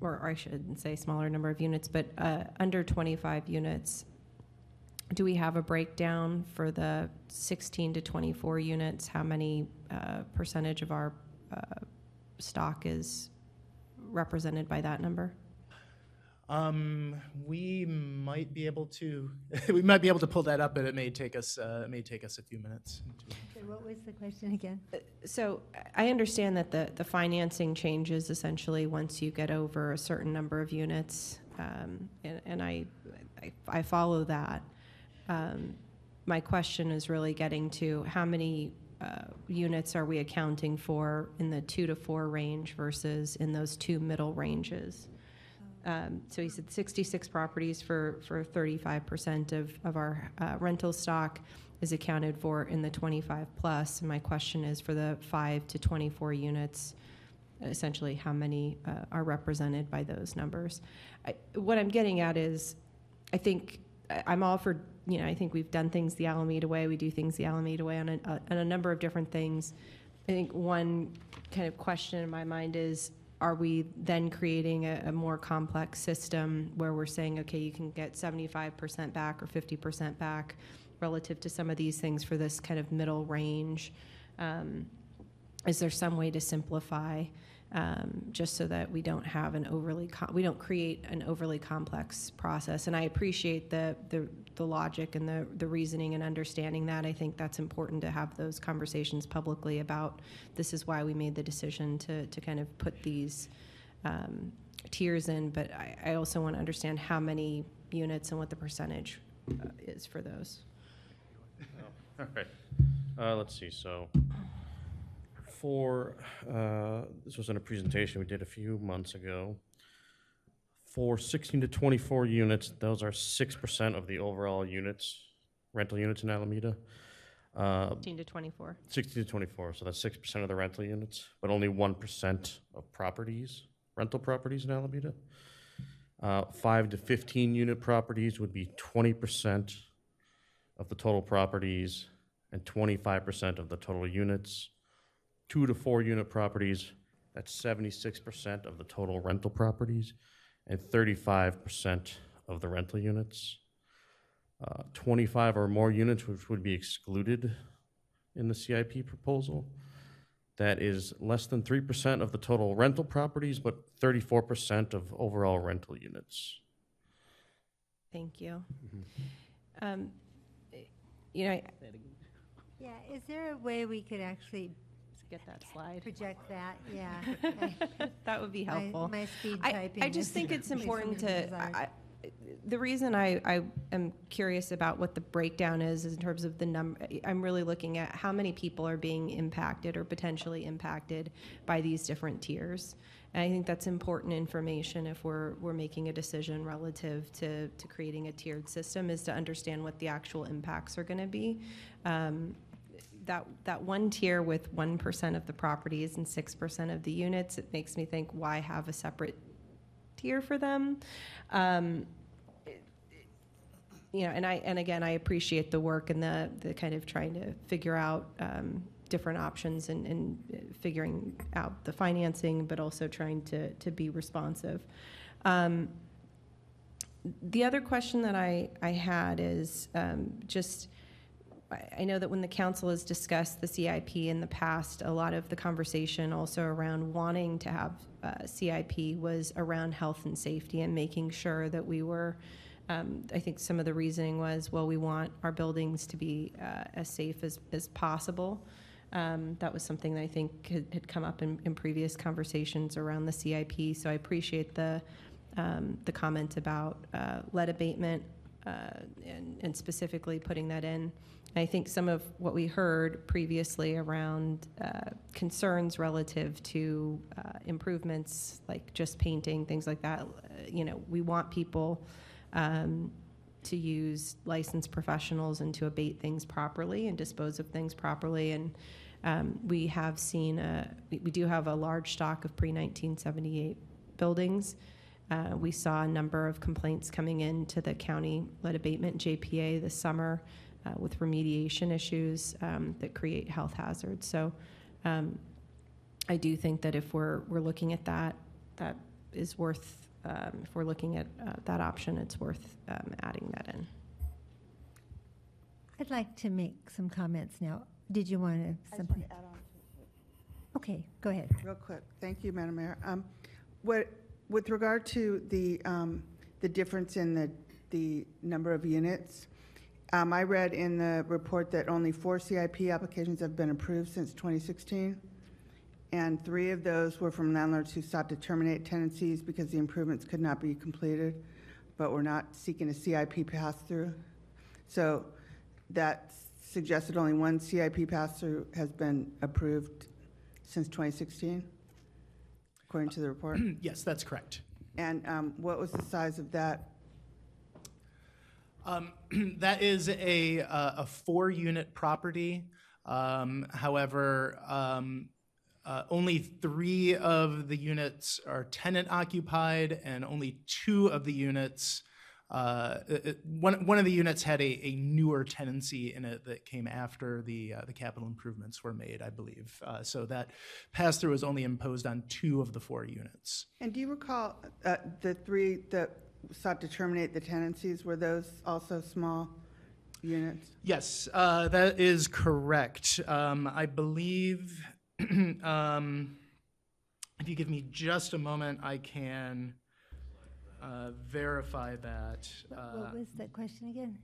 or I shouldn't say smaller number of units, but uh, under 25 units, do we have a breakdown for the 16 to 24 units? How many uh, percentage of our stock is represented by that number? Um, we might be able to, we might be able to pull that up, but it may take us, uh, it may take us a few minutes. Okay, What was the question again? So I understand that the, the financing changes essentially once you get over a certain number of units, um, and, and I, I, I follow that. Um, my question is really getting to how many uh, units are we accounting for in the two to four range versus in those two middle ranges? Um, so he said 66 properties for, for 35% of, of our uh, rental stock is accounted for in the 25 plus. And my question is for the 5 to 24 units, essentially how many uh, are represented by those numbers? I, what I'm getting at is I think I'm all for, you know, I think we've done things the Alameda way. We do things the Alameda way on a, on a number of different things. I think one kind of question in my mind is are we then creating a, a more complex system where we're saying, okay, you can get 75% back or 50% back relative to some of these things for this kind of middle range? Um, is there some way to simplify um, just so that we don't have an overly we don't create an overly complex process. And i appreciate the the, the logic and the, the reasoning and understanding that. I think that's important to have those conversations publicly about this is why we made the decision to, to kind of put these um, tiers in. But I, I also want to understand how many units and what the percentage uh, is for those. All right. Uh, let's see, so for, uh, this was in a presentation we did a few months ago. For 16 to 24 units, those are 6% of the overall units, rental units in Alameda. Uh, 15 to 24. 16 to 24, so that's 6% of the rental units, but only 1% of properties, rental properties in Alameda. Uh, 5 to 15 unit properties would be 20% of the total properties and 25% of the total units. 2 to 4 unit properties, that's 76% of the total rental properties and 35% of the rental units. Uh, 25 or more units, which would be excluded in the CIP proposal. That is less than 3% of the total rental properties, but 34% of overall rental units. Thank you. Um, You know, I- Yeah, is there a way we could actually get that slide? Project that, yeah. That would be helpful. My speed I- typing. I just is think it's important something to, I- the reason I, I am curious about what the breakdown is, is in terms of the number, I'm really looking at how many people are being impacted or potentially impacted by these different tiers. And I think that's important information if we're, we're making a decision relative to, to creating a tiered system, is to understand what the actual impacts are gonna be. Um, that, that one tier with one percent of the properties and six percent of the units, it makes me think, why have a separate tier for them? Um, you know, and I, and again, I appreciate the work and the, the kind of trying to figure out, um, different options and, and figuring out the financing, but also trying to, to be responsive. Um, the other question that I, I had is, um, just, I- know that when the council has discussed the CIP in the past, a lot of the conversation also around wanting to have uh, CIP was around health and safety and making sure that we were, um, I think some of the reasoning was, well, we want our buildings to be uh, as safe as, as possible. Um, That was something that I think had had come up in, in previous conversations around the CIP. So I appreciate the, um, the comment about uh, lead abatement uh, and, and specifically putting that in. And I think some of what we heard previously around uh, concerns relative to uh, improvements, like just painting, things like that, uh, you know, we want people um, to use licensed professionals and to abate things properly and dispose of things properly. And um, we have seen, a, we, we do have a large stock of pre 1978 buildings. Uh, we saw a number of complaints coming in to the county lead abatement JPA this summer uh, with remediation issues um, that create health hazards. So um, I do think that if we're, we're looking at that, that is worth, um, if we're looking at uh, that option, it's worth um, adding that in. I'd like to make some comments now. Did you want to, I just want something? to add on Okay, go ahead. Real quick, thank you, Madam Mayor. Um, What, with regard to the, um, the difference in the, the number of units, um, I read in the report that only four CIP applications have been approved since 2016, and three of those were from landlords who sought to terminate tenancies because the improvements could not be completed, but were not seeking a CIP pass-through. So that suggested only one CIP pass-through has been approved since 2016, according to the report? Yes, that's correct. And um, what was the size of that? Um, That is a, uh, a four-unit property. Um, However, um, uh, only three of the units are tenant occupied, and only two of the units, uh, it- it- one, one of the units had a, a newer tenancy in it that came after the, uh, the capital improvements were made, I believe. Uh, So that pass-through was only imposed on two of the four units. And do you recall uh, the three that sought to terminate the tenancies, were those also small units? Yes, uh, that is correct. Um, I believe, um, if you give me just a moment, I can uh, verify that. What- Uh, What was that question again?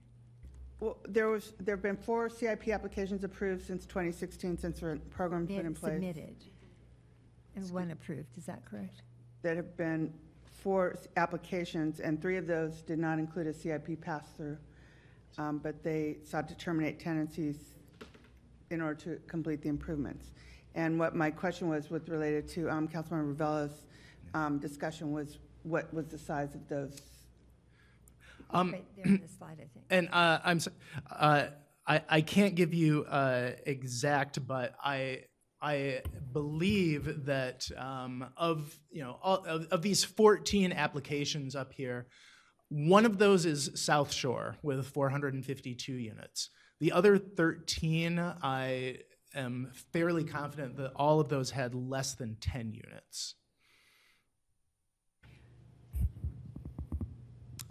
Well, there was, there have been four CIP applications approved since 2016, since the program's They been in had place. submitted, and one approved, is that correct? That have been four s- applications, and three of those did not include a CIP pass-through, um, but they sought to terminate tenancies in order to complete the improvements. And what my question was with related to um, Councilmember Vella's um, discussion was, what was the size of those? Um, Right there in the slide, I think. And uh, I'm, s- uh, I, I can't give you uh, exact, but I, I believe that um, of, you know, all, of, of these 14 applications up here, one of those is South Shore with 452 units. The other 13, I am fairly confident that all of those had less than 10 units.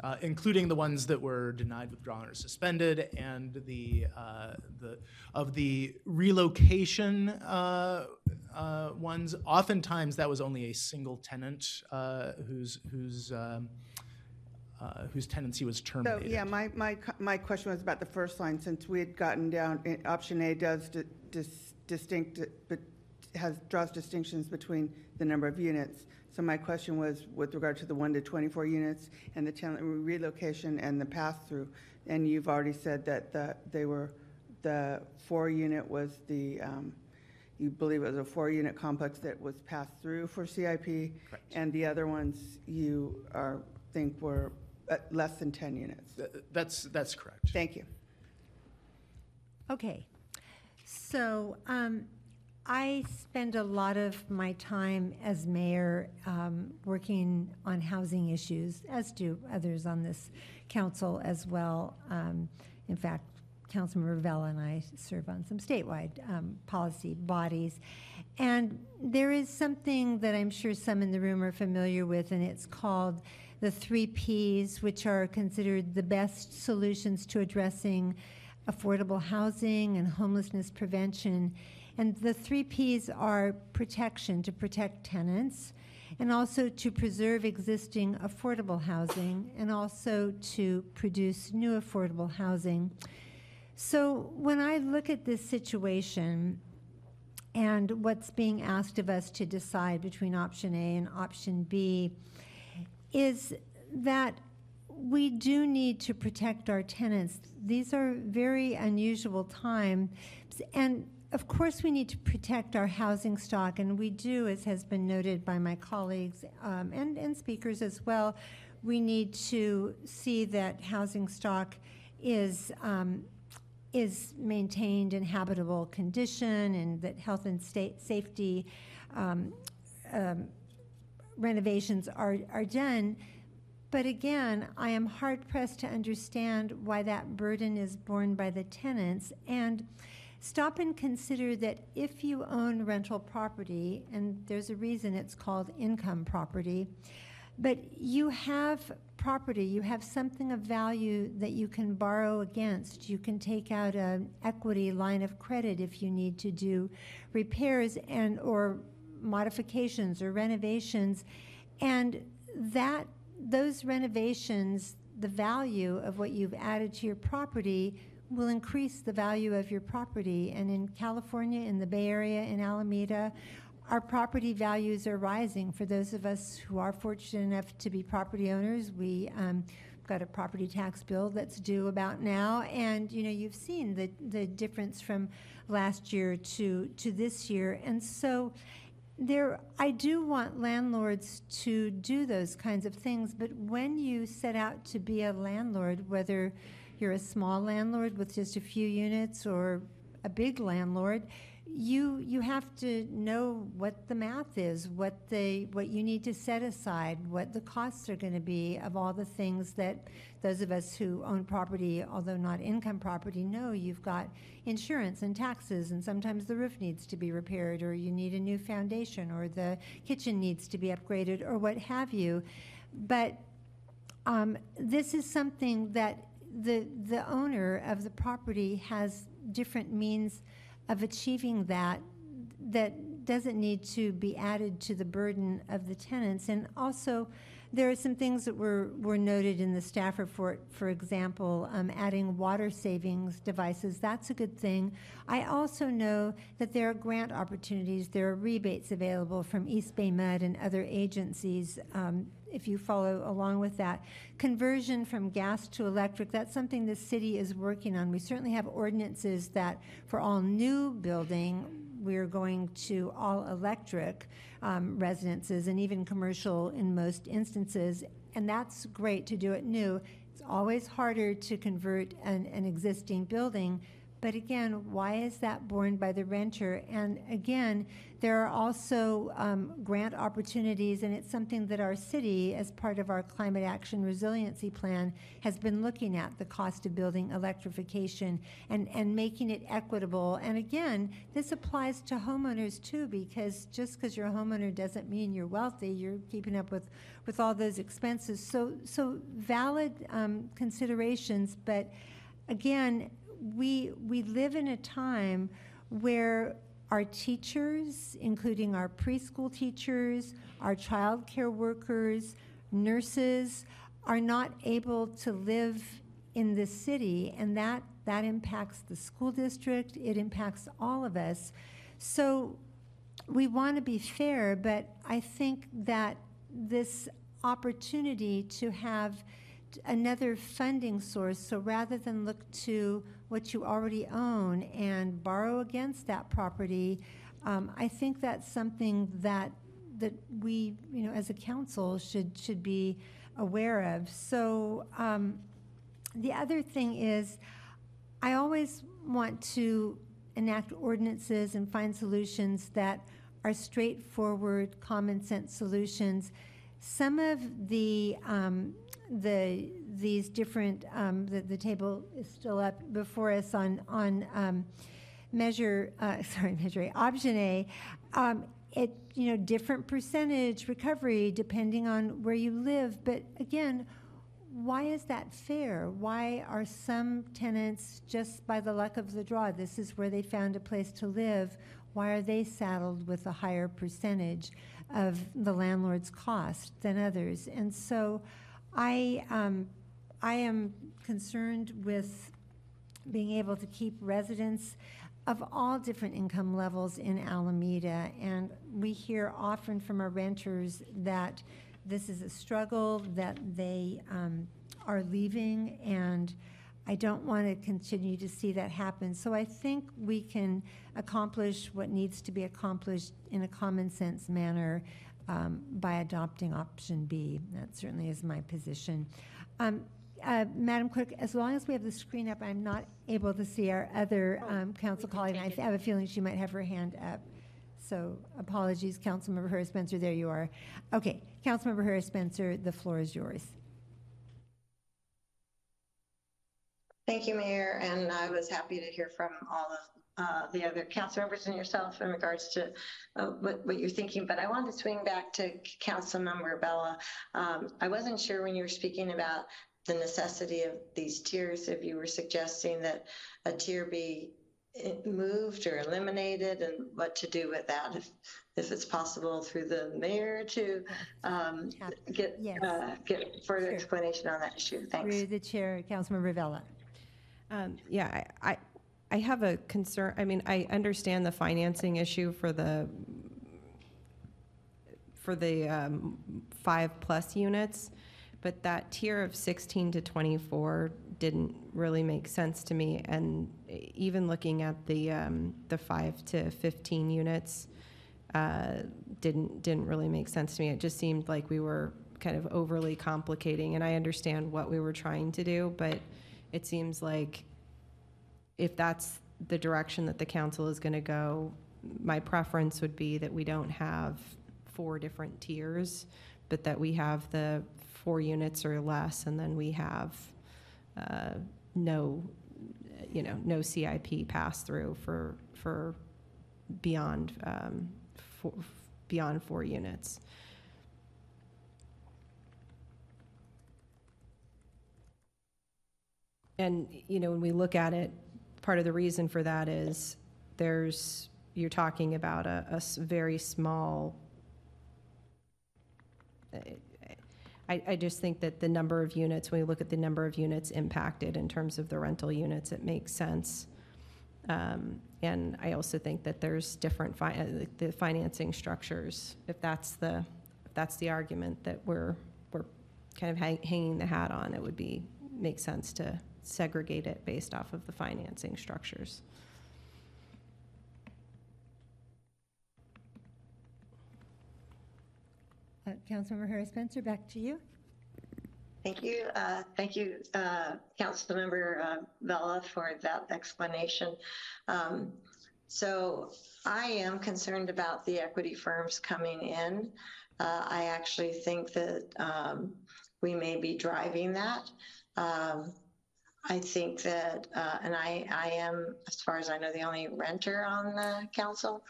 Uh, including the ones that were denied withdrawal or suspended, and the uh, the of the relocation uh, uh, ones. Oftentimes, that was only a single tenant uh, whose whose um, uh, whose tenancy was terminated. So, yeah, my, my, my question was about the first line, since we had gotten down, eh, option A does di- dis- distinct, but has, draws distinctions between the number of units. So my question was with regard to the one to 24 units and the tenant relocation and the pass-through. And you've already said that the, they were, the four-unit was the, um, you believe it was a four-unit complex that was passed through for CIP? Correct. And the other ones you are, think were uh, less than 10 units? Th- That's that's correct. Thank you. Okay, so um, I spend a lot of my time as mayor um, working on housing issues, as do others on this council as well. Um, In fact, Councilman Vella and I serve on some statewide um, policy bodies. And there is something that I'm sure some in the room are familiar with, and it's called the three Ps, which are considered the best solutions to addressing affordable housing and homelessness prevention. And the three Ps are protection, to protect tenants, and also to preserve existing affordable housing, and also to produce new affordable housing. So when I look at this situation and what's being asked of us to decide between option A and option B, is that we do need to protect our tenants. These are very unusual times, and of course, we need to protect our housing stock, and we do, as has been noted by my colleagues um, and, and speakers as well. We need to see that housing stock is um, is maintained in habitable condition, and that health and state safety um, um, renovations are, are done. But again, I am hard pressed to understand why that burden is borne by the tenants. And stop and consider that if you own rental property, and there's a reason it's called income property, but you have property, you have something of value that you can borrow against. You can take out an equity line of credit if you need to do repairs and or modifications or renovations. And that those renovations, the value of what you've added to your property will increase the value of your property. And in California, in the Bay Area, in Alameda, our property values are rising. For those of us who are fortunate enough to be property owners, we um, got a property tax bill that's due about now, and you know you've seen the the difference from last year to to this year, and so there I do want landlords to do those kinds of things, but when you set out to be a landlord, whether you're a small landlord with just a few units or a big landlord, you you have to know what the math is, what the what you need to set aside, what the costs are going to be of all the things that those of us who own property, although not income property, know. You've got insurance and taxes, and sometimes the roof needs to be repaired, or you need a new foundation, or the kitchen needs to be upgraded, or what have you. But um, this is something that the the owner of the property has different means of achieving that that doesn't need to be added to the burden of the tenants. And also, there are some things that were, were noted in the staff report, for example, um, adding water savings devices. That's a good thing. I also know that there are grant opportunities, there are rebates available from East Bay Mud and other agencies um, if you follow along with that. Conversion from gas to electric, that's something the city is working on. We certainly have ordinances that for all new building, we're going to all electric um, residences and even commercial in most instances. And that's great to do it new. It's always harder to convert an, an existing building. But again, why is that borne by the renter? And again, there are also um, grant opportunities, and it's something that our city, as part of our climate action resiliency plan, has been looking at the cost of building electrification and, and making it equitable. And again, this applies to homeowners too, because just because you're a homeowner doesn't mean you're wealthy. You're keeping up with, with all those expenses. So, so valid um, considerations, but again, we, we live in a time where our teachers, including our preschool teachers, our child care workers, nurses, are not able to live in the city, and that, that impacts the school district, it impacts all of us. So we want to be fair, but I think that this opportunity to have another funding source, so rather than look to what you already own and borrow against that property, um, I think that's something that that we, you know, as a council should should be aware of. So um, the other thing is, I always want to enact ordinances and find solutions that are straightforward, common sense solutions. Some of the um, the these different um, the, the table is still up before us on on um, measure uh, sorry measure A, option A. Um, it you know different percentage recovery depending on where you live, but again. Why is that fair? Why are some tenants just by the luck of the draw? This is where they found a place to live. Why are they saddled with a higher percentage of the landlord's cost than others? And so, I, um, I am concerned with being able to keep residents of all different income levels in Alameda. And we hear often from our renters that this is a struggle, that they um, are leaving, and I don't want to continue to see that happen. So I think we can accomplish what needs to be accomplished in a common sense manner um, by adopting option B. That certainly is my position. Um, uh, Madam Clerk, as long as we have the screen up, I'm not able to see our other um, council colleague. I have a feeling she might have her hand up. So apologies, Councilmember Herrera Spencer. There you are. Okay, Councilmember Herrera Spencer, the floor is yours. Thank you, Mayor, and I was happy to hear from all of uh, the other council members and yourself in regards to uh, what, what, you're thinking. But I wanted to swing back to Council Member Vella. Um, I wasn't sure when you were speaking about the necessity of these tiers, if you were suggesting that a tier be eh, moved or eliminated and what to do with that if if it's possible through the mayor to um, get yes. uh, get further sure. explanation on that issue. Thanks. Through the chair, Councilmember Vella. Um, yeah, I, I, I have a concern, I mean, I understand the financing issue for the, for the um, five-plus units, but that tier of 16 to 24 didn't really make sense to me. And even looking at the, um, the five to 15 units, uh, didn't, didn't really make sense to me. It just seemed like we were kind of overly complicating, and I understand what we were trying to do, but it seems like if that's the direction that the council is going to go, my preference would be that we don't have four different tiers, but that we have the four units or less, and then we have uh, no, you know, no CIP pass through for for beyond um, four, beyond four units. And you know, when we look at it part of the reason for that is there's, you're talking about a, a very small, I, I just think that the number of units, when we look at the number of units impacted in terms of the rental units, it makes sense. Um, and I also think that there's different fi- uh, the financing structures. If that's the if that's the argument that we're kind of hang- hanging the hat on, it would be, make sense to segregate it based off of the financing structures. Uh, Councilmember Herrera Spencer, back to you. Thank you. Uh, Thank you, uh, Councilmember uh, Vella, for that explanation. Um, So I am concerned about the equity firms coming in. Uh, I actually think that um, we may be driving that. Um, I think that, uh, and I, I am, as far as I know, the only renter on the council.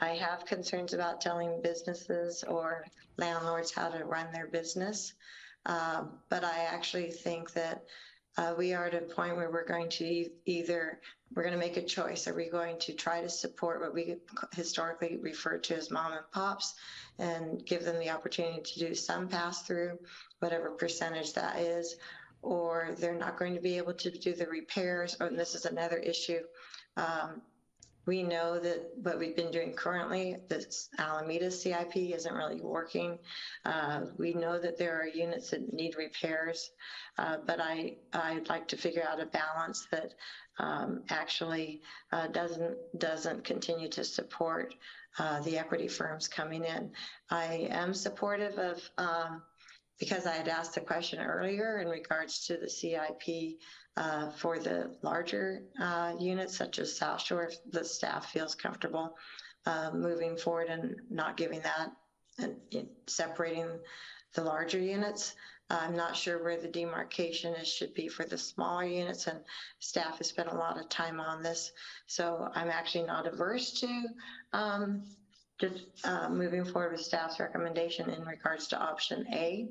I have concerns about telling businesses or landlords how to run their business. Um, But I actually think that uh, we are at a point where we're going to e- either, we're going to make a choice. Are we going to try to support what we historically refer to as mom and pops and give them the opportunity to do some pass through, whatever percentage that is? Or they're not going to be able to do the repairs, or this is another issue. Um, we know that what we've been doing currently, this Alameda CIP isn't really working. Uh, we know that there are units that need repairs, uh, but I, I'd like to figure out a balance that um, actually uh, doesn't, doesn't continue to support uh, the equity firms coming in. I am supportive of, um, because I had asked the question earlier in regards to the CIP uh, for the larger uh, units such as South Shore, if the staff feels comfortable uh, moving forward and not giving that and separating the larger units. I'm not sure where the demarcation is, should be for the smaller units, and staff has spent a lot of time on this. So I'm actually not averse to um, just uh, moving forward with staff's recommendation in regards to option A.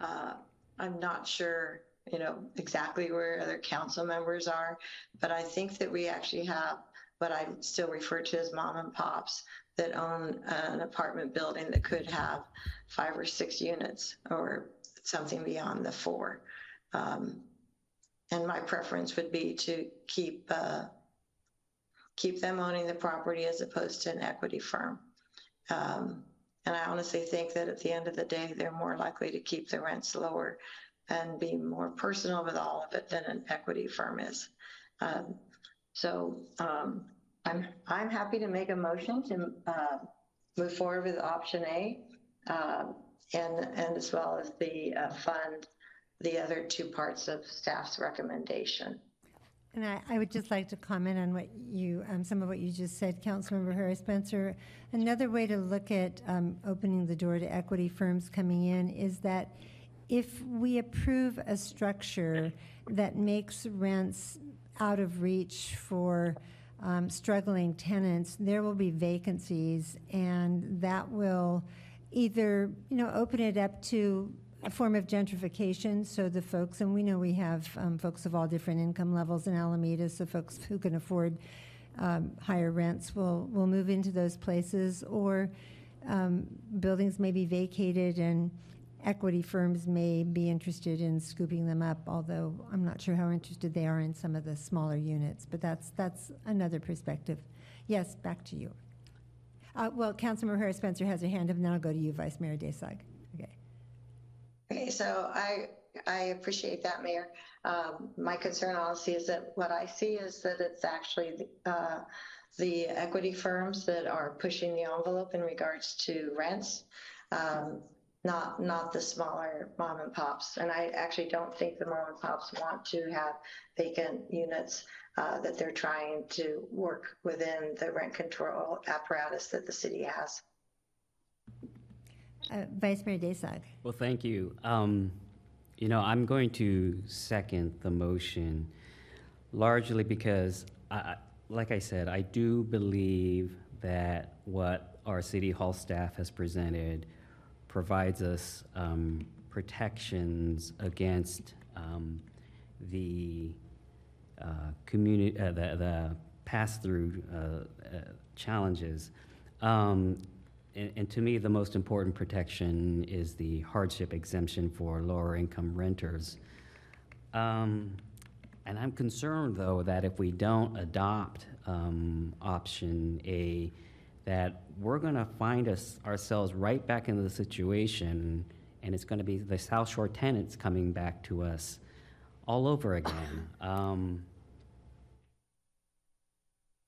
Uh, I'm not sure, you know, exactly where other council members are, but I think that we actually have what I still refer to as mom and pops that own an apartment building that could have five or six units or something beyond the four. Um, and my preference would be to keep uh, keep them owning the property as opposed to an equity firm. Um, and I honestly think that at the end of the day, they're more likely to keep the rents lower and be more personal with all of it than an equity firm is. Um, so um, I'm I'm happy to make a motion to uh, move forward with option A, uh, and and as well as the uh, fund the other two parts of staff's recommendation. And I, I would just like to comment on what you, um, some of what you just said, Councilmember Herrera Spencer. Another way to look at um, opening the door to equity firms coming in is that if we approve a structure that makes rents out of reach for um, struggling tenants, there will be vacancies, and that will either, you know, open it up to a form of gentrification, so the folks, and we know we have um, folks of all different income levels in Alameda, so folks who can afford um, higher rents will, will move into those places, or um, buildings may be vacated and equity firms may be interested in scooping them up, although I'm not sure how interested they are in some of the smaller units, but that's, that's another perspective. Yes, back to you. Uh, Well, Councilmember Herrera Spencer has her hand up, and then I'll go to you, Vice Mayor Daysog. Okay. So I, I appreciate that, Mayor. Um, my concern honestly is that what I see is that it's actually, uh, the equity firms that are pushing the envelope in regards to rents, um, not, not the smaller mom and pops. And I actually don't think the mom and pops want to have vacant units, uh, that they're trying to work within the rent control apparatus that the city has. Uh, Vice Mayor Daysog. Well, thank you. Um, you know, I'm going to second the motion largely because, I, like I said, I do believe that what our City Hall staff has presented provides us um, protections against um, the uh, community, uh, the, the pass-through uh, uh, challenges. Um, and, and to me, the most important protection is the hardship exemption for lower-income renters. Um, and I'm concerned, though, that if we don't adopt um, option A, that we're going to find us ourselves right back in the situation and it's going to be the South Shore tenants coming back to us all over again. Um,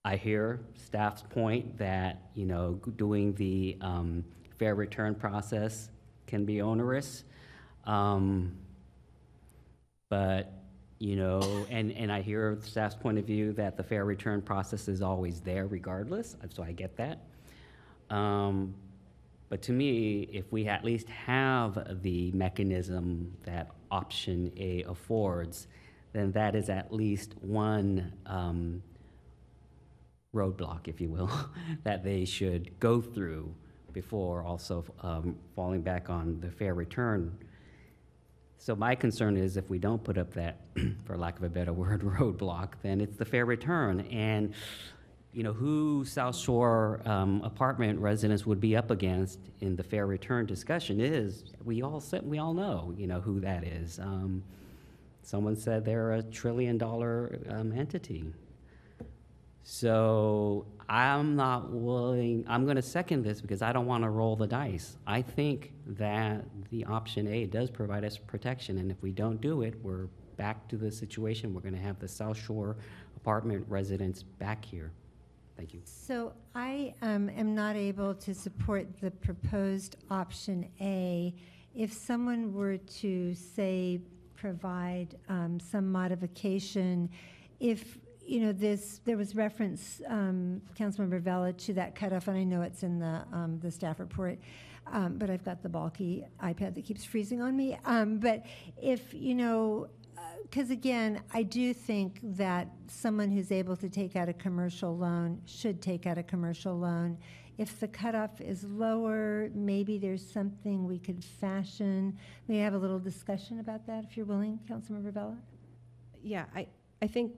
I hear staff's point that, you know, doing the um, fair return process can be onerous. Um, But, you know, and, and I hear staff's point of view that the fair return process is always there regardless, so I get that. Um, But to me, if we at least have the mechanism that option A affords, then that is at least one um, roadblock, if you will, that they should go through before also um, falling back on the fair return. So my concern is if we don't put up that, for lack of a better word, roadblock, then it's the fair return. And, you know, who South Shore um, apartment residents would be up against in the fair return discussion is, we all said, we all know, you know, who that is. Um, Someone said they're a trillion dollar um, entity. So I'm not willing, I'm going to second this because I don't want to roll the dice. I think that the option A does provide us protection, and if we don't do it, we're back to the situation. We're going to have the South Shore apartment residents back here. Thank you. So I um, am not able to support the proposed option A. If someone were to, say, provide um, some modification, if, you know, this, there was reference, um, Councilmember Vella, to that cutoff, and I know it's in the, um, the staff report, um, but I've got the bulky iPad that keeps freezing on me. Um, But if, you know, because again, I do think that someone who's able to take out a commercial loan should take out a commercial loan. If the cutoff is lower, maybe there's something we could fashion. I have a little discussion about that, if you're willing, Councilmember Vella? Yeah, I, I think,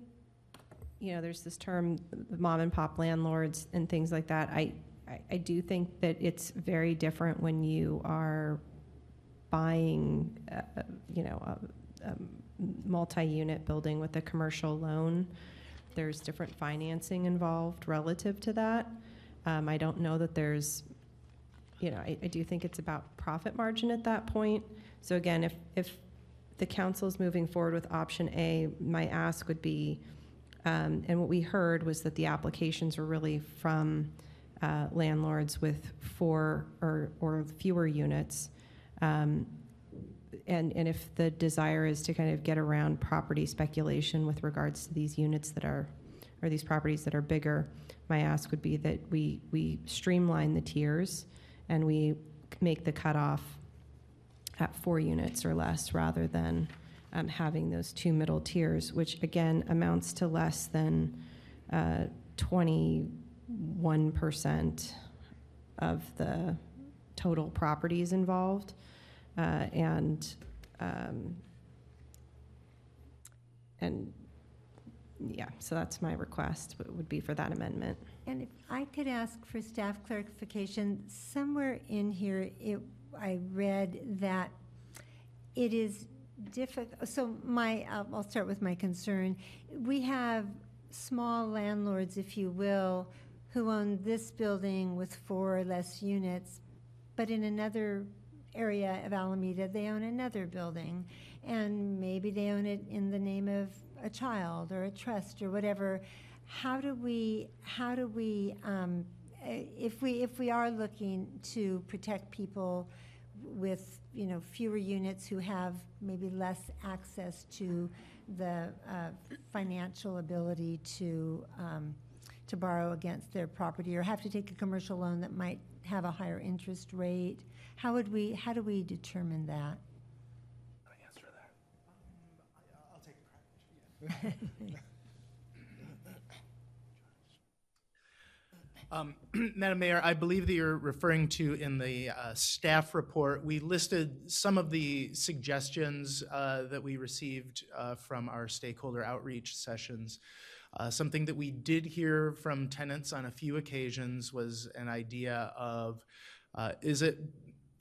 you know, there's this term, mom and pop landlords and things like that. I, I, I do think that it's very different when you are buying, uh, you know, a, a multi-unit building with a commercial loan. There's different financing involved relative to that. Um, I don't know that there's, you know, I, I do think it's about profit margin at that point. So again, if, if the is moving forward with option A, my ask would be, um, and what we heard was that the applications were really from uh, landlords with four or, or fewer units. Um, and, and if the desire is to kind of get around property speculation with regards to these units that are, or these properties that are bigger, my ask would be that we, we streamline the tiers and we make the cutoff at four units or less rather than um, having those two middle tiers, which again amounts to less than uh, 21% of the total properties involved. Uh, and um, and yeah, so that's my request would- would be for that amendment. And if I could ask for staff clarification, somewhere in here, it, I read that it is difficult, so my, I'll I'll start with my concern. We have small landlords, if you will, who own this building with four or less units, but in another area of Alameda, they own another building. And maybe they own it in the name of a child or a trust or whatever. How do we, how do we, um, eh, if we, if we are looking to protect people with, you know, fewer units who have maybe less access to the uh, financial ability to, um, to borrow against their property or have to take a commercial loan that might have a higher interest rate, how would we, how do we determine that? Um, Madam Mayor, I believe that you're referring to in the uh, staff report, we listed some of the suggestions uh, that we received uh, from our stakeholder outreach sessions. Uh, Something that we did hear from tenants on a few occasions was an idea of, uh, is it,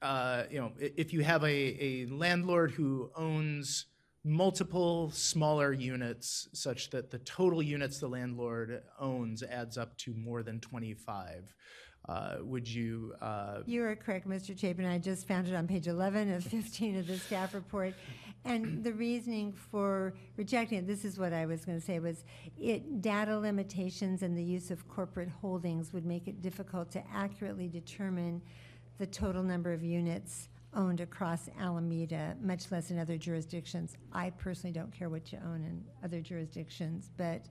uh, you know, if you have a, a landlord who owns multiple smaller units such that the total units the landlord owns adds up to more than 25. Uh, Would you, uh, You are correct, Mr. Chapin. I just found it on page 11 of 15 of the staff report. And the reasoning for rejecting it, this is what I was going to say, was it, data limitations and the use of corporate holdings would make it difficult to accurately determine the total number of units owned across Alameda, much less in other jurisdictions. I personally don't care what you own in other jurisdictions, but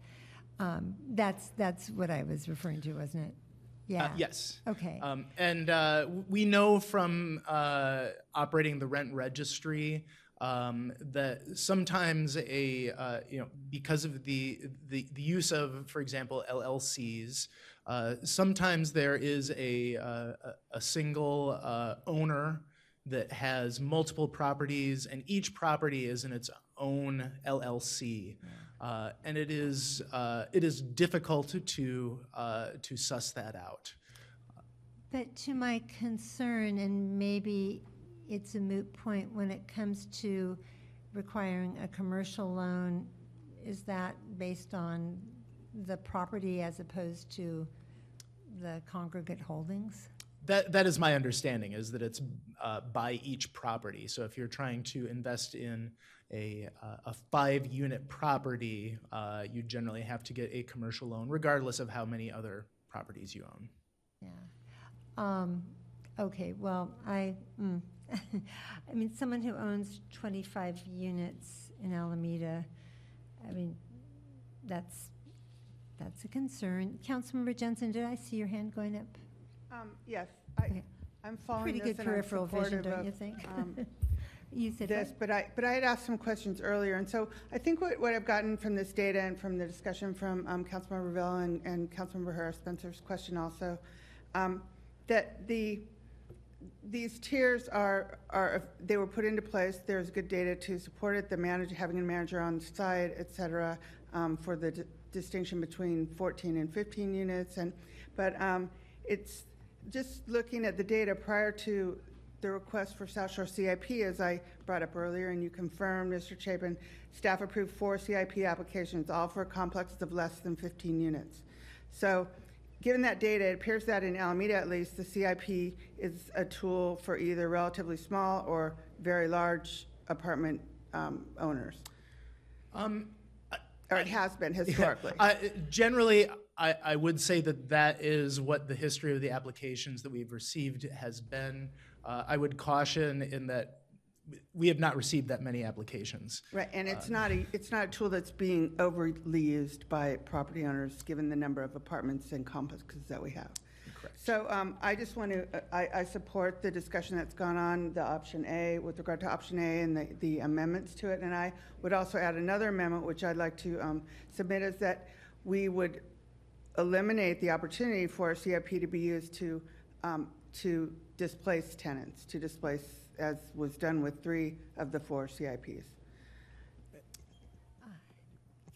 um, that's, that's what I was referring to, wasn't it? Uh, Yeah. Yes. Okay. Um, And uh, we know from uh, operating the rent registry um, that sometimes a, uh, you know, because of the, the the use of, for example, LLCs, uh, sometimes there is a, uh, a a single uh, owner that has multiple properties, and each property is in its own LLC. Uh, And it is, uh, it is difficult to, uh, to suss that out. But to my concern, and maybe it's a moot point when it comes to requiring a commercial loan, is that based on the property as opposed to the congregate holdings? That, that is my understanding, is that it's uh, by each property. So if you're trying to invest in a, uh, a five-unit property, uh, you generally have to get a commercial loan, regardless of how many other properties you own. Um, okay, well, I, mm, I mean, someone who owns 25 units in Alameda, I mean, that's, that's a concern. Councilmember Jensen, did I see your hand going up? Um, Yes, I, I'm following Pretty this good and I'm peripheral vision, supportive don't of, you think? um, You said this, but I, but I had asked some questions earlier, and so I think what, what I've gotten from this data and from the discussion from um, Councilmember Vella and, and Councilmember Herrera Spencer's question also, um, that the, these tiers are, are, they were put into place, there's good data to support it, the manager, having a manager on site, et cetera, um, for the di- distinction between 14 and 15 units, and, but um, it's, just looking at the data prior to the request for South Shore CIP, as I brought up earlier, and you confirmed, Mr. Chapin, staff approved four CIP applications, all for complexes of less than 15 units. So, given that data, it appears that in Alameda at least, the CIP is a tool for either relatively small or very large apartment um, owners. Um, Or it has been historically. I, generally, I, I would say that that is what the history of the applications that we've received has been. Uh, I would caution in that we have not received that many applications. Right, and it's Uh, not a, it's not a tool that's being overly used by property owners, given the number of apartments and complexes that we have. Correct. So um, I just want to, I, I support the discussion that's gone on, the option A, with regard to option A and the, the amendments to it. And I would also add another amendment, which I'd like to um, submit, is that we would eliminate the opportunity for CIP to be used to, um, to displace tenants, to displace, as was done with three of the four CIPs.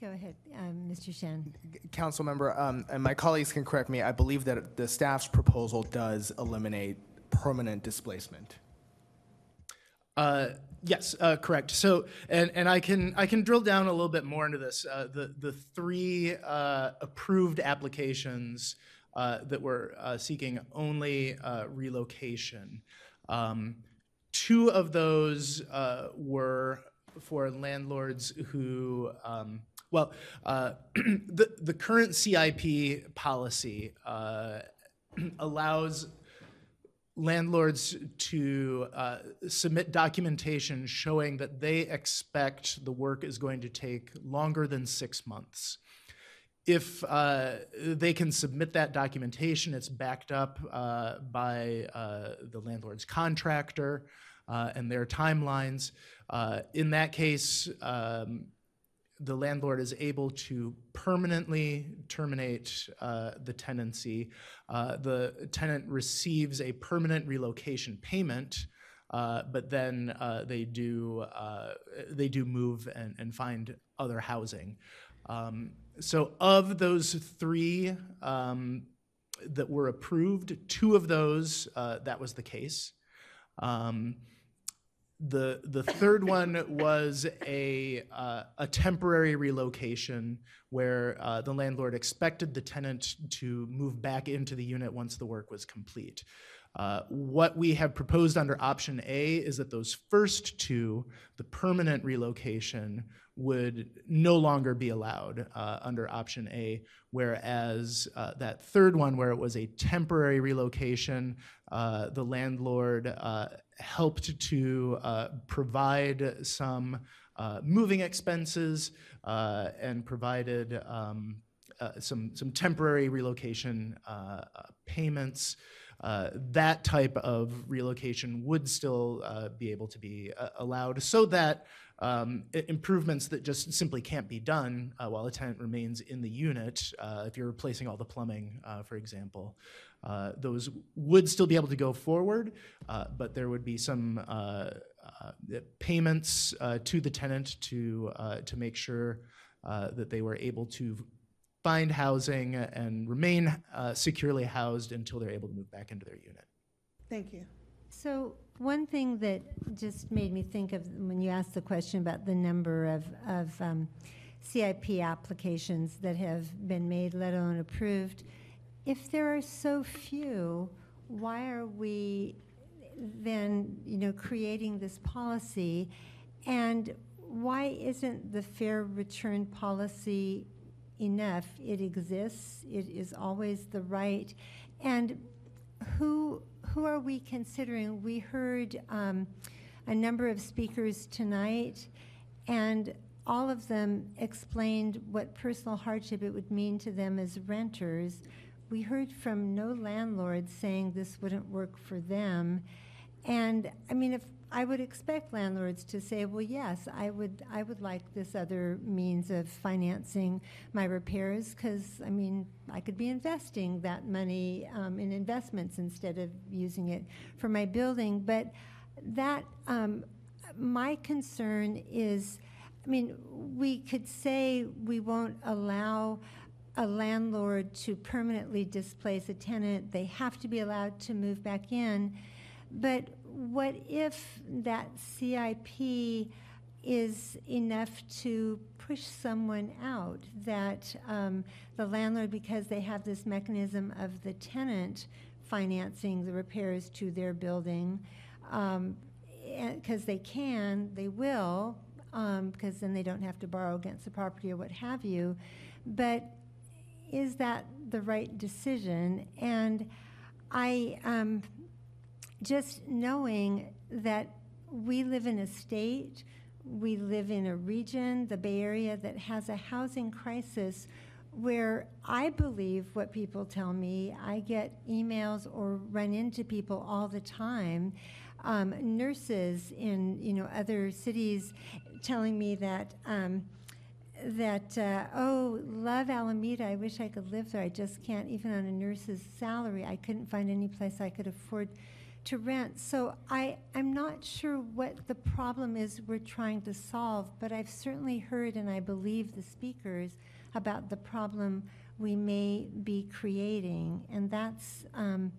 Go ahead, um, Mr. Shen. Council member, um, and my colleagues can correct me, I believe that the staff's proposal does eliminate permanent displacement. Uh, yes, uh, correct. So, and, and I can I can drill down a little bit more into this. Uh, the the three uh, approved applications uh, that were uh, seeking only uh, relocation. Um, two of those were for landlords who. Um, well, the the current CIP policy allows landlords to uh, submit documentation showing that they expect the work is going to take longer than six months. If uh, they can submit that documentation, it's backed up uh, by uh, the landlord's contractor uh, and their timelines. Uh, in that case, um, the landlord is able to permanently terminate uh, the tenancy. Uh, the tenant receives a permanent relocation payment, uh, but then uh, they do uh, they do move and, and find other housing. Um, so, of those three um, that were approved, two of those uh, that was the case. Um, the the third one was a uh, a temporary relocation where uh, the landlord expected the tenant to move back into the unit once the work was complete. Uh, what we have proposed under option A is that those first two, the permanent relocation, would no longer be allowed uh, under option A, whereas uh, that third one, where it was a temporary relocation, uh, the landlord uh, helped to uh, provide some uh, moving expenses and provided um, some some temporary relocation payments. Uh, that type of relocation would still uh, be able to be uh, allowed, so that um, improvements that just simply can't be done uh, while a tenant remains in the unit, uh, if you're replacing all the plumbing, uh, for example, uh, those would still be able to go forward, uh, but there would be some uh, uh, payments uh, to the tenant to uh, to make sure uh, that they were able to find housing and remain uh, securely housed until they're able to move back into their unit. Thank you. So one thing that just made me think of when you asked the question about the number of, of um, CIP applications that have been made, let alone approved, if there are so few, why are we then, you know, creating this policy? And why isn't the fair return policy enough? It exists. It is always the right. And who who are we considering? We heard um, a number of speakers tonight, and all of them explained what personal hardship it would mean to them as renters. We heard from no landlords saying this wouldn't work for them. And I mean, if I would expect landlords to say, well, yes, I would, I would like this other means of financing my repairs because, I mean, I could be investing that money um, in investments instead of using it for my building. But that, um, my concern is, I mean, we could say we won't allow a landlord to permanently displace a tenant. They have to be allowed to move back in. But what if that CIP is enough to push someone out? That um, the landlord, because they have this mechanism of the tenant financing the repairs to their building, because they can, they will, because then they don't have to borrow against the property or what have you. But is that the right decision? And I, um, just knowing that we live in a state, we live in a region, the Bay Area, that has a housing crisis where I believe what people tell me. I get emails or run into people all the time, um, nurses in you know other cities, telling me that. Um, that uh, oh love alameda i wish i could live there i just can't even on a nurse's salary i couldn't find any place i could afford to rent. So i i'm not sure what the problem is we're trying to solve but i've certainly heard and i believe the speakers about the problem we may be creating. And that's um,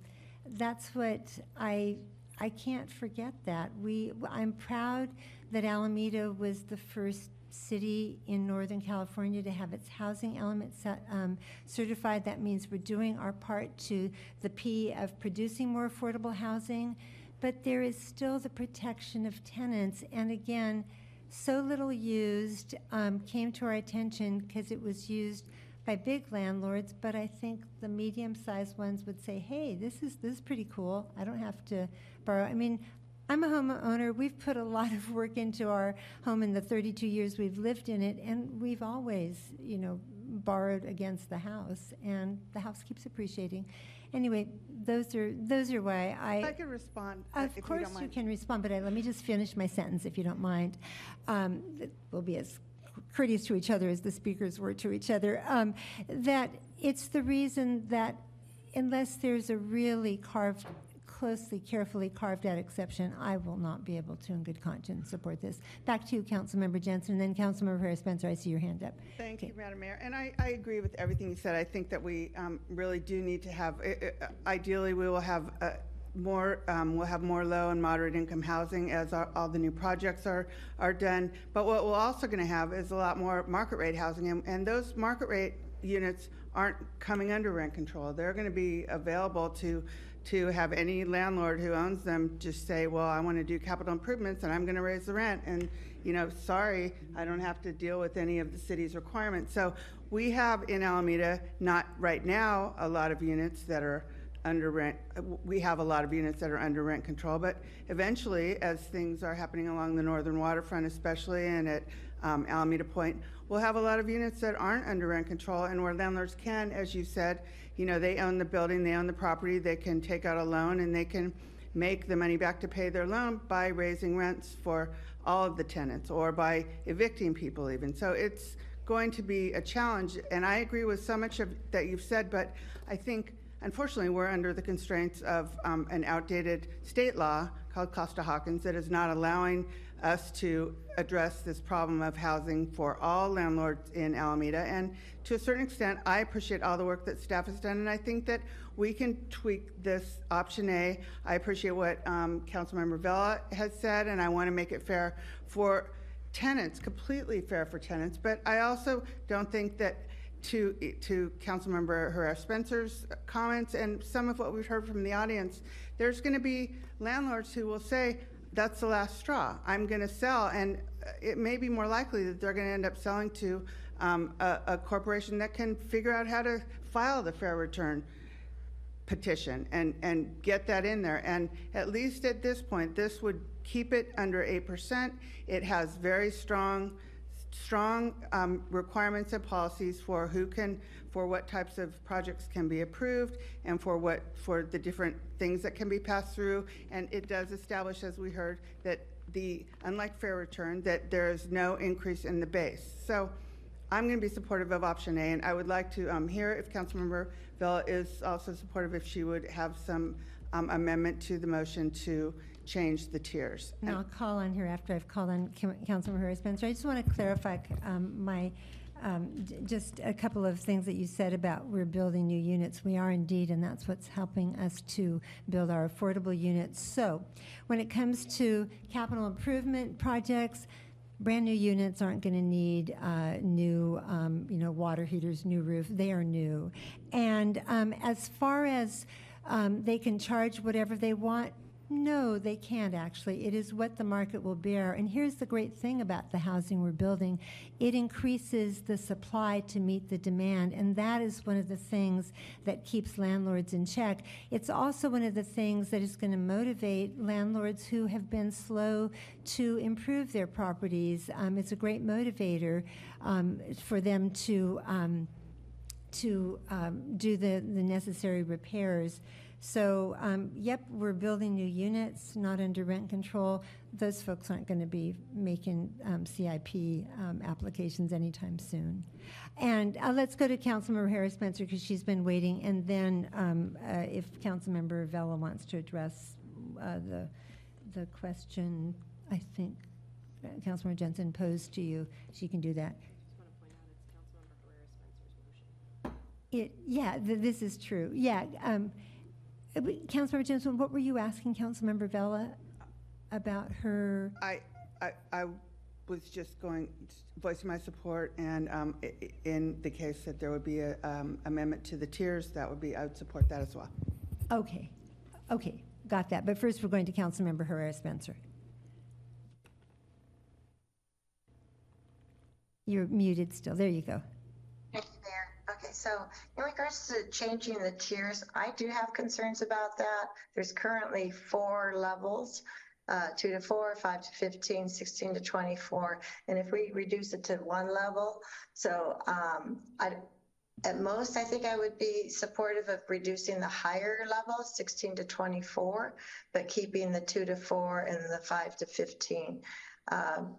that's what i i can't forget that. We i'm proud that alameda was the first city in Northern California to have its housing element set, um, certified. That means we're doing our part to the P of producing more affordable housing, but there is still the protection of tenants. And again, so little used um, came to our attention because it was used by big landlords, but I think the medium-sized ones would say, "Hey, this is this is pretty cool. I don't have to borrow." I mean, I'm a homeowner. We've put a lot of work into our home in the 32 years we've lived in it, and we've always, you know, borrowed against the house, and the house keeps appreciating. Anyway, those are those are why I. If I could respond, Of you course don't you can respond, but I, let me just finish my sentence if you don't mind. Um, we'll be as courteous to each other as the speakers were to each other. Um, that it's the reason that unless there's a really carved, closely, carefully carved out exception, I will not be able to, in good conscience, support this. Back to you, Councilmember Jensen, and then Councilmember Herrera Spencer. I see your hand up. Thank you, Madam Mayor. And I, I agree with everything you said. I think that we um, really do need to have, i- i- ideally, we will have uh, more, um, we'll have more low and moderate income housing as our, all the new projects are, are done. But what we're also going to have is a lot more market rate housing, and, and those market rate units aren't coming under rent control. They're going to be available to to have any landlord who owns them just say, well, I want to do capital improvements and I'm going to raise the rent. And, you know, sorry, I don't have to deal with any of the city's requirements. So we have in Alameda, not right now, a lot of units that are under rent. We have a lot of units that are under rent control, but eventually, as things are happening along the northern waterfront, especially and at um, Alameda Point, we'll have a lot of units that aren't under rent control and where landlords can, as you said, you know, they own the building, they own the property, they can take out a loan and they can make the money back to pay their loan by raising rents for all of the tenants or by evicting people even. So it's going to be a challenge. And I agree with so much of that you've said, but I think unfortunately we're under the constraints of um, an outdated state law called Costa Hawkins that is not allowing us to address this problem of housing for all landlords in Alameda. And to a certain extent, I appreciate all the work that staff has done, and I think that we can tweak this option A. I appreciate what um, Councilmember Vella has said, and I want to make it fair for tenants, completely fair for tenants. But I also don't think that to to Councilmember Herrera Spencer's comments and some of what we've heard from the audience, there's going to be landlords who will say, that's the last straw. I'm going to sell, and it may be more likely that they're going to end up selling to um, a, a, corporation that can figure out how to file the fair return petition and, and get that in there. And at least at this point, this would keep it under 8%. It has very strong strong um, requirements and policies for who can, for what types of projects can be approved and for what, for the different things that can be passed through. And it does establish, as we heard, that the, unlike fair return, that there is no increase in the base. So I'm going to be supportive of option A, and I would like to um, hear if Councilmember Vella is also supportive, if she would have some um, amendment to the motion to change the tiers. And I'll call on her after I've called on Councilmember Spencer. I just want to clarify um, my um, just a couple of things that you said about we're building new units. We are indeed, and that's what's helping us to build our affordable units. So, when it comes to capital improvement projects, brand new units aren't going to need uh, new, um, you know, water heaters, new roof. They are new, and um, as far as um, they can charge whatever they want no, they can't actually. It is what the market will bear. And here's the great thing about the housing we're building it increases the supply to meet the demand. And that is one of the things that keeps landlords in check. It's also one of the things that is going to motivate landlords who have been slow to improve their properties. Um, it's a great motivator um, for them to. Um, to um, do the, the necessary repairs. So, um, yep, we're building new units, not under rent control. Those folks aren't going to be making um, CIP um, applications anytime soon. And uh, let's go to Councilmember Herrera Spencer because she's been waiting. And then, um, uh, if Councilmember Vella wants to address uh, the the question, I think uh, Councilmember Jensen posed to you, she can do that. It, yeah, th this is true. Yeah. Um, uh, Councilmember Jensen, what were you asking Councilmember Vella about her? I, I, I was just going, voicing my support, and um, in the case that there would be an um, amendment to the tiers, that would be, I would support that as well. Okay, okay, got that. But first, we're going to Councilmember Herrera Spencer. You're muted still. There you go. So in regards to changing the tiers, I do have concerns about that. There's currently four levels. Uh, 2 to 4, 5 to 15, 16 to 24. And if we reduce it to one level, so um, I, at most, I think I would be supportive of reducing the higher level, 16 to 24, but keeping the 2 to 4 and the 5 to 15. Um,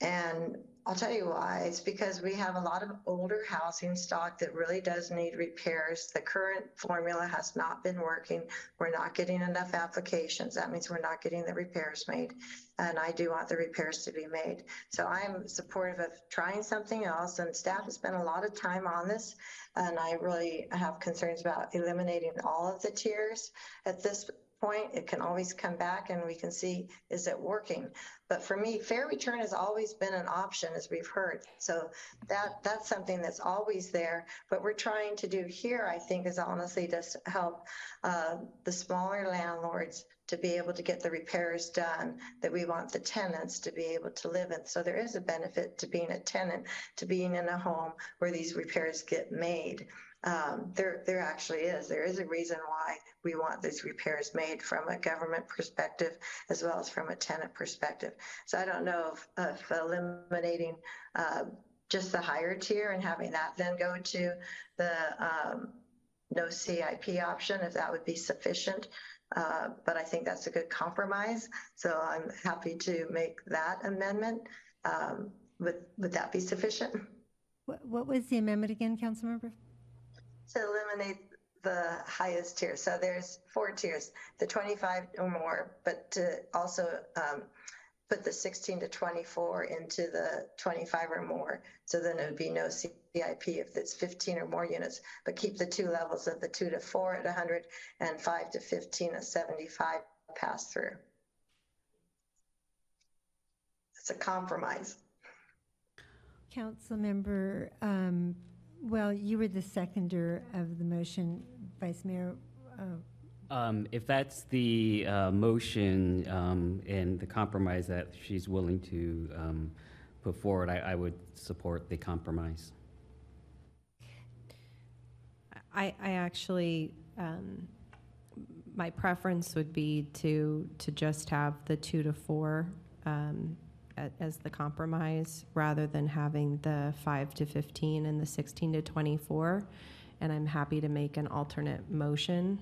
and I'll tell you why. It's because we have a lot of older housing stock that really does need repairs. The current formula has not been working. We're not getting enough applications. That means we're not getting the repairs made. And I do want the repairs to be made. So I'm supportive of trying something else. And staff has spent a lot of time on this. And I really have concerns about eliminating all of the tiers at this point, it can always come back and we can see, is it working? But for me, fair return has always been an option, as we've heard. So that, that's something that's always there. What we're trying to do here, I think, is honestly just help uh, the smaller landlords to be able to get the repairs done that we want the tenants to be able to live in. So there is a benefit to being a tenant, to being in a home where these repairs get made. Um, there, there actually is. There is a reason why we want these repairs made from a government perspective as well as from a tenant perspective. So I don't know if, if eliminating uh, just the higher tier and having that then go to the um, no CIP option, if that would be sufficient. Uh, but I think that's a good compromise. So I'm happy to make that amendment. Um, would, would that be sufficient? What, what was the amendment again, Councilmember? To eliminate the highest tier. So there's four tiers, the 25 or more, but to also um, put the 16 to 24 into the 25 or more. So then it would be no CIP if it's 15 or more units, but keep the two levels of the two to four at 100 and five to 15 at 75 pass through. It's a compromise. Councilmember, um, well, you were the seconder of the motion, Vice Mayor. uh, Um, If that's the uh, motion um, and the compromise that she's willing to um, put forward, I I would support the compromise. I, I actually, um, my preference would be to, to just have the two to four um, as the compromise, rather than having the five to 15 and the 16 to 24. And I'm happy to make an alternate motion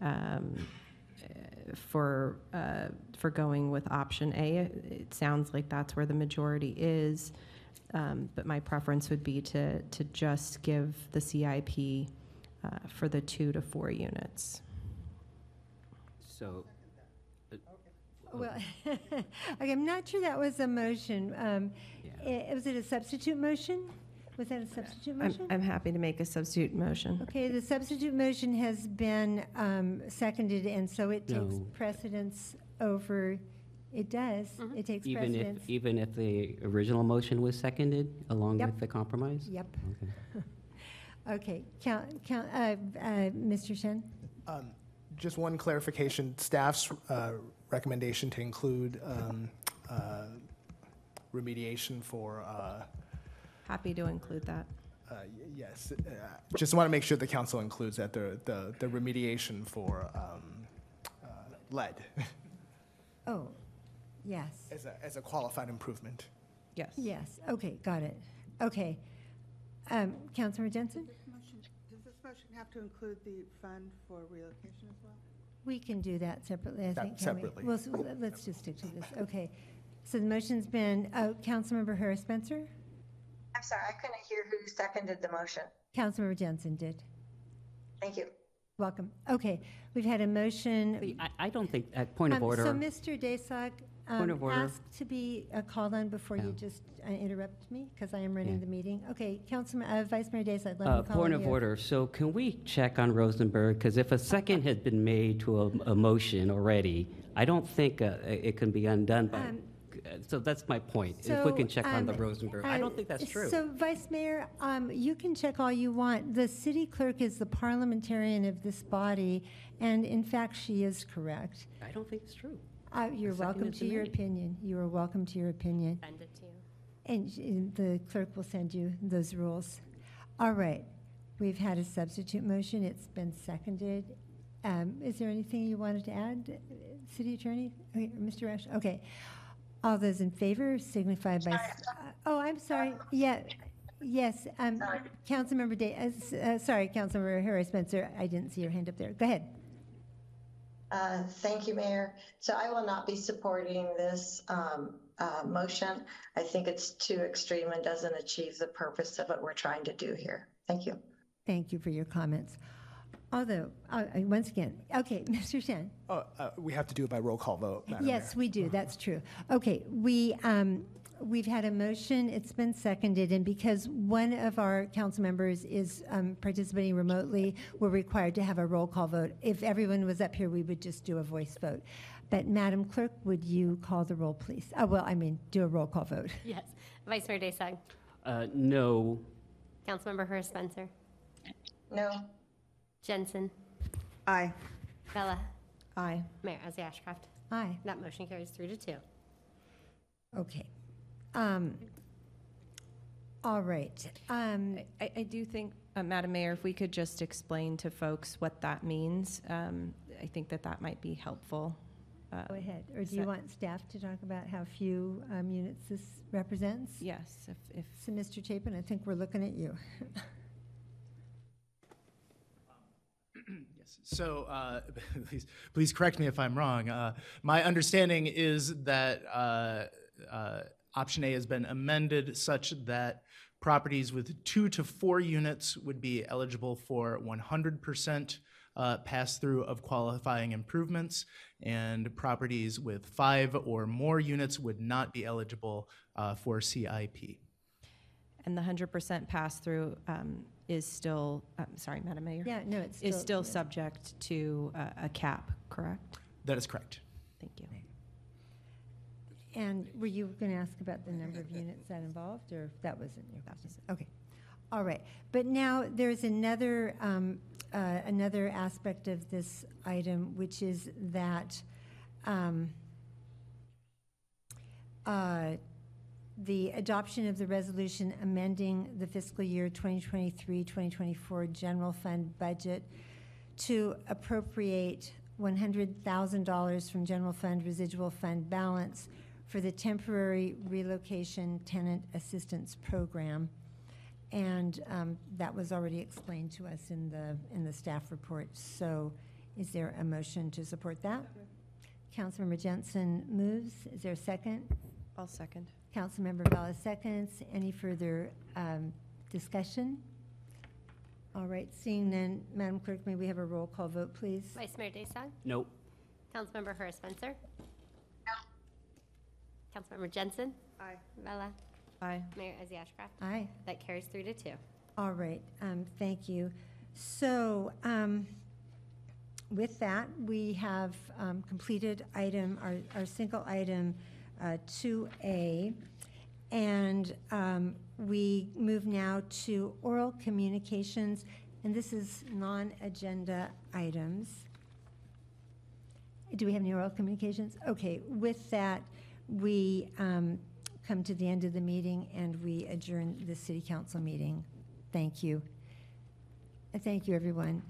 um, for, uh, for going with option A. It it sounds like that's where the majority is, um, but my preference would be to, to just give the CIP uh, for the two to four units. So, Well, okay, I'm not sure that was a motion. Um, i- Was it a substitute motion? Was that a substitute I'm, motion? I'm happy to make a substitute motion. Okay, the substitute motion has been um, seconded, and so it takes No. precedence over, it does, it takes even if, precedence. even if the original motion was seconded along Yep. with the compromise? Yep. Okay. Okay, count, count, uh, uh, Mr. Shen? Um, Just one clarification, staff's uh, recommendation to include um, uh, remediation for, uh, Happy to include that. uh, y- yes, uh, just want to make sure the council includes that, the the the remediation for um, uh, lead Oh, yes. as a, as a qualified improvement. Yes. Yes, okay, got it. Okay. Um, Councilmember Jensen? Does this motion have to include the fund for relocation as well? We can do that separately, I That think, can we? separately. Well, s- let's just stick to this, okay. So the motion's been, oh, Councilmember Herrera Spencer? I'm sorry, I couldn't hear who seconded the motion. Councilmember Jensen did. Thank you. Welcome. Okay, we've had a motion. I, I don't think, at point of Um, order. So, Mr. Daysog, Point um, of order. ask to be uh, called on before you Yeah. just uh, interrupt me, because I am running Yeah. the meeting. Okay, Councilman, uh, Vice Mayor Daysog, let Uh, me call Point on of order, so can we check on Rosenberg? Because if a second has been made to a, a motion already, I don't think uh, it can be undone by, Um, so that's my point. If we So, can check on the um, Rosenberg, I don't uh, think that's true. So, Vice Mayor, um, you can check all you want. The city clerk is the parliamentarian of this body, and in fact, she is correct. I don't think it's true. Uh, You're welcome to been your opinion. You are welcome to your opinion. Send it to you. And sh- the clerk will send you those rules. All right, we've had a substitute motion, it's been seconded. Um, Is there anything you wanted to add, uh, City Attorney? Okay, Mr. Rush, okay. All those in favor signify by, s- uh, oh, I'm sorry, yeah, yes, um, Councilmember Day, uh, s- uh, sorry, Councilmember Herrera Spencer, I didn't see your hand up there. Go ahead. Uh, Thank you, Mayor. So I will not be supporting this um, uh, motion. I think it's too extreme and doesn't achieve the purpose of what we're trying to do here. Thank you. Thank you for your comments. Although, uh, uh, once again, okay, Mr. Shen. Oh, uh, We have to do it by roll call vote, Madam Mayor. Yes, we do, that's true. Okay, we, um, we've had a motion, it's been seconded, and because one of our council members is um, participating remotely, we're required to have a roll call vote. If everyone was up here, we would just do a voice vote. But Madam Clerk, would you call the roll, please? Uh, Well, I mean, do a roll call vote. Yes. Vice Mayor Daysog. Uh, no. Councilmember Herrera Spencer. No. Jensen. Aye. Vella. Aye. Mayor Ezzy Ashcraft. Aye. That motion carries three to two. Okay. Um, All right. Um, I, I do think, uh, Madam Mayor, if we could just explain to folks what that means, um, I think that that might be helpful. Uh, Go ahead. Or do you so- want staff to talk about how few um, units this represents? Yes, if, if. So, Mr. Chapin, I think we're looking at you. Yes. So, uh, please, please correct me if I'm wrong. Uh, my understanding is that uh, uh, option A has been amended such that properties with two to four units would be eligible for 100% uh, pass through of qualifying improvements, and properties with five or more units would not be eligible uh, for CIP. And the hundred percent pass-through um, is still, um, sorry, Madam Mayor? Yeah, no, it's Is still- still yeah. subject to a, a cap, correct? That is correct. Thank you. And were you going to ask about the number of units that involved, or that wasn't your business? Okay. All right. But now there's another, um, uh, another aspect of this item, which is that um, uh, the adoption of the resolution amending the fiscal year 2023-2024 general fund budget to appropriate $100,000 from general fund residual fund balance for the temporary relocation tenant assistance program. And um, that was already explained to us in the, in the staff report. So is there a motion to support that? Councilmember Jensen moves. Is there a second? I'll second. Councilmember Vella seconds. Any further um, discussion? All right, seeing none, Madam Clerk, may we have a roll call vote, please? Vice Mayor Daysog. Nope. Councilmember Herrera Spencer. Councilmember Jensen. Aye. Vella. Aye. Mayor Ezzy Ashcraft. Aye. That carries three to two. All right, um, thank you. So, um, with that, we have, um, completed item, our, our single item, uh, two A. And, um, we move now to oral communications, and this is non-agenda items. Do we have any oral communications? Okay, with that, we, um, come to the end of the meeting and we adjourn the city council meeting. Thank you. Thank you, everyone.